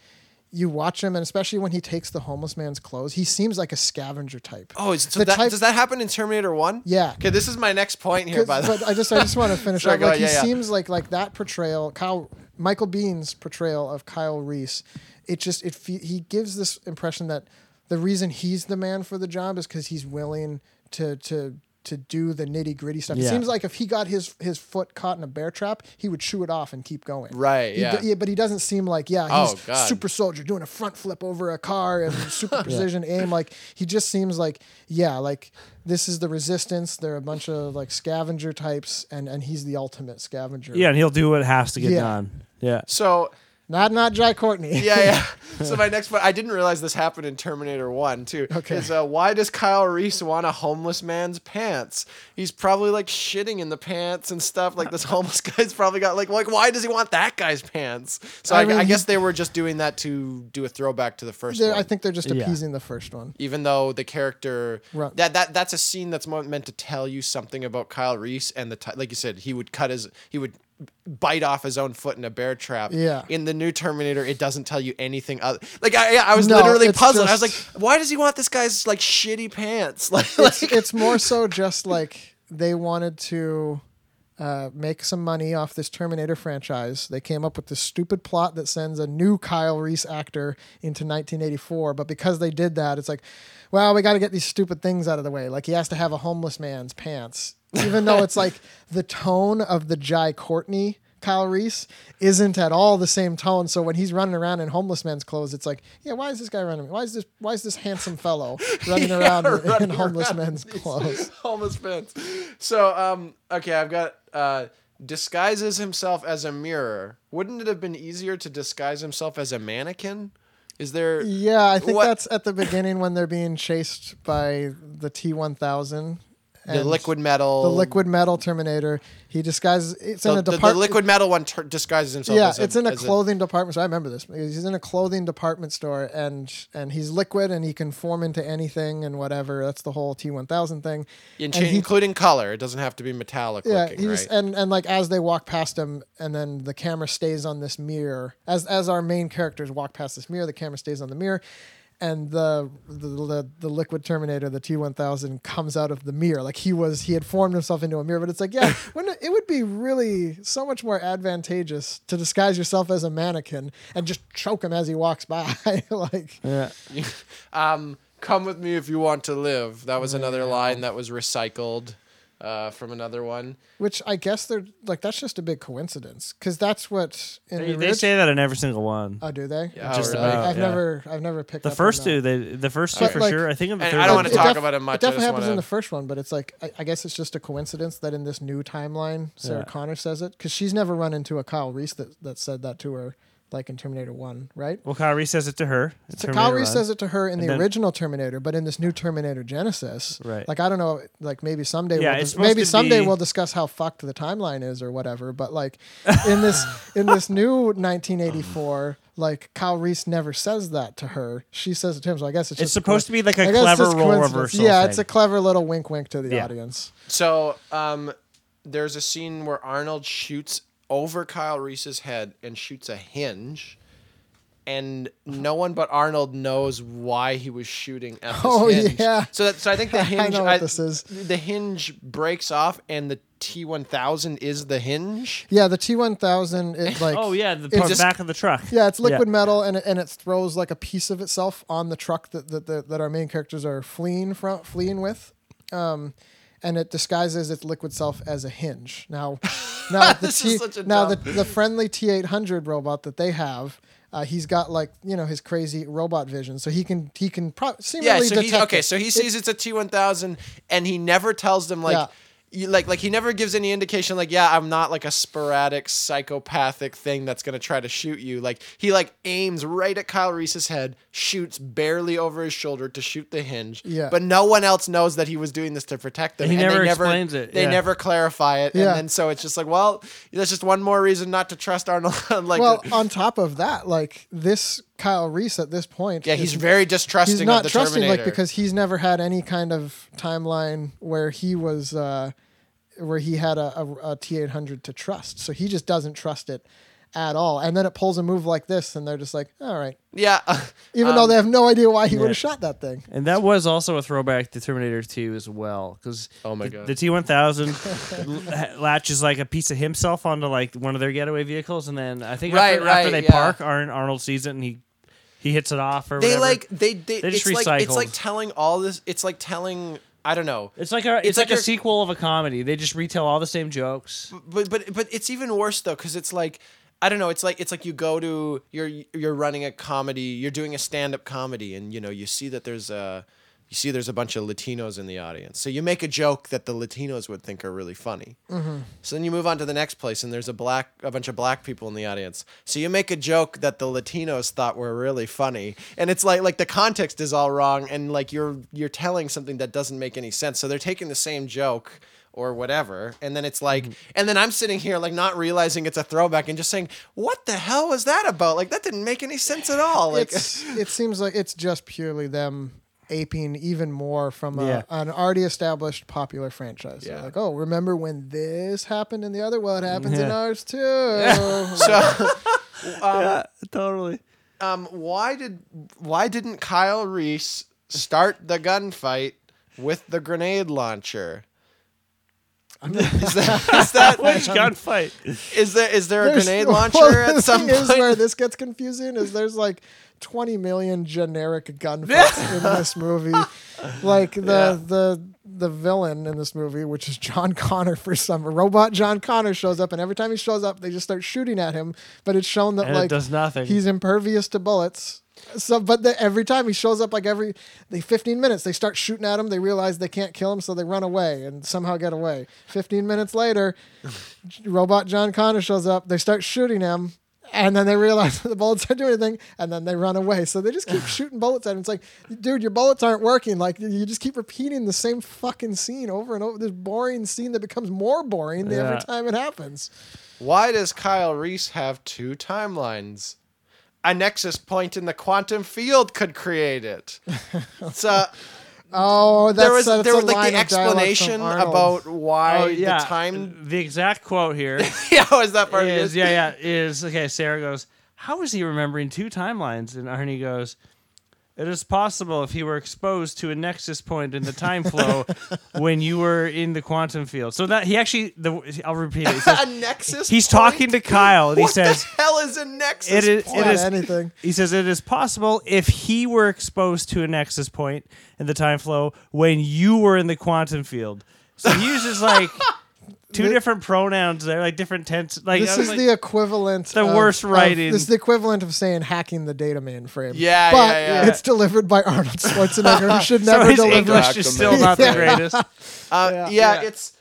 you watch him, and especially when he takes the homeless man's clothes, he seems like a scavenger type. Oh, is, so the that, type- does that happen in Terminator One? Yeah. Okay, this is my next point here. By the but I just I just want to <laughs> finish up. Like ahead. he Yeah, yeah. seems like like that portrayal, Kyle Michael Biehn's portrayal of Kyle Reese. It just it he gives this impression that the reason he's the man for the job is because he's willing to to to do the nitty gritty stuff. It Yeah. seems like if he got his his foot caught in a bear trap, he would chew it off and keep going. Right, He yeah. d- but he doesn't seem like yeah Oh, he's God. super soldier doing a front flip over a car and <laughs> super precision aim. Like he just seems like yeah like this is the resistance. They're a bunch of like scavenger types, and and he's the ultimate scavenger. Yeah, and he'll do what has to get Yeah. done. Yeah. so not not Jai Courtney. <laughs> yeah, yeah. <laughs> So my next point, I didn't realize this happened in Terminator One too. Okay. Is uh, why does Kyle Reese want a homeless man's pants? He's probably like shitting in the pants and stuff. Like this <laughs> homeless guy's probably got like like why does he want that guy's pants? So I I, mean, I guess they were just doing that to do a throwback to the 1st one. I think they're just Yeah. appeasing the first one. even though the character Right. that that that's a scene that's meant to tell you something about Kyle Reese and the ti like you said he would cut his he would bite off his own foot in a bear trap. Yeah. In the new Terminator, it doesn't tell you anything other. Like I, I was No, literally puzzled. I was like, why does he want this guy's like shitty pants? <laughs> Like, it's, like it's more so just like they wanted to uh, make some money off this Terminator franchise. They came up with this stupid plot that sends a new Kyle Reese actor into 1984. But because they did that, it's like, well, we got to get these stupid things out of the way. Like he has to have a homeless man's pants, even though it's like the tone of the Jai Courtney. Kyle Reese isn't at all the same tone. So when he's running around in homeless man's clothes, it's like, yeah, why is this guy running? Why is this? Why is this handsome fellow <laughs> running around in- in <laughs> homeless around men's clothes? <laughs> homeless pants. So, um, okay, I've got uh, disguises himself as a mirror. Wouldn't it have been easier to disguise himself as a mannequin? Is there? Yeah, I think What- that's at the beginning when they're being chased by the T one thousand. The liquid metal. the liquid metal Terminator. He disguises. It's in a the- the department. liquid metal one tur disguises himself. Yeah, it's in a clothing department. So I remember this. Because he's in a clothing department store, and and he's liquid, and he can form into anything and whatever. That's the whole T one thousand thing. in and he- including color. It doesn't have to be metallic Yeah, looking, he's right? and and like as they walk past him, and then the camera stays on this mirror. As as our main characters walk past this mirror, the camera stays on the mirror, and the the the, the liquid Terminator, the T one thousand, comes out of the mirror. Like he was, he had formed himself into a mirror. But it's like, yeah, <laughs> wouldn't it, it would be really so much more advantageous to disguise yourself as a mannequin and just choke him as he walks by. <laughs> like, Yeah. <laughs> um, come with me if you want to live. That was another line that was recycled uh, from another one. which I guess they're like that's just a big coincidence because that's what in They, the they orig- say that in every single one. Oh, do they? Yeah, Just really? about. I've yeah. never, I've never picked The up on first that. two, they the first two But, for like- sure. I think in the third I don't one wanna talk def- about it much, It definitely happens wanna- in the first one, but it's like I, I guess it's just a coincidence that in this new timeline, Sarah Yeah. Connor says it because she's never run into a Kyle Reese that, that said that to her, like in Terminator One, right? Well, Kyle Reese says it to her. in So Terminator Kyle Reese says it to her in And the then- original Terminator, but in this new Terminator Genisys, Right. Like I don't know, like maybe someday, Yeah, we'll dis- maybe someday be- we'll discuss how fucked the timeline is or whatever. But like in this <laughs> in this new 1984, like Kyle Reese never says that to her. She says it to him. So I guess it's It's just supposed to be like a I clever role reversal. Yeah, thing. it's a clever little wink, wink to the Yeah. audience. So um, there's a scene where Arnold shoots over Kyle Reese's head and shoots a hinge. And no one but Arnold knows why he was shooting at this Oh, hinge. yeah. So that, so I think the <laughs> I hinge. know what this is. The hinge breaks off, and the T one thousand is the hinge. Yeah, the T1000, it <laughs> like Oh yeah, the part- just- back of the truck. Yeah, it's liquid metal, and it, and it throws like a piece of itself on the truck that that, that, that our main characters are fleeing from, fleeing with, um, and it disguises its liquid self as a hinge. Now, <laughs> now the T, now the dumb- the friendly T eight hundred robot that they have. Uh, he's got like you know his crazy robot vision, so he can he can pro- seemingly Yeah, so detect he okay, it. so he It- sees it's a T one thousand, and he never tells them like. Yeah. You, like like he never gives any indication like yeah I'm not like a sporadic psychopathic thing that's gonna try to shoot you like he like aims right at Kyle Reese's head shoots barely over his shoulder to shoot the hinge Yeah. but no one else knows that he was doing this to protect them He and never they never explains it, they yeah. never clarify it Yeah. and then so it's just like well that's just one more reason not to trust Arnold <laughs> like well, on top of that, like this Kyle Reese at this point, yeah he's very distrusting he's not of the trusting Terminator. like because he's never had any kind of timeline where he was uh where he had a T eight hundred to trust. So he just doesn't trust it at all. And then it pulls a move like this and they're just like all right. Yeah <laughs> even though they have no idea why he would have shot that thing. And that was also a throwback to Terminator 2 as well, because Oh my the, God. the T1000 <laughs> latches like a piece of himself onto like one of their getaway vehicles, and then I think Right, after, after they yeah. park, Arnold sees it and he he hits it off or they whatever. like they they, They it's just like it's like telling all this it's like telling I don't know. It's like a it's, It's like, like a sequel of a comedy. They just retell all the same jokes. But but but it's even worse though cuz it's like I don't know, it's like it's like you go to you're you're running a comedy, you're doing a stand-up comedy and you know, you see that there's a you see there's a bunch of Latinos in the audience. So you make a joke that the Latinos would think are really funny. Mm-hmm. So then you move on to the next place and there's a black a bunch of black people in the audience. So you make a joke that the Latinos thought were really funny. And it's like like the context is all wrong and like you're you're telling something that doesn't make any sense. So they're taking the same joke or whatever and then it's like mm-hmm. and then I'm sitting here like not realizing it's a throwback and just saying what the hell was that about? Like that didn't make any sense at all. Like it's it seems like it's just purely them aping even more from a, Yeah. an already established popular franchise. They're Yeah. Like, oh, remember when this happened in the other? Well, it happens in ours too. <laughs> <laughs> So, yeah, totally. um, why did why didn't Kyle Reese start the gunfight with the grenade launcher? Is that is that <laughs> Which gunfight? is there is there a There's- grenade well, launcher the at some thing <laughs> is point? where this gets confusing is there's like 20 million generic gunfights <laughs> in this movie. Like the Yeah. the the villain in this movie, which is John Connor for some robot John Connor shows up and every time he shows up they just start shooting at him, but it's shown that And it like does nothing. he's impervious to bullets. So, but the, every time he shows up, like every the 15 minutes, they start shooting at him. They realize they can't kill him, so they run away and somehow get away. 15 minutes later, <laughs> robot John Connor shows up. They start shooting him, and then they realize <laughs> the bullets aren't doing anything, and then they run away. So they just keep <sighs> shooting bullets at him. It's like, dude, your bullets aren't working. Like you just keep repeating the same fucking scene over and over. This boring scene that becomes more boring Yeah. every time it happens. Why does Kyle Reese have two timelines? A nexus point in the quantum field could create it. <laughs> So Oh, that's there was that's there a was like line the of dialogue from explanation about why oh yeah, the time. The exact quote here <laughs> yeah, was that part of is it? yeah yeah is okay. Sarah goes, "How is he remembering two timelines?" And Arnie goes, "It is possible if he were exposed to a nexus point in the time flow when you were in the quantum field." So that he actually the I'll repeat it. He <laughs> says, a nexus. he's point? talking to Kyle and he What says. the hell is a nexus? It is- point? it Not is- anything. He says it is possible if he were exposed to a nexus point in the time flow when you were in the quantum field. So he uses like <laughs> two different pronouns there, like different tense. Like This is like, the equivalent. the of- worst of- writing. This is the equivalent of saying hacking the data mainframe. Yeah, but yeah, yeah. it's delivered by Arnold <laughs> Schwarzenegger, who should so never his deliver. English is still not the Yeah. greatest. Uh, Yeah. yeah, Yeah. it's.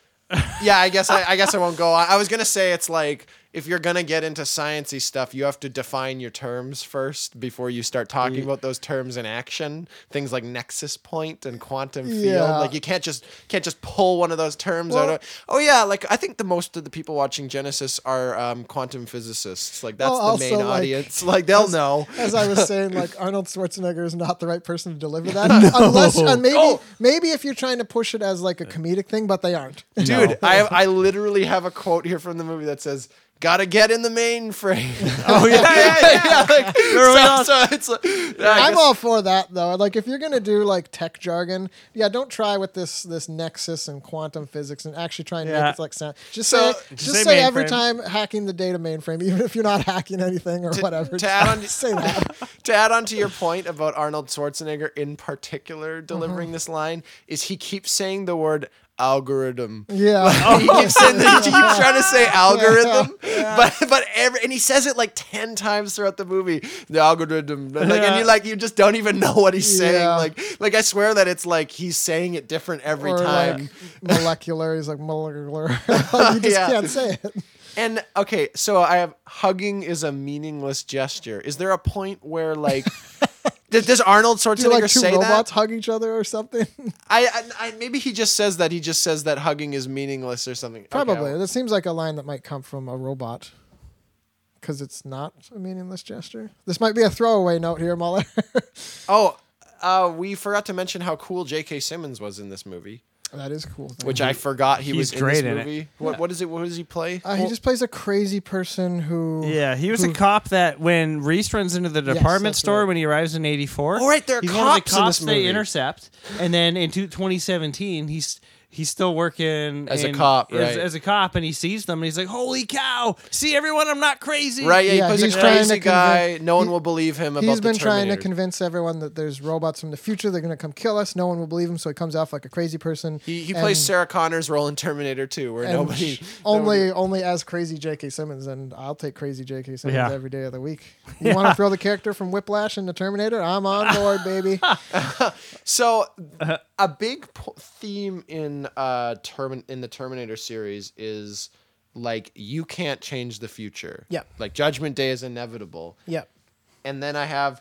Yeah, I guess I, I guess I won't go on. I was gonna say it's like if you're gonna get into sciency stuff, you have to define your terms first before you start talking about those terms in action. Things like nexus point and quantum field. Yeah. Like you can't just can't just pull one of those terms Well- out. Of, oh yeah, like I think the most of the people watching Genisys are um, quantum physicists. Like that's Well, the main like, audience. <laughs> Like they'll as- know. As I was saying, like Arnold Schwarzenegger is not the right person to deliver that, <laughs> unless uh, maybe Oh. maybe if you're trying to push it as like a comedic thing, but they aren't. Dude, <laughs> I I literally have a quote here from the movie that says, "Gotta get in the mainframe." <laughs> <laughs> Oh yeah, yeah, yeah. Like, <laughs> so, so it's like, yeah, I I'm all for that though. Like if you're gonna do like tech jargon, yeah, don't try with this this nexus and quantum physics and actually try and Yeah. make it like sound. Just So- say Just just say say, every time hacking the data mainframe, even if you're not hacking anything or whatever. to add on- say that. to add on to your point about Arnold Schwarzenegger in particular delivering Mm-hmm. this line is he keeps saying the word algorithm. Yeah. he keeps saying he keeps trying to say <laughs> algorithm, but but every, and he says it like ten times throughout the movie. The algorithm, like, and Yeah. you like you just don't even know what he's saying. Yeah. Like like I swear that it's like he's saying it different every or time. like molecular. He's like molecular. <laughs> Like, you <laughs> just Yeah. can't say it. And okay, so I have hugging is a meaningless gesture. Is there a point where like does, does Arnold Do Schwarzenegger like two say robots that? hug each other or something? <laughs> I, I, I maybe he just says that he just says that hugging is meaningless or something. Probably. well, That seems like a line that might come from a robot. Because it's not a meaningless gesture. This might be a throwaway note here, Muller. <laughs> Oh, uh, we forgot to mention how cool J.K. Simmons was in this movie, that is cool. which I forgot he he's was in great this in it. movie. What, what is it? What does he play? Uh, he just plays a crazy person who. Yeah, he was who- a cop that when Reese runs into the department that's store right. when he arrives in '84. Oh, right, there are he's one of the cops in this cops they movie. intercept, and then in two- 2017, he's he's still working As a in- cop, as, right. as a cop, and he sees them, and he's like, "Holy cow! See everyone, I'm not crazy." Right, yeah, he Yeah, plays he's a trying crazy to guy. convince- no one he- will believe him about He's the been trying to Terminator. convince everyone that there's robots from the future. They're going to come kill us. No one will believe him, so he comes off like a crazy person. He, he And- plays Sarah Connor's role in Terminator 2, where and nobody only only as crazy J.K. Simmons, and I'll take crazy J.K. Simmons Yeah. every day of the week. <laughs> You want to throw the character from Whiplash into Terminator? I'm on board, baby. <laughs> So a big po- theme in uh Termin- in the Terminator series is like you can't change the future. Yep. Like Judgment Day is inevitable. Yep. And then I have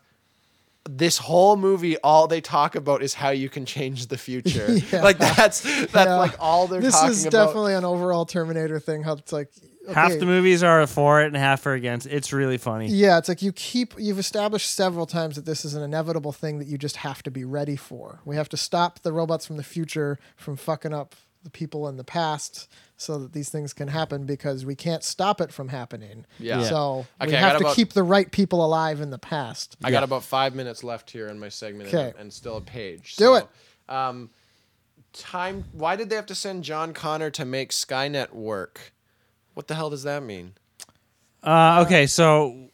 this whole movie all they talk about is how you can change the future. <laughs> Yeah. Like that's that's Yeah. like all they're This is about. definitely an overall Terminator thing. How it's like, Half the movies are for it and half are against. It's really funny. Yeah, it's like you keep you've established several times that this is an inevitable thing that you just have to be ready for. We have to stop the robots from the future from fucking up the people in the past so that these things can happen because we can't stop it from happening. Yeah. So we Okay, I have to about- keep the right people alive in the past. I got about five minutes left here in my segment, and, and still a page. Do So, it. Um, time. Why did they have to send John Connor to make Skynet work? What the hell does that mean? Uh, okay, so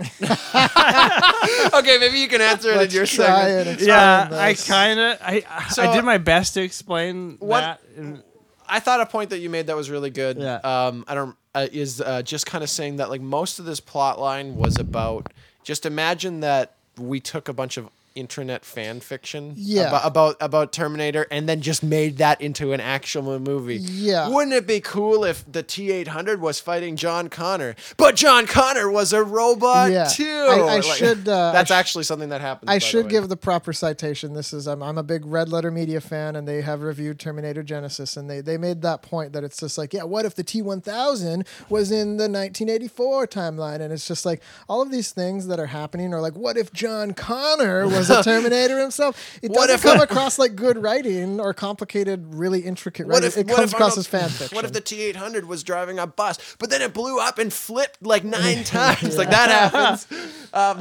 okay, maybe you can answer it in Let's your try segment. and explain yeah, I kind of I I did my best to explain What- that. and- I thought a point that you made that was really good. Yeah. Um, I don't uh, is uh, just kind of saying that like most of this plot line was about just imagine that we took a bunch of internet fan fiction Yeah. about, about about Terminator and then just made that into an actual movie. Yeah. Wouldn't it be cool if the T800 was fighting John Connor, but John Connor was a robot Yeah. too? I- I Like, should, uh, that's I sh- actually something that happened. I should give the proper citation. This is I'm, I'm a big Red Letter Media fan, and they have reviewed Terminator Genisys, and they, they made that point that it's just like, yeah, what if the T1000 was in the 1984 timeline? And it's just like all of these things that are happening are like, what if John Connor was a <laughs> Terminator himself? It What doesn't if- come across like good writing or complicated, really intricate What writing. if it what comes if across Arnold- as fan fiction. What if the T eight hundred was driving a bus, but then it blew up and flipped like <laughs> nine times? Like that happens. <laughs> Um,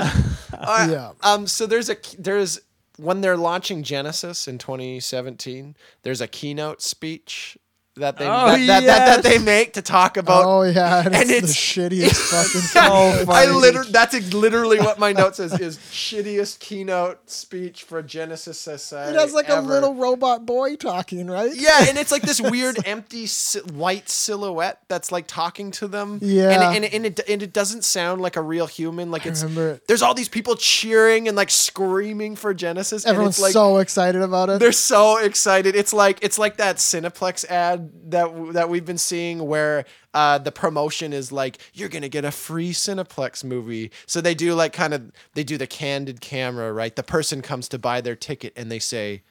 Yeah. um, so there's a there's when they're launching Genisys in 2017. There's a keynote speech that they Oh, that, that, that, that they make to talk about. Oh yeah, and, and it's, it's- the shittiest <laughs> fucking. <laughs> So thing. I funny. literally that's literally what my note says is shittiest keynote speech for Genisys Society. It has like a little robot boy talking, right? Yeah, and it's like this <laughs> weird empty si- white silhouette that's like talking to them. Yeah. and, it, and, it, and, it, and it doesn't sound like a real human. Like it's remember it. there's all these people cheering and like screaming for Genisys. Everyone's and it's like, so excited about it. they're so excited. It's like it's like that Cineplex ad that that we've been seeing where uh, the promotion is like you're gonna get a free Cineplex movie. So they do like kind of they do the candid camera, right? The person comes to buy their ticket and they say,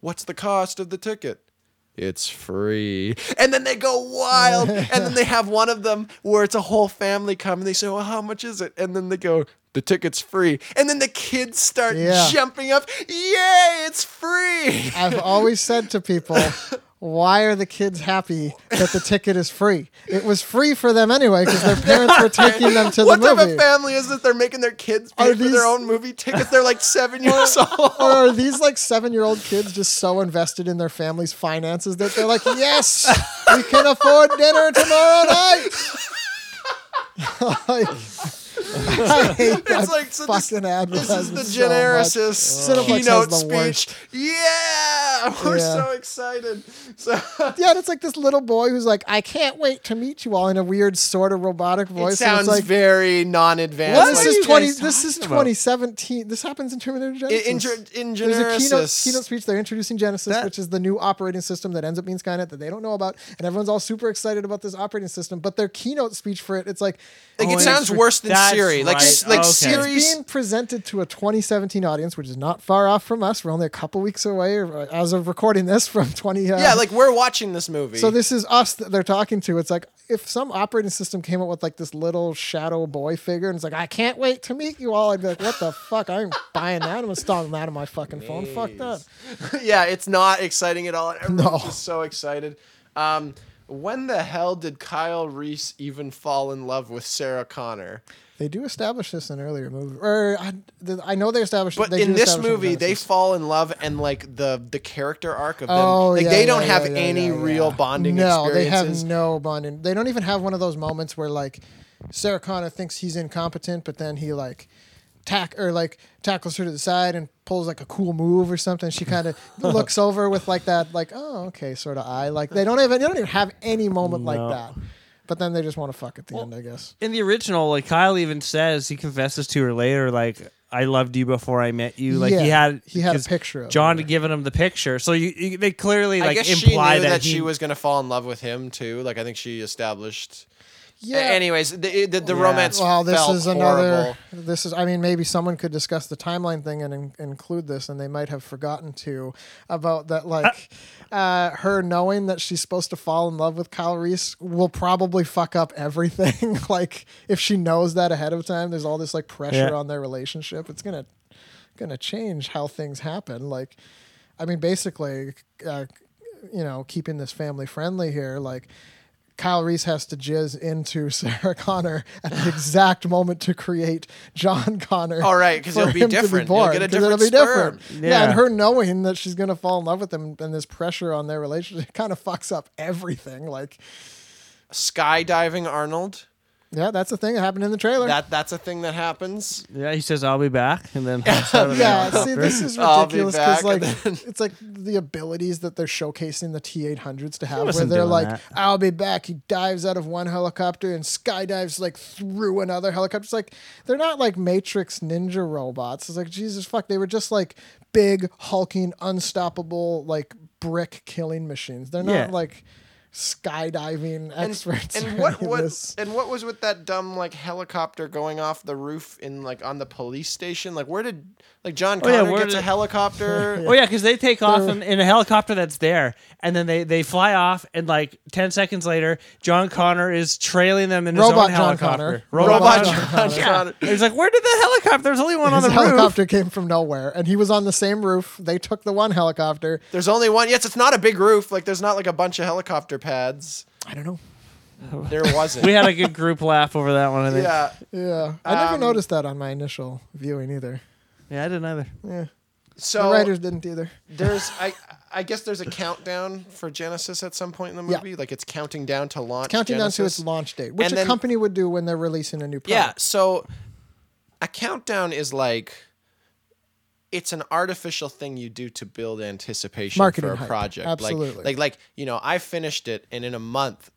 "What's the cost of the ticket?" It's free. And then they go wild. <laughs> and then they have one of them where it's a whole family come and they say, Well, how much is it? And then they go, The ticket's free. And then the kids start Yeah. jumping up. Yay, it's free. I've always said to people, <laughs> why are the kids happy that the ticket is free? It was free for them anyway because their parents were taking them to the movie. what type of family is it? They're making their kids pay Are for these- their own movie tickets. They're like seven years old. or are these like seven year old kids just so invested in their family's finances that they're like, yes, we can afford dinner tomorrow night? <laughs> like, I hate that It's like so this, fucking this advertisement. is the so genericist Cineplex has keynote the speech. worst. Yeah, <laughs> we're Yeah. so excited. So Yeah, and it's like this little boy who's like, I can't wait to meet you all in a weird sort of robotic voice. it sounds it's like, very non-advanced. What this are is twenty. This is 2017. This happens in Terminator Genisys. in, in, Ge- in There's a keynote, keynote speech. They're introducing Genisys, That- which is the new operating system that ends up being Skynet that they don't know about, and everyone's all super excited about this operating system. But their keynote speech for it, it's like, Like Oh, it sounds worse than that's Siri. Like right. s- like Okay. Siri. it's being presented to a 2017 audience, which is not far off from us. We're only a couple weeks away, uh, as of recording this, from 20. Uh, Yeah, like we're watching this movie. So this is us that they're talking to. It's like if some operating system came up with like this little shadow boy figure, and it's like, I can't wait to meet you all. I'd be like, what the fuck? I'm buying that. I'm installing that on my fucking phone. Fuck that. <laughs> yeah, it's not exciting at all. <laughs> Everyone's No. just so excited. Um, when the hell did Kyle Reese even fall in love with Sarah Connor? They do establish this in earlier movies, or I, th- I know they established. But they in do this movie, they fall in love, and like the the character arc of them, Oh, like yeah, they yeah, don't yeah, have yeah, any yeah, real yeah. bonding No, they have no bonding. They don't even have one of those moments where like Sarah Connor thinks he's incompetent, but then he like tack or like tackles her to the side and pulls like a cool move or something. She kind of <laughs> looks over with like that, like oh okay, sort of eye. Like they don't even they don't even have any moment like that. But then they just want to fuck at the end, I guess. in the original, like Kyle even says he confesses to her later, like I loved you before I met you. Like he had he had a 'cause picture of John her. had given him the picture, so you, you they clearly I like guess she imply knew that, he she was gonna fall in love with him too. Like I think she established. Yeah. Anyways, the the, the Yeah. romance. Well, this felt is another. horrible. This is. I mean, maybe someone could discuss the timeline thing and in, include this, and they might have forgotten to about that. Like, uh, her knowing that she's supposed to fall in love with Kyle Reese will probably fuck up everything. <laughs> like, if she knows that ahead of time, there's all this like pressure Yeah. on their relationship. It's gonna gonna change how things happen. Like, I mean, basically, uh, you know, keeping this family friendly here, like. Kyle Reese has to jizz into <laughs> Sarah Connor at the exact moment to create John Connor. All right, because for he'll be him to different. He'll born, get a 'cause it'll different be different. sperm. Yeah. and her knowing that she's gonna fall in love with him and this pressure on their relationship <laughs> kind of fucks up everything. Like, Skydiving Arnold. Yeah, that's the thing that happened in the trailer. That that's a thing that happens. Yeah, he says I'll be back, and then <laughs> hops out of the yeah, see, this is <laughs> ridiculous because like then- <laughs> it's like the abilities that they're showcasing the T eight hundreds to have, where they're like, that. "I'll be back." He dives out of one helicopter and skydives like through another helicopter. It's like they're not like Matrix ninja robots. It's like Jesus fuck, they were just like big hulking, unstoppable like brick killing machines. They're not Yeah. like skydiving And, experts. and or <laughs> what any of what this. and what was with that dumb like helicopter going off the roof in like on the police station? Like where did like John Oh, yeah, Connor where gets a did- helicopter? <laughs> Oh yeah, because they take off in, in a helicopter that's there, and then they, they fly off, and like ten seconds later, John Connor is trailing them in his Robot own John helicopter. Connor. Robot John John Yeah. Connor. He's like, "Where did the helicopter? There's only one on His the roof." The helicopter came from nowhere, and he was on the same roof. They took the one helicopter. There's only one. Yes, it's not a big roof. Like there's not like a bunch of helicopter pads. I don't know. There wasn't. <laughs> We had a good group laugh over that one. I think. yeah. Yeah, I never Um, noticed that on my initial viewing either. yeah, I didn't either. Yeah, So the writers didn't either. there's I <laughs> I guess there's a countdown for Genisys at some point in the Yeah. movie. Like it's counting down to launch. Counting down to Genisys. its launch date, which And a then- company would do when they're releasing a new product. Yeah. product. So a countdown is like it's an artificial thing you do to build anticipation Marketing for a hype. project. Absolutely. Like, like like you know, I finished it and in a month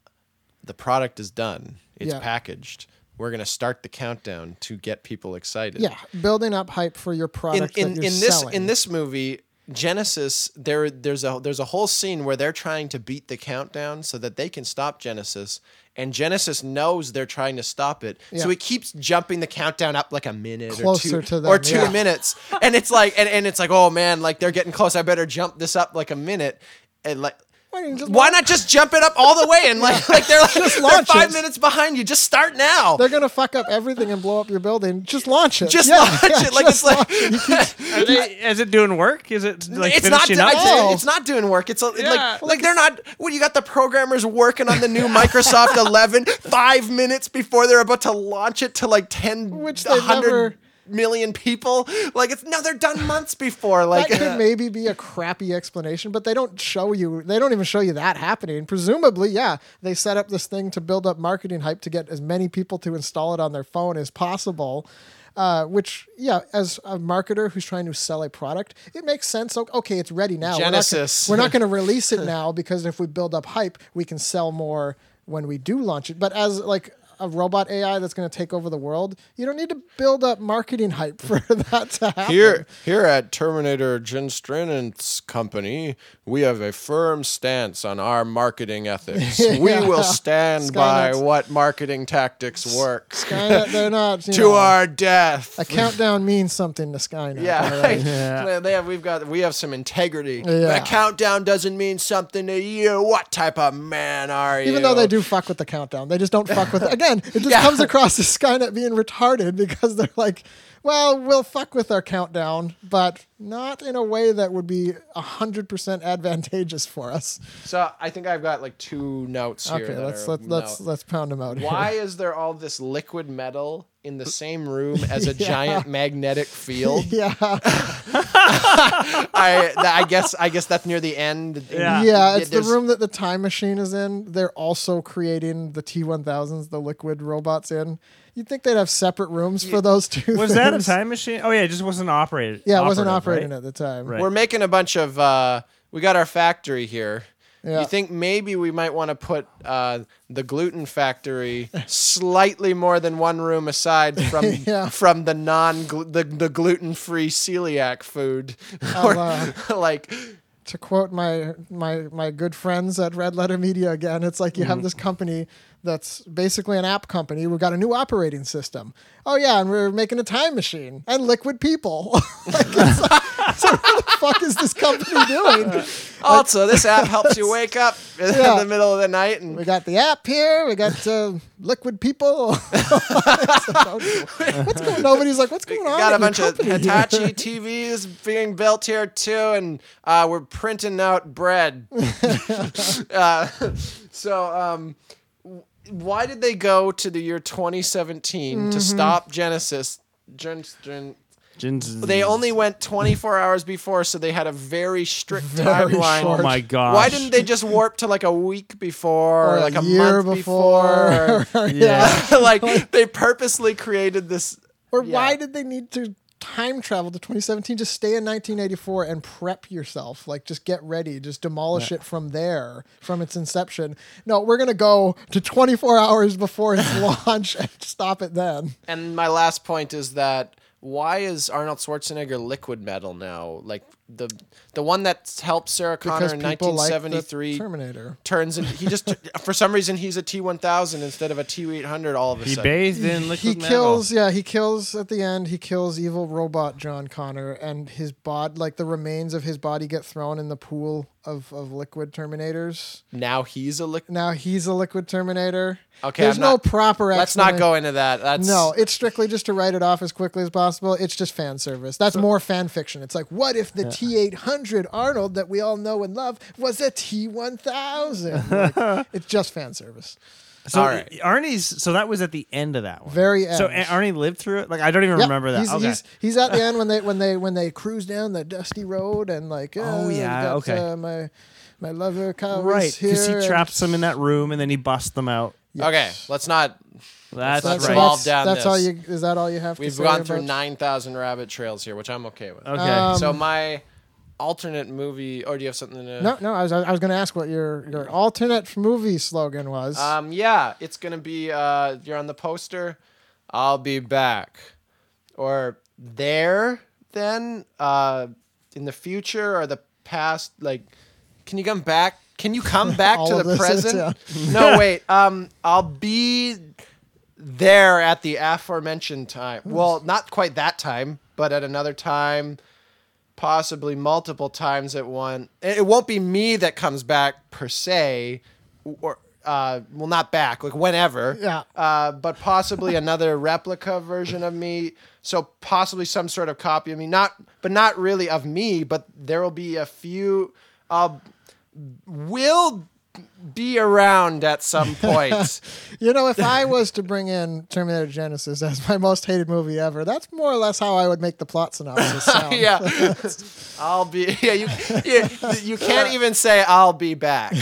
the product is done. It's Yeah. packaged. We're gonna start the countdown to get people excited. Yeah, building up hype for your product in, you're in this in this movie Genisys there there's a there's a whole scene where they're trying to beat the countdown so that they can stop Genisys and Genisys knows they're trying to stop it so Yeah. it keeps jumping the countdown up like a minute Closer or two to them, or 2 yeah. minutes and it's like and, and it's like oh man like they're getting close I better jump this up like a minute and like Why don't just why not just jump it up all the way and like like they're <laughs> like Just they're five it. minutes behind you just start now They're gonna fuck up everything and blow up your building. Just launch it. just Yeah, launch yeah, it like it's like <laughs> Are they, is it doing work? Is it like it's not. finishing up? I- oh. It's not doing work. It's a, Yeah. like like they're not. What you got the programmers working on the new Microsoft <laughs> 11 five minutes before they're about to launch it to like 10, Which they've 100 never- million people. Like it's no, they're done months before. Like that could maybe be a crappy explanation, but they don't show you. They don't even show you that happening. Presumably, yeah, they set up this thing to build up marketing hype to get as many people to install it on their phone as possible. Uh, which, yeah, as a marketer who's trying to sell a product, it makes sense. Okay, it's ready now. We're not gonna- Genisys. We're not going <laughs> to release it now because if we build up hype, we can sell more when we do launch it. But as like a robot AI that's going to take over the world, you don't need to build up marketing hype for <laughs> that to happen. Here, here at Terminator Jim Strannon's company, we have a firm stance on our marketing ethics. <laughs> We will stand by what marketing tactics work Skynet, they're <laughs> not you to know, our death. A countdown means something to Skynet. Yeah, all right? Yeah. They have, we've got we have some integrity. Yeah. A countdown doesn't mean something to you. What type of man are you? Even though they do fuck with the countdown, they just don't fuck with it. Again, it just Yeah. comes <laughs> across as Skynet being retarded because they're like, well, we'll fuck with our countdown, but not in a way that would be 100% advantageous for us. So I think I've got like two notes here. Okay, let's let's let's let's pound them out here. Why is there all this liquid metal in the same room <laughs> as a giant magnetic field? <laughs> Yeah, <laughs> I th- I guess I guess that's near the end. Yeah. yeah, it's the room that the time machine is in. They're also creating the T1000s, the liquid robots in. You'd think they'd have separate rooms for those two. Was that a time machine? Oh yeah, it just wasn't operated. Yeah, it wasn't operating right? at the time. Right. We're making a bunch of. Uh, we got our factory here. Yeah. You think maybe we might want to put uh, the gluten factory slightly more than one room aside <laughs> from Yeah. from the non the, the gluten free celiac food, Or, uh, <laughs> like to quote my my my good friends at Red Letter Media again, it's like you Mm-hmm. have this company that's basically an app company. We've got a new operating system. Oh yeah, and we're making a time machine and liquid people. <laughs> like, like, so what the fuck is this company doing? <laughs> Also, this app helps you wake up <laughs> in Yeah. the middle of the night and We got the app here. We got uh, liquid people. <laughs> what's going? On? Nobody's like, what's going on? We got a bunch your of company?" Hitachi TVs being built here too, and uh, we're printing out bread. uh, so, um, w- why did they go to the year 2017 Mm-hmm. to stop Genisys? Gen- Gen- Jin's- they only <laughs> went 24 hours before, so they had a very strict <laughs> Very timeline. short. Oh my god. Why didn't they just warp to like a week before, Or or a like a year month before. before? <laughs> Yeah. like they purposely created this. Or Yeah. why did they need to time travel to 2017? Just stay in 1984 and prep yourself. Like, just get ready. Just demolish it from there, from its inception. No, we're gonna go to 24 hours before its launch and stop it then. And my last point is that why is Arnold Schwarzenegger liquid metal now? Like the the one that helped Sarah Connor Because in people like the 1973 Terminator. turns into he just <laughs> for some reason he's a T1000 instead of a T800 all of a He sudden. He bathed in liquid metal. he metal. kills yeah he kills at the end he kills evil robot john connor and his bod like the remains of his body get thrown in the pool of, of liquid terminators. Now he's a liquid. now he's a liquid terminator. Okay, there's I'm no not- proper Let's not go into that. That's no it's strictly just to write it off as quickly as possible. It's just fan service. That's more fan fiction. It's like what if the t800 arnold that we all know and love was a t1000 <laughs> like, it's just fan service So All right. Arnie's. So that was at the end of that one. Very So end. Arnie lived through it. Like I don't even Yep, remember that. He's, okay. he's, he's at the end when they when they when they cruise down the dusty road and like Oh, uh, we yeah, got, okay. uh, my my lover Kyle right is here because he and- traps them in that room and then he busts them out. okay. Let's not. That's, That's, right. revolve that's, down that's all you is that all you have We've to say gone through about- nine thousand rabbit trails here, which I'm okay with. Okay. Um, so my alternate movie. Or do you have something to? No, no, I was I was going to ask what your your alternate movie slogan was. Um, yeah, it's gonna be. Uh, you're on the poster. I'll be back, or there. Then, uh, in the future or the past, like, can you come back? Can you come <laughs> back to the present? no, <laughs> wait. Um, I'll be there at the aforementioned time. Well, not quite that time, but at another time, possibly multiple times at one. It won't be me that comes back per se, or uh, well, not back, like whenever. Yeah. Uh, but possibly <laughs> another replica version of me. So possibly some sort of copy of me, not, but not really of me. But there will be a few. Uh, will be around at some <laughs> point. you know, if I was to bring in Terminator Genisys as my most hated movie ever, that's more or less how I would make the plot synopsis <laughs> sound. yeah, <laughs> I'll be. Yeah, you, you you can't even say I'll be back.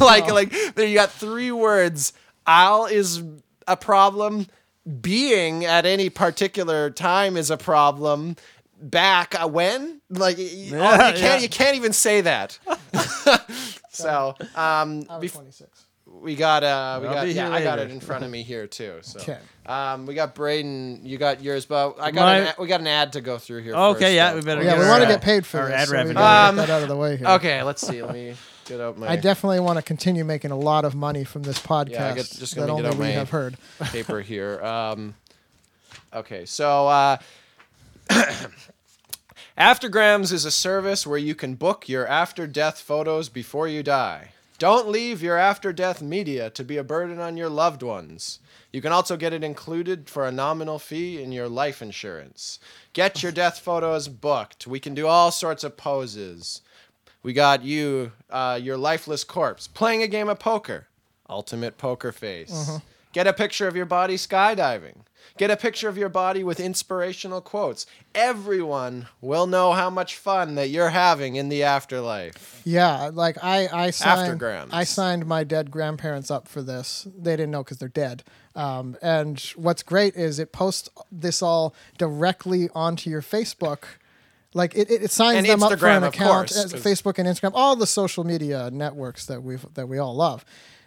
like like there you got three words. I'll is a problem. Being at any particular time is a problem. Back uh, when? Like y- y- you can't yeah. you can't even say that. So um, I was bef- 26. we got uh we I'll got be yeah here I got later. it in front of me here too. So Okay. um we got Braden, you got yours, but I got My- an, ad- we got an ad to go through here. Okay, first, yeah, though. we better Yeah, get we our, want to uh, get paid for our this. ad so we revenue. gotta Um, get that out of the way here. Okay, let's see. Let me get out my I definitely want to continue making a lot of money from this podcast get- just that gonna get only out we my- have heard. paper here. Um, okay, so uh, <coughs> <coughs> <coughs> Aftergrams is a service where you can book your after death photos before you die. Don't leave your after death media to be a burden on your loved ones. You can also get it included for a nominal fee in your life insurance. Get your death photos booked. We can do all sorts of poses. We got you, uh, your lifeless corpse, playing a game of poker. Ultimate poker face. Get a picture of your body skydiving. Get a picture of your body with inspirational quotes. Everyone will know how much fun that you're having in the afterlife. Yeah, like I, I signed. I signed my dead grandparents up for this. They didn't know because they're dead. Um, and what's great is it posts this all directly onto your Facebook. Like it, it, it signs And them up for Instagram, an account, course, Facebook and Instagram, all the social media networks that we that we all love.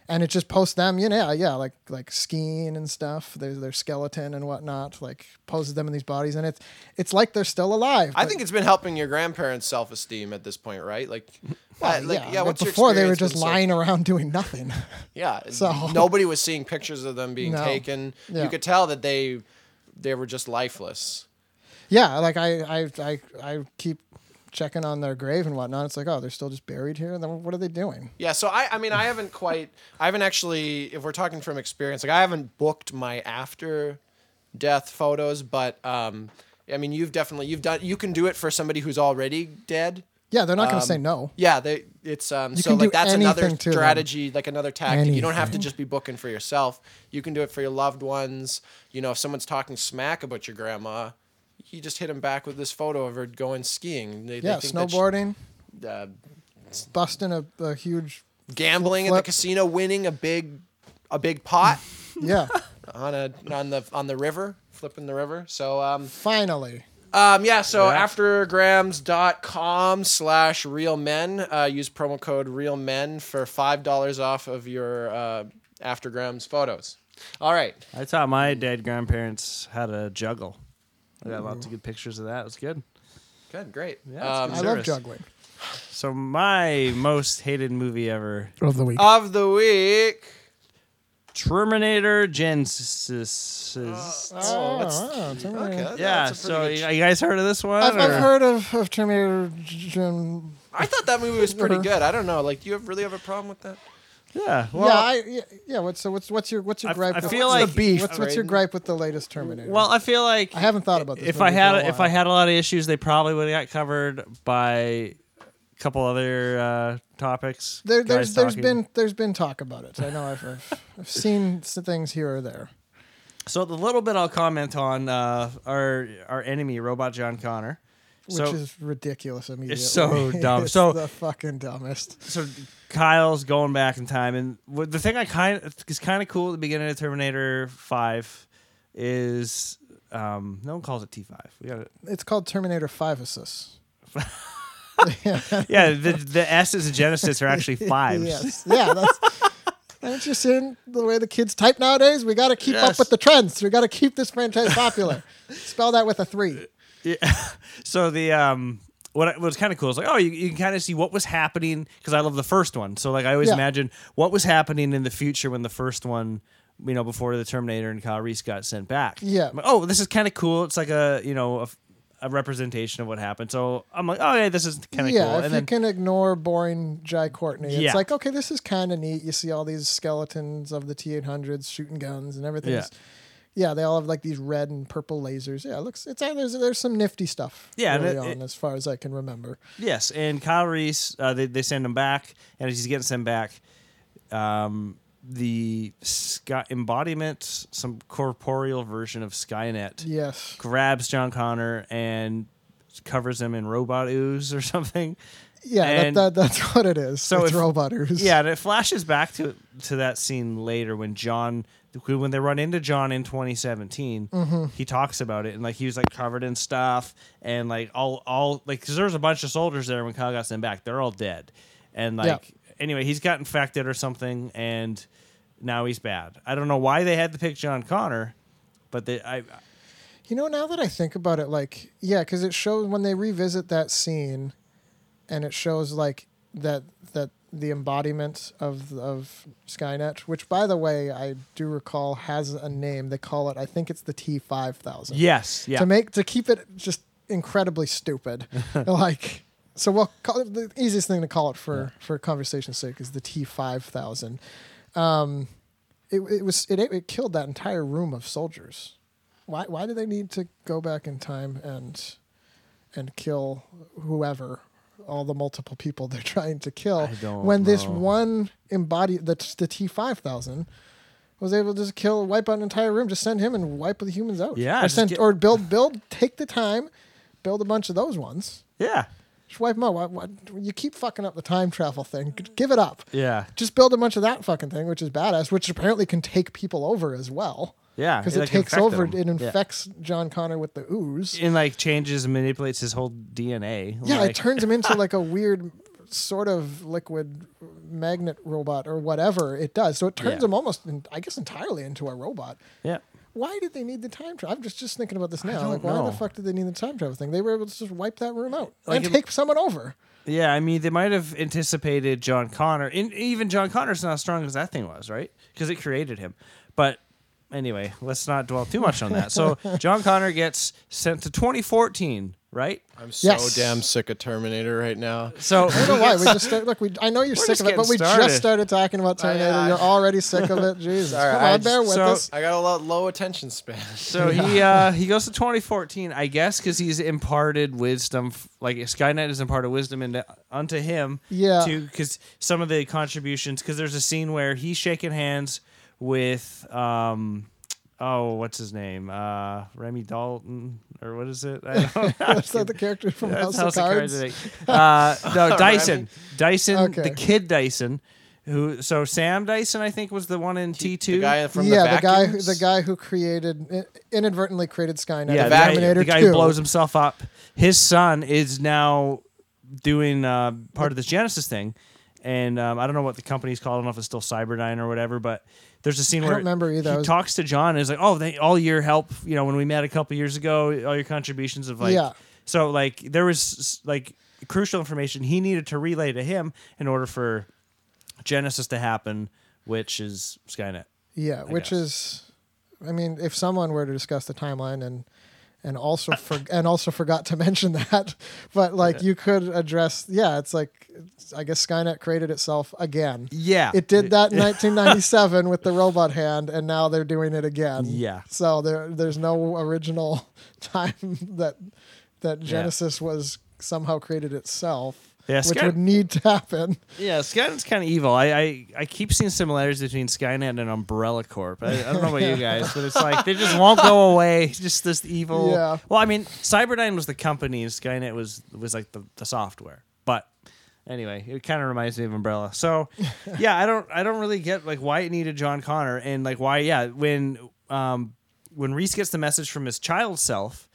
And it just posts them, you know, yeah, like like skiing and stuff. There's their skeleton and whatnot, like poses them in these bodies, and it's it's like they're still alive. I think it's been helping your grandparents' self esteem at this point, right? Like, <laughs> Uh, like, yeah, yeah, before they were just lying around doing nothing. <laughs> Yeah. <laughs> So- nobody was seeing pictures of them being No. taken. Yeah. You could tell that they they were just lifeless. yeah, like I, I, I, I keep checking on their grave and whatnot. It's like, oh, they're still just buried here. Then what are they doing? Yeah, so I I mean I haven't quite I haven't actually if we're talking from experience, like I haven't booked my after death photos, but um I mean you've definitely you've done you can do it for somebody who's already dead. Yeah, they're not going to Um, say no. Yeah, they it's um so can do like that's another anything to them. strategy, like another tactic. You don't have to just be booking for yourself. You can do it for your loved ones. You know, if someone's talking smack about your grandma, you just hit him back with this photo of her going skiing. They, they Yeah, think that she- snowboarding, uh, busting a, a huge. gambling at the casino, winning a big a big pot <laughs> Yeah, on a on the on the river, flipping the river. So um finally. um yeah, so Yeah. aftergrams.com slash real men. Uh, use promo code real men for five dollars off of your uh, aftergrams photos. All right. I taught my dead grandparents how to juggle. I got lots of good pictures of that. It was good. Good, great. Yeah, it's um, good. I love service. juggling. So my most hated movie ever, Of the week. of the week. Terminator Genisys. oh, what's- wow, Terminator. Okay, that- yeah. that's a So pretty you guys heard of this one? I've, or- I've heard of, of Terminator. Gen- I thought that movie was pretty good. I don't know. Like, do you have, really have a problem with that? Yeah. Well, yeah, I, yeah, yeah. What's so? What's what's your what's your I- gripe? I with, feel what's like- the beef. What's, what's your gripe with the latest Terminator? well, I feel like I haven't thought about this. if I had for a if I had a lot of issues, they probably would have got covered by a couple other uh, topics. there, guys there's there's talking. been there's been talk about it. I know I've I've, I've seen some things here or there. So the little bit I'll comment on uh, our our enemy, Robot John Connor. Which so is ridiculous immediately. It's so <laughs> dumb. it's So- the fucking dumbest. so Kyle's going back in time, and the thing I kind of is kind of cool at the beginning of Terminator Five is um, no one calls it T five. We got it. It's called Terminator Five Assist. <laughs> Yeah, the the S's and Genisys are actually <laughs> fives. Yes. Yeah. That's. Aren't you seeing the way the kids type nowadays? We got to keep up with the trends. We got to keep this franchise popular. Spell that with a three. Yeah. <laughs> So the um what was kind of cool is like oh you, you can kind of see what was happening because I love the first one. So like I always Yeah. imagine what was happening in the future when the first one you know before the Terminator and Kyle Reese got sent back. Yeah. Like, oh, this is kind of cool. It's like a you know a, a representation of what happened. So I'm like, oh yeah, this is kind of yeah, cool. if And you then can ignore boring Jai Courtney, it's Yeah. like okay, this is kind of neat. You see all these skeletons of the T eight hundreds shooting guns and everything. Yeah. Yeah, they all have like these red and purple lasers. Yeah, it looks it's uh, there's there's some nifty stuff. Yeah, early it- on it- as far as I can remember. Yes, and Kyle Reese, uh, they they send him back, and as he's getting sent back, um, the Sky embodiment, some corporeal version of Skynet, Yes. grabs John Connor and covers him in robot ooze or <laughs> something. Yeah, that, that that's what it is. So it's if- robot ooze. Yeah, and it flashes back to to that scene later when John when they run into John in 2017, Mm-hmm. he talks about it and like he was like covered in stuff and like all all like because there was a bunch of soldiers there when Kyle got sent back. They're all dead, and like anyway, he's got infected or something, and now he's bad. I don't know why they had to pick John Connor, but they I You know, now that I think about it, like, yeah, because it shows when they revisit that scene, and it shows like that that the embodiment of of Skynet, which by the way I do recall has a name. They call it, I think it's the T five thousand. yes yeah To make to keep it just incredibly stupid, <laughs> like. So we'll call the easiest thing to call it for for conversation's sake is the T five thousand. Um, it, it was it it killed that entire room of soldiers. Why why do they need to go back in time and and kill whoever all the multiple people <laughs> they're trying to kill. When this one embody the the T five thousand was able to just kill wipe out an entire room just send him and wipe the humans out. Yeah, or send get- or build build take the time build a bunch of those ones. Yeah. Just wipe them out. Why, why, you keep fucking up the time travel thing. Give it up. Yeah. Just build a bunch of that fucking thing which is badass which apparently can take people over as well yeah because it like, takes over him. it Yeah. infects John Connor with the ooze. and like changes and manipulates his whole DNA. Yeah, like, it turns him into <laughs> like a weird sort of liquid magnet robot or whatever it does. So it turns Yeah. him almost, in, I guess, entirely into a robot. yeah. Why did they need the time travel? I'm just just thinking about this now. Like, why know. the fuck did they need the time travel thing? They were able to just wipe that room out Like and it- take someone over. Yeah, I mean, they might have anticipated John Connor. And even John Connor's not as strong as that thing was, right? Because it created him. But anyway, let's not dwell too much on that. So <laughs> John Connor gets sent to 2014, right? I'm so Yes. damn sick of Terminator right now. So I don't know why. We just <laughs> start, look. We I know you're sick just of it, but we started. just started talking about Terminator. I- you're already sick of it. <laughs> Jesus, Sorry, come I on, bear with so- us. I got a lot low attention span. So he uh, he goes to 2014, I guess, because he's imparted wisdom. f- Like Skynet has imparted wisdom into unto him. Yeah. To because some of the contributions, because there's a scene where he's shaking hands with um, oh, what's his name? Uh, Remy Dalton or what is it? <laughs> I don't know. Is the character from That's House, of Cards? I think. <laughs> Uh, no, Dyson. Dyson, Okay. the kid Dyson. Who? So Sam Dyson, I think, was the one in T two. The guy from yeah, the the guy, who, the guy who created inadvertently created Skynet. yeah, in the guy, the guy who blows himself up. His son is now doing uh, part of this Genisys thing, and um, I don't know what the company's called. I don't know if it's still Cyberdyne or whatever, but there's a scene I where don't remember either. I he was- talks to John and is like, "Oh, they, all your help, you know, when we met a couple years ago, all your contributions of like, Yeah. so like there was like crucial information he needed to relay to him in order for Genisys to happen, which is Skynet." Yeah, which guess. is, I mean, if someone were to discuss the timeline and and also for, and also forgot to mention that, <laughs> but like you could address, yeah, it's like I guess Skynet created itself again. Yeah, It did that in <laughs> 1997 with the robot hand, and now they're doing it again. Yeah. So there, there's no original <laughs> time that that Genisys was somehow created itself, Yeah, which Sky- would need to happen. Yeah, Skynet's kind of evil. I, I I keep seeing similarities between Skynet and Umbrella Corp. I, I don't know about you guys, but it's like they just won't go away. Just this evil. Yeah. Well, I mean, Cyberdyne was the company, and Skynet was was like the, the software. But anyway, it kind of reminds me of Umbrella. So <laughs> yeah, I don't I don't really get like why it needed John Connor and like why yeah when um when Reese gets the message from his child self,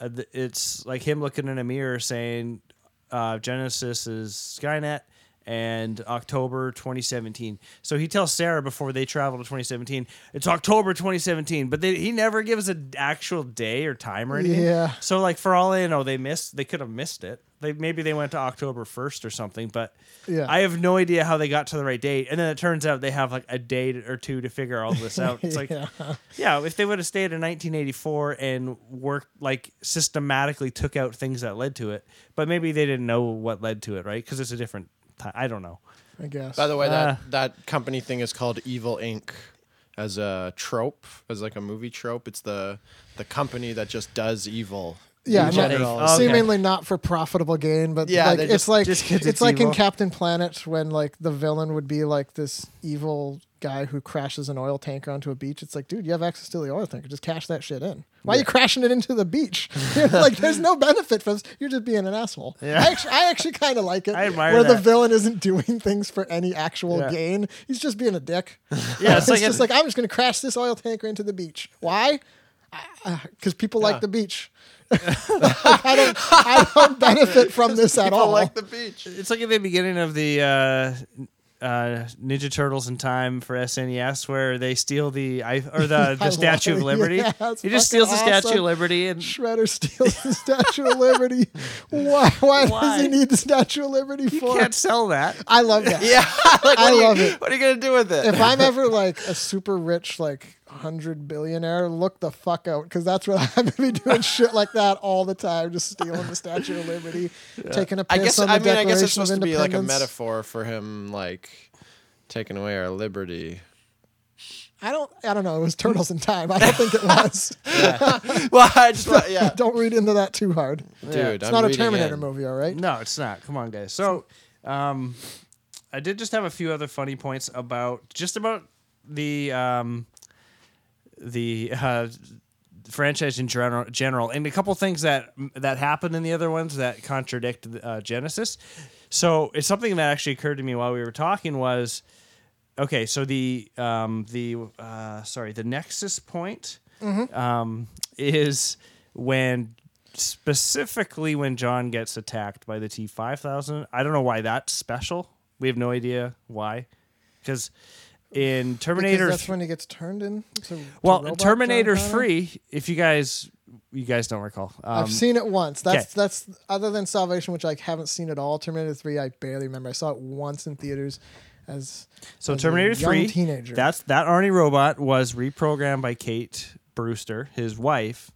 uh, th- it's like him looking in a mirror saying uh, Genisys is Skynet and October 2017. So he tells Sarah before they travel to 2017, it's October 2017, but they, he never gives an actual day or time or anything. Yeah. So like for all I know, they missed. They could have missed it. They maybe they went to October 1st or something, but Yeah. I have no idea how they got to the right date. And then it turns out they have like a day or two to figure all this out. It's <laughs> like, Yeah. yeah, if they would have stayed in 1984 and worked like systematically took out things that led to it, but maybe they didn't know what led to it, right? Because it's a different time. I don't know. I guess. By the way, Uh. that that company thing is called Evil Inc. as a trope, as like a movie trope. It's the the company that just does evil. yeah, in not- general. Okay. seemingly not for profitable gain, but Yeah, like they it's just- like just 'cause it's, it's like in evil. Captain Planet when like the villain would be like this evil guy who crashes an oil tanker onto a beach. It's like, dude, you have access to the oil tanker, just cash that shit in. Why are you crashing it into the beach? <laughs> <laughs> Like, there's no benefit from this. You're just being an asshole. Yeah. I actually, I actually kind of like it, I admire where the villain isn't doing things for any actual Yeah. gain. He's just being a dick. <laughs> Yeah, it's it's like just a- like I'm just going to crash this oil tanker into the beach. Why? Because people like the beach. I don't. I don't benefit from this at all. People all. like the beach. It's like at the beginning of the uh, uh, Ninja Turtles in Time for SNES, where they steal the I- or the, <laughs> the Statue of Liberty. Yeah, he just steals the Statue of Liberty, and Shredder steals the Statue of Liberty. Why? Why, Why? does he need the Statue of Liberty for? you for? can't sell that. I love that. <laughs> Yeah, <laughs> like, I you, love it. What are you gonna do with it? If I'm ever like a super rich, like hundred billionaire, look the fuck out because that's what I'm gonna be doing shit like that all the time, just stealing the Statue of Liberty, taking a piss I guess on the I mean I guess it's supposed to be like a metaphor for him like taking away our liberty. I don't. I don't know. It was Turtles in Time. I don't think it was. <laughs> well, I just thought- yeah, <laughs> don't read into that too hard. dude, It's I'm not a Terminator in. movie, all right? No, it's not. Come on, guys. So, um, I did just have a few other funny points about just about the um, the uh, franchise in general, general, and a couple things that that happened in the other ones that contradict uh, Genisys. So it's something that actually occurred to me while we were talking was okay. So the um, the uh, sorry the Nexus point um, is when specifically when John gets attacked by the T five thousand. I don't know why that's special. We have no idea why, because in Because Terminator that's when he gets turned in. To, well, to robot Terminator John Connor? Three. If you guys you guys don't recall. Um, I've seen it once. That's okay. that's other than Salvation, which I haven't seen at all. Terminator Three, I barely remember. I saw it once in theaters as So as a Terminator Three, teenager. that's that Arnie robot was reprogrammed by Kate Brewster, his wife,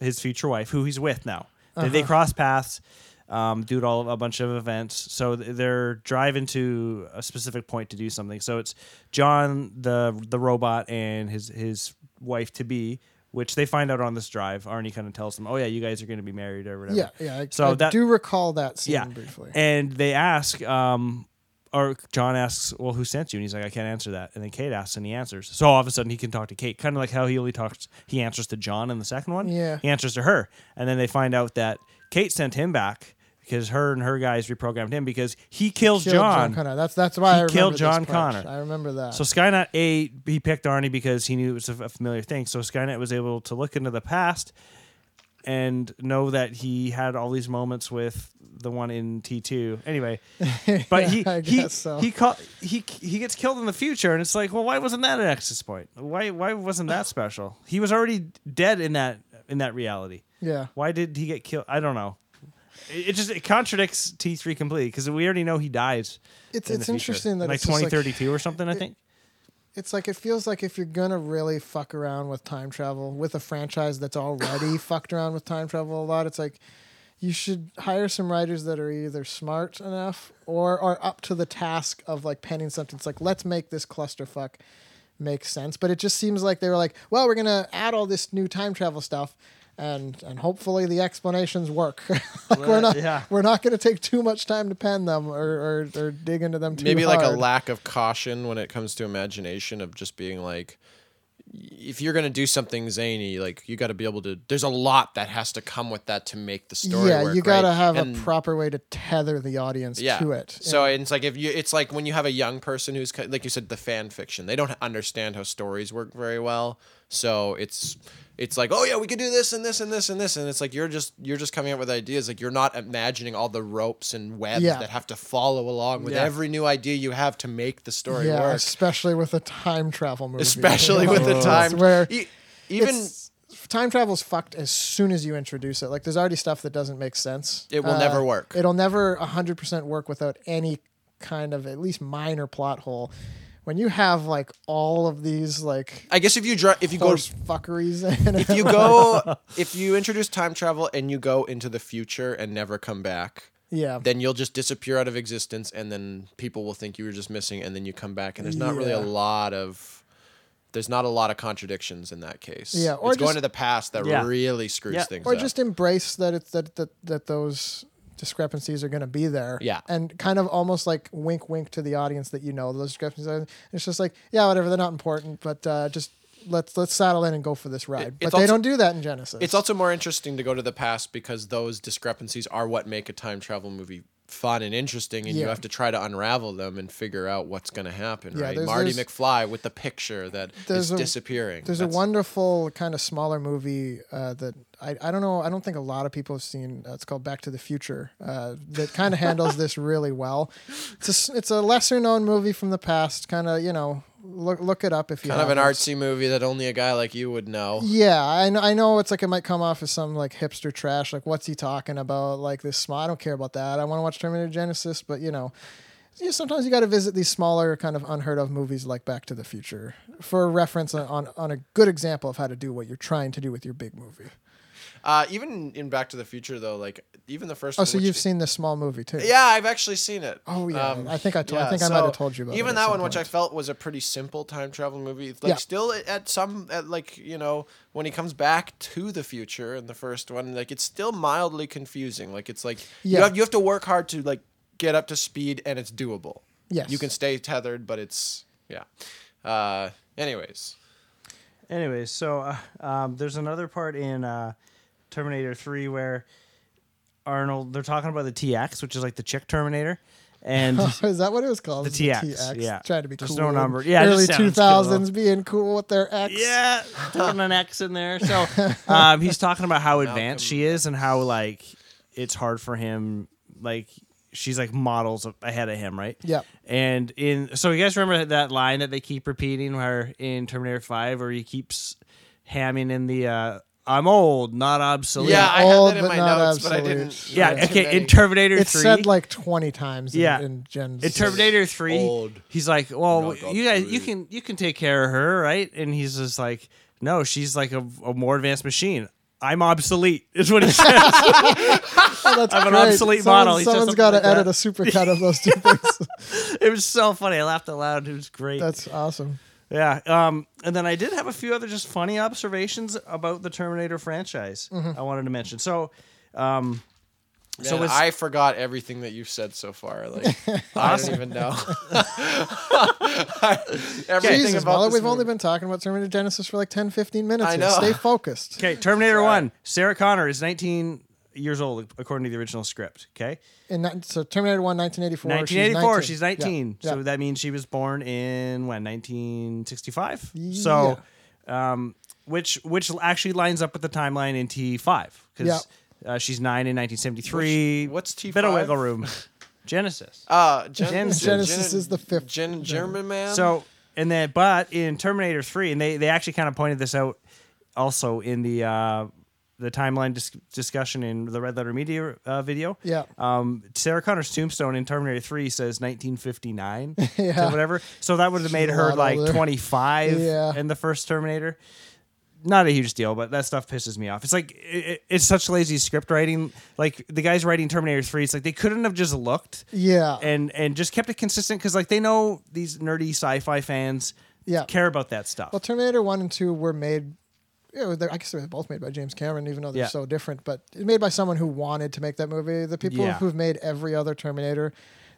his future wife, who he's with now. They, they Uh-huh. cross paths, um, do all a bunch of events. So they're driving to a specific point to do something. So it's John, the the robot, and his his wife to be. Which they find out on this drive. Arnie kind of tells them, "Oh yeah, you guys are going to be married or whatever." yeah, yeah. I, So I that- do recall that scene yeah. briefly. And they ask, um, or John asks, "Well, who sent you?" And he's like, "I can't answer that." And then Kate asks, and he answers. So all of a sudden, he can talk to Kate, kind of like how he only talks. He answers to John in the second one. Yeah. he answers to her, and then they find out that Kate sent him back because her and her guys reprogrammed him because he kills Killed John. Connor. That's that's why He I remember killed John. Connor. I remember that. So Skynet a he picked Arnie because he knew it was a, familiar thing. So Skynet was able to look into the past and know that he had all these moments with the one in T two. Anyway, <laughs> but he I he so. he call, he he gets killed in the future, and it's like, well, why wasn't that an access point? Why why wasn't that special? He was already dead in that in that reality. yeah. Why did he get killed? I don't know. It, just it contradicts T three completely because we already know he dies. It's in it's interesting that like- twenty thirty two or something. I think. it's like it feels like if you're gonna really fuck around with time travel with a franchise that's already <coughs> fucked around with time travel a lot, it's like you should hire some writers that are either smart enough or are up to the task of like penning something. It's like let's make this clusterfuck make sense. But it just seems like they were like, well, we're gonna add all this new time travel stuff. And, and hopefully the explanations work. <laughs> like we're not yeah. we're not going to take too much time to pen them or, or, or dig into them too much. maybe like a lack of caution when it comes to imagination of just being like if you're gonna do something zany like you got to be able to there's a lot that has to come with that to make the story yeah, work, you got to right? have And- a proper way to tether the audience yeah. to it. So And- it's like if you, it's like when you have a young person who's like you said, the fan fiction. They don't understand how stories work very well. So it's it's like, oh yeah, we could do this and this and this and this, and it's like you're just you're just coming up with ideas. Like you're not imagining all the ropes and webs Yeah. that have to follow along with Yeah. every new idea you have to make the story yeah, work. especially with a time travel movie. Especially with the time, where E- even time travel's fucked as soon as you introduce it. Like there's already stuff that doesn't make sense. Uh, It will never work. It'll never 100% work without any kind of at least minor plot hole. When you have like all of these like I guess if you dri- if you go fuckeries in if you go <laughs> if you introduce time travel and you go into the future and never come back yeah, then you'll just disappear out of existence and then people will think you were just missing and then you come back. And there's not really a lot of there's not a lot of contradictions in that case. Yeah, or it's going to the past that Yeah. really screws Yeah. things or up. just embrace that it's that that that those discrepancies are going to be there. Yeah. and kind of almost like wink, wink to the audience that you know those discrepancies. Are. It's just like, yeah, whatever, they're not important, but uh, just let's let's saddle in and go for this ride. it's but they also- don't do that in Genisys. it's also more interesting to go to the past because those discrepancies are what make a time travel movie fun and interesting and you have to try to unravel them and figure out what's going to happen Yeah, right there's- marty there's- McFly with the picture that is a- disappearing There's That's- a wonderful kind of smaller movie uh, that I, I don't know I don't think a lot of people have seen. Uh, it's called Back to the Future. Uh, that kind of handles this really well. It's a, it's a lesser known movie from the past. Kind of you know look look it up if you kind of an artsy movie that only a guy like you would know Yeah, I know. I know it's like it might come off as some like hipster trash. Like, what's he talking about? Like this small. I don't care about that. I want to watch Terminator Genisys, but you know, you sometimes you got to visit these smaller, kind of unheard of movies like Back to the Future for a reference on on a good example of how to do what you're trying to do with your big movie. Uh, even in Back to the Future, though, like even the first. Oh, one, so you've seen this small movie too? Yeah, I've actually seen it. Oh yeah, Um, I think I told. I yeah, think I might have told you about it even at that some one, which I felt was a pretty simple time travel movie. Like Yeah. still at- at some at like you know when he comes back to the future in the first one, like it's still mildly confusing. Like it's like you have you have to work hard to like get up to speed, and it's doable. Yes. you can stay tethered, but it's yeah. Uh, anyways, Anyways, so uh, um, there's another part in uh, Terminator 3 where Arnold, they're talking about the TX, which is like the chick Terminator. And <laughs> Is that what it was called? The TX, yeah. Trying to be There's cool. no number. Yeah, early two thousands, two sounds thousands being cool with their X. yeah, <laughs> throwing an X in there. So <laughs> um, he's talking about how advanced she is and how like it's hard for him. Like she's like models ahead of him, right? Yep. And in so you guys remember that line that they keep repeating where in Terminator Five where he keeps hamming in the uh, I'm old, not obsolete. Yeah, I Old, had that in my not notes, but I didn't. Yeah, write too okay. In Terminator It's 3, said like 20 times in, Yeah. in Jen's. in Terminator 3, Old. he's like, "Well, you guys, you can you can take care of her, right?" And he's just like, "No, she's like a, a more advanced machine. I'm obsolete." <laughs> Is what he says. Oh, that's I'm an great. obsolete Someone- model. He said Someone's something got to like edit that. a supercut of those two <laughs> things. it was so funny. I laughed out loud. It was great. That's awesome. Yeah. Um, and then I did have a few other just funny observations about the Terminator franchise Mm-hmm. I wanted to mention. So, um, so Man, was, I forgot everything that you've said so far. Like <laughs> I don't even know <laughs> everything Jesus, about Muller, this we've only movie. been talking about Terminator Genisys for like 10, 15 minutes. I here. know. Stay focused. okay, Terminator 1, Sarah Connor is 19 years old, according to the original script. Okay. And ni- so Terminator 1, 1984. 1984, she's 19. she's 19. Yeah. So Yeah. that means she was born in when 1965. So, um, which which actually lines up with the timeline in T5 because uh, she's nine in 1973. Which- what's Bit of T5? wiggle room. <laughs> Genisys. Uh, Gen- Genisys. Genisys is the fifth Gen- German man. So and then, but in Terminator Three, and they they actually kind of pointed this out also in the uh, the timeline dis- discussion in the Red Letter Media uh, video. Yeah. Um, Sarah Connor's tombstone in Terminator Three says 1959 <laughs> Yeah. to whatever. So that would have made her like older. 25 Yeah. in the first Terminator. Not a huge deal, but that stuff pisses me off. It's like it, it's such lazy script writing. Like the guys writing Terminator Three, it's like they couldn't have just looked Yeah. and and just kept it consistent because like they know these nerdy sci-fi fans Yeah. care about that stuff. Well, Terminator 1 and 2 were made. Yeah, I guess they were both made by James Cameron, even though they're Yeah. so different. But it's made by someone who wanted to make that movie. The people Yeah. who've made every other Terminator,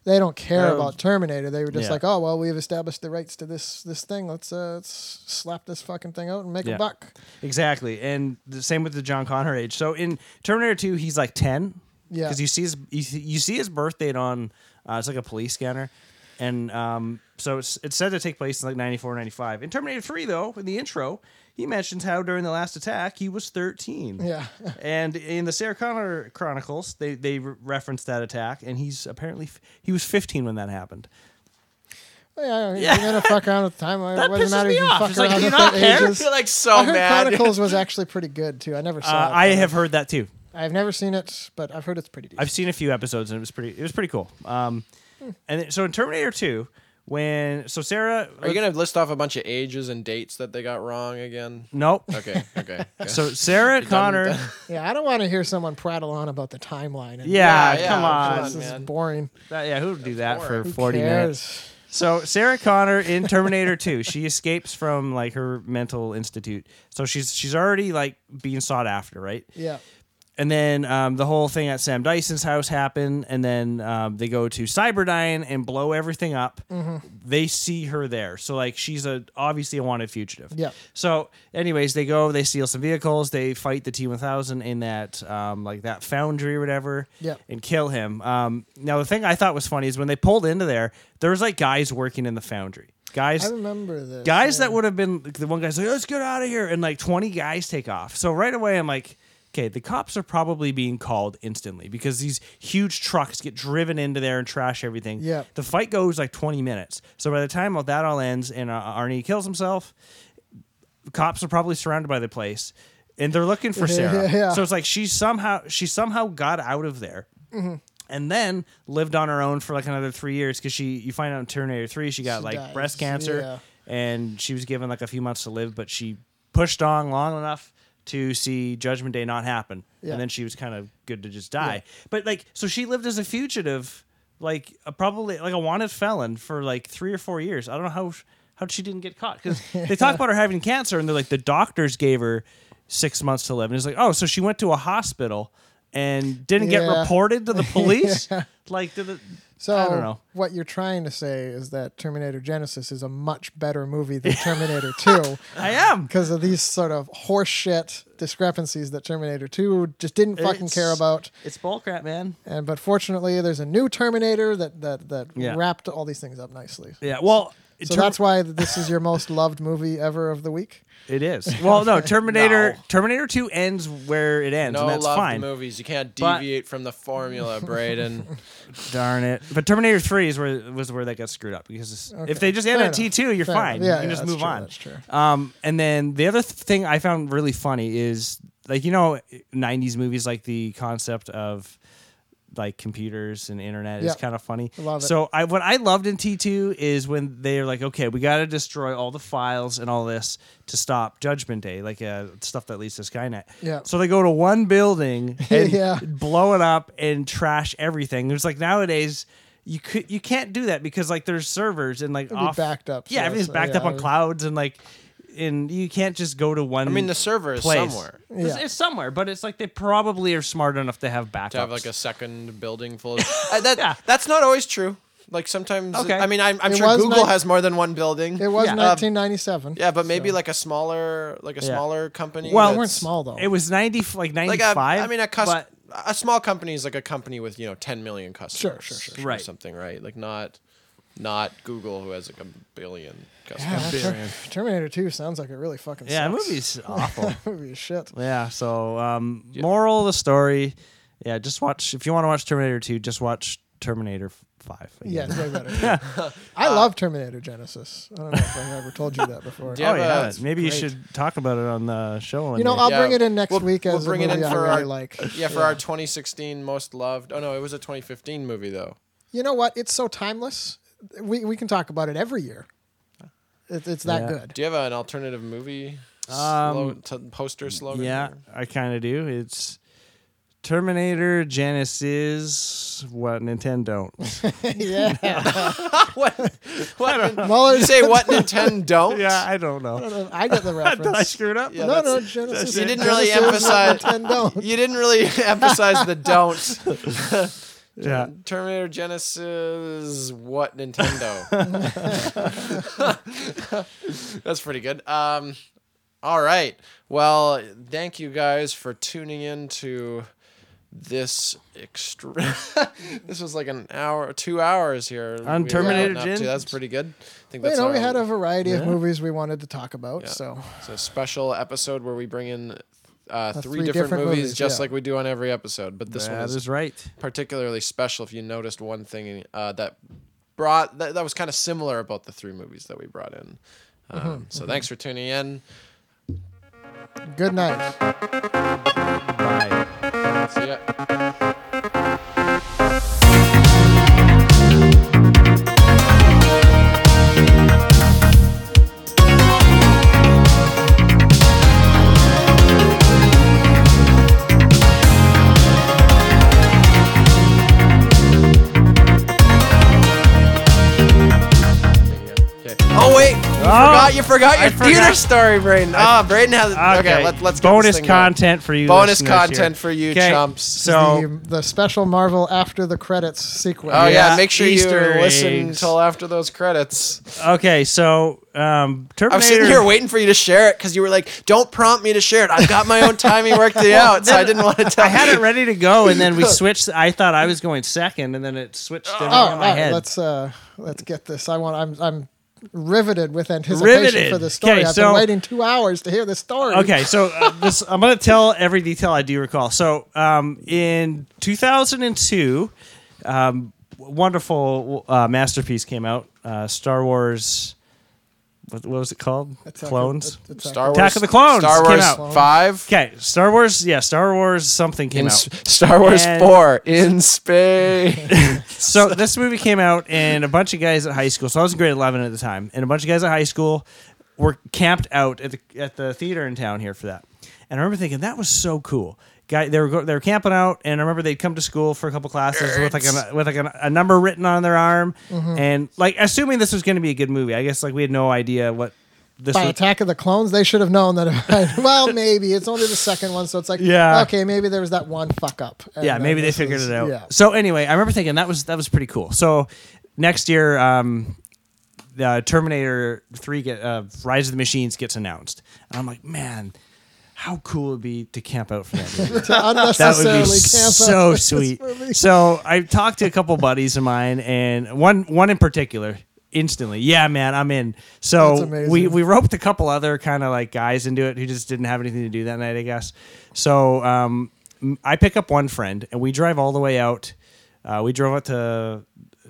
they don't care about Terminator. They were just Yeah. like, oh well, we've established the rights to this this thing. Let's uh, let's slap this fucking thing out and make Yeah. a buck. exactly, and the same with the John Connor age. So in Terminator Two, he's like ten. Yeah. because you see his you you see his birth date on uh, it's like a police scanner, and um, so it's it's said to take place in like 94, 95. In Terminator Three, though, in the intro, he mentions how during the last attack he was thirteen. Yeah. And in the Sarah Connor Chronicles, they they re- reference that attack, and he's apparently f- he was 15 when that happened. Yeah, Yeah. you're gonna fuck around with time. <laughs> That doesn't pisses matter me off. fuck It's like, do you not care? I ages. <laughs> feel like so I heard mad. Chronicles <laughs> was actually pretty good too. I never saw Uh, it. I have heard that too. I've never seen it, but I've heard it's pretty decent. I've seen a few episodes and it was pretty. It was pretty cool. Um, and then- so in Terminator Two, when so Sarah, Are you gonna list off a bunch of ages and dates that they got wrong again? nope. Okay, okay. <laughs> okay. So Sarah done with Connor, <laughs> yeah, I don't want to hear someone prattle on about the timeline. And yeah, Yeah, yeah, come come on, this is boring. That- yeah, who would do that for boring. Who forty cares? minutes? So Sarah Connor in Terminator 2, she escapes from like her mental institute. So she's she's already like being sought after, right? Yeah, And then um, the whole thing at Sam Dyson's house happened, and then um, they go to Cyberdyne and blow everything up. Mm-hmm. They see her there, so like she's a obviously a wanted fugitive. Yeah. So, anyways, they go, they steal some vehicles, they fight the T one thousand in that um, like that foundry or whatever, Yeah. and kill him. Um, now the thing I thought was funny is when they pulled into there, there was like guys working in the foundry, guys I remember this. guys yeah. that would have been the one guy's like, let's get out of here, and like twenty guys take off. So right away, I'm like, okay, the cops are probably being called instantly because these huge trucks get driven into there and trash everything. Yeah. the fight goes like 20 minutes. So by the time all that all ends and uh, Arnie kills himself, the cops are probably surrounded by the place. And they're looking for <laughs> Sarah. Yeah, yeah. So it's like she somehow she somehow got out of there Mm-hmm. and then lived on her own for like another three years because she you find out in Terminator three she got She like dies, breast cancer yeah. and she was given like a few months to live, but she pushed on long enough to see Judgment Day not happen, Yeah. and then she was kind of good to just die. But like, so she lived as a fugitive, like a, probably like a wanted felon for like three or four years. I don't know how how she didn't get caught because <laughs> they talk about her having cancer, and they're like the doctors gave her six months to live, and it's like, oh, so she went to a hospital. And didn't get reported to the police. <laughs> Like, to the So I don't know. what you're trying to say is that Terminator Genisys is a much better movie than <laughs> Terminator 2 I am. because of these sort of horseshit discrepancies that Terminator 2 just didn't fucking It's- care about. It's bullcrap, man. And but fortunately, there's a new Terminator that that that Yeah. wrapped all these things up nicely. Yeah. Well, So Term- that's why this is your most loved movie ever of the week. It is. Well, no, <laughs> Terminator No. Terminator 2 ends where it ends, No and that's love fine. movies. You can't But- deviate from the formula, <laughs> Braden. Darn it. But Terminator 3 is where was where that got screwed up because Okay. if they just end at. T2, you're Fair fine. enough. Yeah, you can yeah, just that's move true, on. That's true. Um, and then the other th- thing I found really funny is like you know, '90s movies like the concept of like computers and internet is Yeah. kind of funny. Love it. So I what I loved in T2 is when they're like, okay, we got to destroy all the files and all this to stop Judgment Day, like uh, stuff that leads to Skynet. Yeah. So they go to one building <laughs> and Yeah. blow it up and trash everything. There's like nowadays. You could you can't do that because like there's servers and like It'll be off backed up, Yeah, so everything's it's- backed yeah, up on clouds and like and you can't just go to one. I mean, the server is place. somewhere It's, Yeah. it's somewhere, but it's like they probably are smart enough to have backups. to have like a second building full of. <laughs> Uh, that, Yeah. That's not always true. Like sometimes, Okay. I mean, I'm, I'm It sure was Google nine- has more than one building. It was Yeah. 1997. yeah, but maybe so- like a smaller, like a Yeah. smaller company. Well, They weren't that's- small though. It was ninety like ninety Like a, five. I mean, a cus- but a small company is like a company with you know 10 million customers. Sure, sure, sure. or Right. something, right? Like not, not Google who has like a billion Yeah, customers. Ter- Terminator 2 sounds like it really fucking movie. yeah, the sucks. movie's <laughs> awful. movie is shit. yeah. So, um, moral of the story, yeah, just watch if you want to watch Terminator two, just watch Terminator five. again. Yeah, it's way better. <laughs> yeah. I love Terminator Genisys. I don't know if I've ever told you that before. <laughs> Do you Oh yeah, a- maybe you should talk about it on the show. You know, day. I'll Yeah, bring it in next we'll- week we'll as bring a it in for I really our- like. Yeah, for our 2016 most loved. Oh no, it was a 2015 movie though. You know what? It's so timeless. We we can talk about it every year. It, it's that Yeah. good. Do you have an alternative movie Um, slo- t- poster slogan? yeah, or- I kind of do. It's Terminator Genisys. What Nintendo? <laughs> <laughs> yeah. what? what Muller, you say what Nintendo don't? yeah, I don't know. I get the <laughs> Did I reference. screw it up? Yeah, no, no, Genesis. You didn't really Genesis, emphasize- Nintendo. You didn't really emphasize the don't. Yeah. Terminator Genisys, what Nintendo? <laughs> <laughs> That's pretty good. Um, all right. Well, thank you guys for tuning in to this extra. <laughs> this was like an hour, two hours here. On we Terminator Gen- That's pretty good. I think You that's know, our- we had a variety of movies we wanted to talk about. Yeah. So it's a special episode where we bring in uh, three, three different, different movies, movies, just yeah. like we do on every episode. But this That one is is right. particularly special if you noticed one thing uh, that brought that, that was kind of similar about the three movies that we brought in um, Mm-hmm, so thanks for tuning in good night. Bye. see ya you forgot you forgot your I theater forgot. story, Braden. Ah, Braden has okay. let, let's get bonus this thing going. content for you. Bonus listeners content here. for you, 'Kay, chumps. So the, the special Marvel after the credits sequence. Oh yeah, Yeah, make sure Easter you listen eggs. until after those credits. okay, so um, Terminator. I was sitting here waiting for you to share it because you were like, "Don't prompt me to share it. I've got my own timing worked it <laughs> out, so I didn't want to tell." I had it ready to go, and then we <laughs> switched. I thought I was going second, and then it switched everything Oh, in my all right, head. let's uh, let's get this. I want. I'm I'm riveted with anticipation Riveted. for the story. Okay, I've so- been waiting two hours to hear the story. Okay, so uh, <laughs> this I'm going to tell every detail I do recall. So, um, in 2002, um, wonderful uh, masterpiece came out, uh, Star Wars. What, what was it called? Attack of- Clones. Attack Star of- Wars, Attack of the Clones Star came Wars out. Five. Okay, Star Wars. Yeah, Star Wars something came In out. Star Wars And- Four in space. <laughs> So this movie came out, and a bunch of guys at high school. So I was in grade eleven at the time, and a bunch of guys at high school were camped out at the at the theater in town here for that. And I remember thinking that was so cool. Guy, they were they were camping out, and I remember they'd come to school for a couple classes with like a, with like a, a number written on their arm, and like assuming this was going to be a good movie. I guess like we had no idea what this By was. Attack of the Clones, they should have known that. It, <laughs> well, maybe it's only the second one, so it's like, Yeah. okay, maybe there was that one fuck up. yeah, maybe they figured is- it out. Yeah, So anyway, I remember thinking that was that was pretty cool. So next year, um, the Terminator Three get uh, Rise of the Machines gets announced, and I'm like, man, how cool it would be to camp out for that <laughs> movie. to that would be so sweet. So I talked to a couple buddies of mine, and one one in particular. Instantly, yeah, man, I'm in. So we we roped a couple other kind of like guys into it who just didn't have anything to do that night, I guess. So um, I pick up one friend, and we drive all the way out. Uh, we drove out to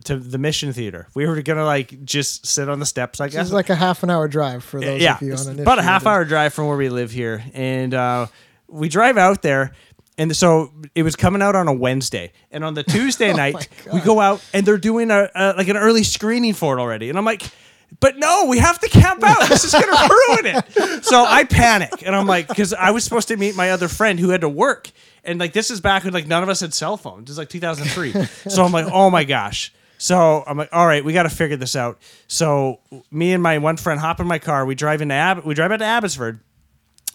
to the Mission Theater. We were gonna like just sit on the steps, I guess. It's like a half an hour drive for those yeah, of you it's uninitiated. about a half hour drive from where we live here, and uh, we drive out there. And so it was coming out on a Wednesday, and on the <laughs> Tuesday night we go out, and they're doing a, a like an early screening for it already, and I'm like, but no, we have to camp out. This is gonna <laughs> ruin it. So I panic, and I'm like, because I was supposed to meet my other friend who had to work, and like this is back when like none of us had cell phones. Is like 2003. <laughs> so I'm like, oh my gosh. So I'm like, all right, we got to figure this out. So me and my one friend hop in my car. We drive into Ab- we drive out to Abbotsford,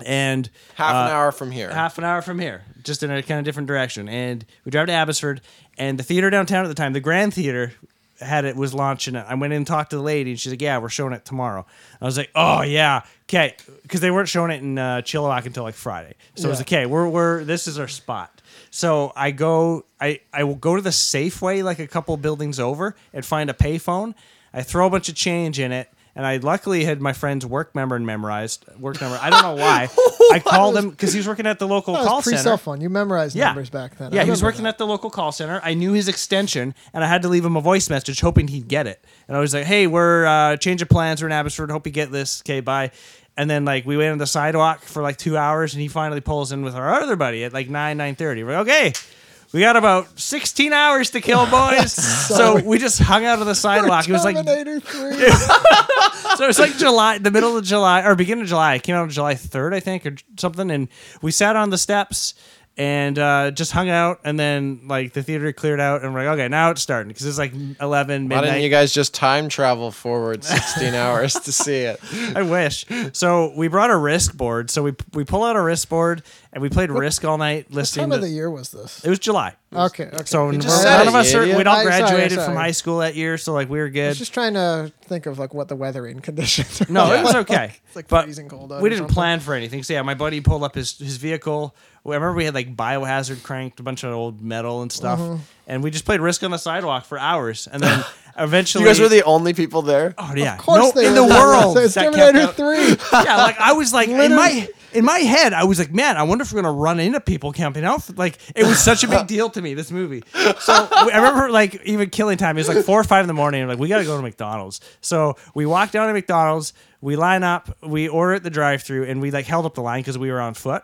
and Half an uh, hour from here. half an hour from here, just in a kind of different direction. And we drive to Abbotsford, and the theater downtown at the time, the Grand Theater, had it was launching it. I went in and talked to the lady, and she's like, "Yeah, we're showing it tomorrow." I was like, "Oh yeah, okay," because they weren't showing it in uh, Chilliwack until like Friday. So it was Yeah. okay. We're we're this is our spot. So I go, I I will go to the Safeway like a couple buildings over and find a payphone. I throw a bunch of change in it. And I luckily had my friend's work number memorized. Work number. I don't know why. <laughs> I called him because he was working at the local call was pre center. cell phone. You memorized Yeah. numbers back then. Yeah, I he was working that. at the local call center. I knew his extension, and I had to leave him a voice message hoping he'd get it. And I was like, "Hey, we're uh, changing plans. We're in Abbotsford. Hope you get this. Okay, bye." And then like we went on the sidewalk for like two hours, and he finally pulls in with our other buddy at like nine nine thirty. We're like, okay. We got about 16 hours to kill, boys. <laughs> so we just hung out on the sidewalk. It was like Terminator 3. <laughs> so it was like July, the middle of July or beginning of July. It came out on July third, I think, or something. And we sat on the steps and uh, just hung out. And then like the theater cleared out, and we're like, okay, now it's starting because it's like eleven midnight. Why didn't you guys just time travel forward 16 <laughs> hours to see it? I wish. So we brought a Risk board. So we we pull out a Risk board and we played Risk all night, Listening. What listening. time of the year was this? it was July. Okay, okay. So just we're- said none it, of us you are. We'd all I- sorry, graduated sorry. from high school that year, so like we were I good. was just trying to think of like what the weathering conditions are. No, like. it was okay. <laughs> It's like but freezing cold We didn't something. plan for anything. So yeah, my buddy pulled up his his vehicle. I remember we had like biohazard cranked, a bunch of old metal and stuff, Mm-hmm. and we just played Risk on the sidewalk for hours, and then <laughs> eventually You guys were the only people there. oh yeah, Of course no, in the world. It's Terminator 3. <laughs> yeah, like I was like in my in my head, I was like, man, I wonder if we're gonna run into people camping out. Like it was such a big <laughs> deal to me. This movie. So I remember like even killing time. It was like four or five in the morning. And like we gotta go to McDonald's. So we walk down to McDonald's. We line up. We order at the drive-through, and we like held up the line because we were on foot.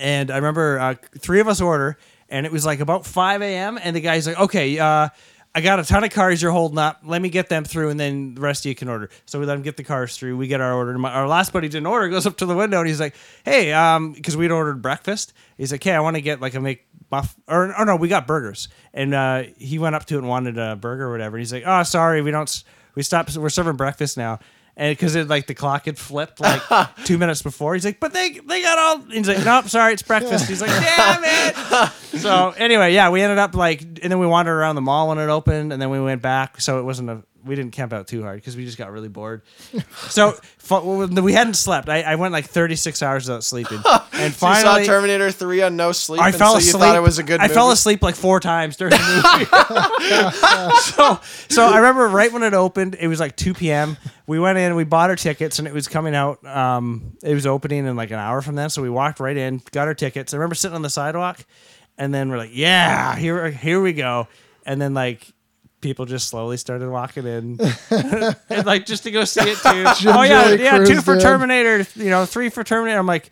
And I remember uh, three of us order, and it was like about 5 a.m. And the guy's like, okay, uh, I got a ton of cars you're holding up. Let me get them through, and then the rest of you can order. So we let him get the cars through. We get our order. My, our last buddy didn't order. Goes up to the window, and he's like, hey, um, because we'd ordered breakfast. He's like, hey, I want to get like a McBuff, or, or no, we got burgers. And uh, he went up to it and wanted a burger or whatever. And he's like, oh, sorry, we don't, we stopped, we're serving breakfast now. And because it like the clock had flipped like <laughs> two minutes before, he's like, "But they they got all." He's like, "Nope, sorry, it's breakfast." He's like, "Damn it!" <laughs> So anyway, yeah, we ended up like, and then we wandered around the mall when it opened, and then we went back. So it wasn't a we didn't camp out too hard because we just got really bored. So <laughs> fu- we hadn't slept. I, I went like 36 hours without sleeping, and <laughs> So you finally saw Terminator 3 on no sleep. I and fell so asleep. You thought it was a good I movie? fell asleep like four times during the <laughs> movie. so, so I remember right when it opened, it was like 2 p.m. We went in, we bought our tickets, and it was coming out. Um, it was opening in like an hour from then, so we walked right in, got our tickets. I remember sitting on the sidewalk, and then we're like, "Yeah, here, here we go." And then like people just slowly started walking in, <laughs> and like just to go see it too. oh yeah, yeah, two for in. Terminator, you know, three for Terminator. I'm like.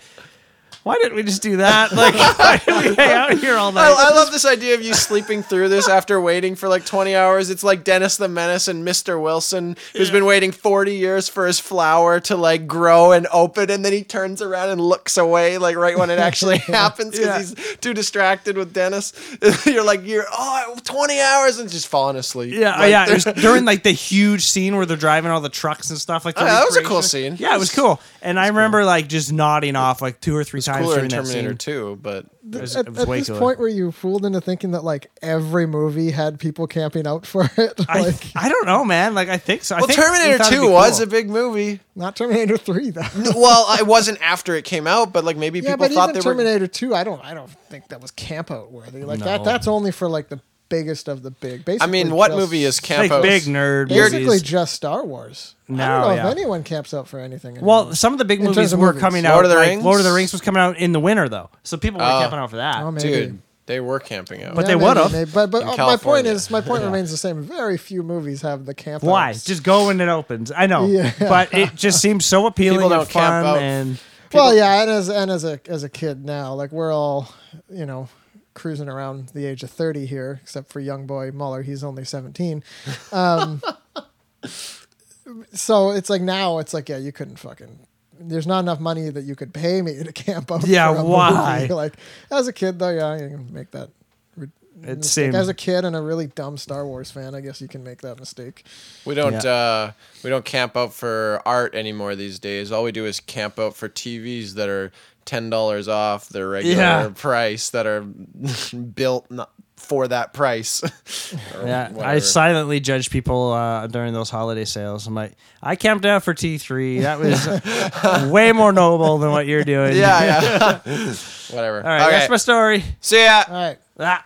Why didn't we just do that? Like, <laughs> why did we hang out here all night? I, I love this idea of you sleeping through this after waiting for like 20 hours. It's like Dennis the Menace and Mr. Wilson, who's been waiting 40 years for his flower to like grow and open, and then he turns around and looks away like right when it actually <laughs> happens because Yeah. he's too distracted with Dennis. <laughs> you're like, you're oh 20 hours and just falling asleep. Yeah, Like, yeah. It was during like the huge scene where they're driving all the trucks and stuff. Like Oh, yeah, that was a cool scene. Yeah, it was cool. And I remember like just nodding off like two or three times cooler during in that Terminator scene. 2, but It was, At, it was at way this cooler. point, were you fooled into thinking that like every movie had people camping out for <laughs> it? I, like I don't know, man. Like I think so. I well, think we Terminator thought it'd 2 be was cool. a big movie. not Terminator Three though. well, it wasn't after it came out, but like maybe yeah, people but thought even they were. Terminator Two, I don't, I don't think that was camp out worthy. Like No. that, that's only for like the biggest of the big. Basically, I mean, what just- movie is camp like big nerd Basically, movies. just Star Wars. I No, don't know yeah. if anyone camps out for anything. Well, some of the big In movies were movies. coming out. Lord of the like, Rings? Lord of the Rings was coming out in the winter though, so people were Oh. camping out for that. Oh, maybe. Dude, they were camping out. But Yeah, they maybe, would've. But but In uh, my point is, my point remains the same. Very few movies have the camp. Why? outs. Just go when it opens. I know, Yeah. but it just seems so <laughs> appealing People don't camp fun out. and. Well, yeah, and as and as a as a kid now, like we're all, you know, cruising around the age of thirty here, except for young boy Muller. He's only seventeen. <laughs> Um, so it's like now, it's like yeah, you couldn't fucking. There's not enough money that you could pay me to camp out. Yeah, for a why? movie. <laughs> Like as a kid though, yeah, you can make that. It mistake. seemed- as a kid and a really dumb Star Wars fan, I guess you can make that mistake. We don't uh, we don't camp out for art anymore these days. All we do is camp out for TVs that are ten dollars off their regular Yeah. price that are <laughs> built not for that price. <laughs> Or Yeah, I silently judge people uh, during those holiday sales. I'm like, I camped out for T3. That was <laughs> way more noble than what you're doing. yeah, yeah. whatever. All right, okay. that's my story. See ya. All right. Ah.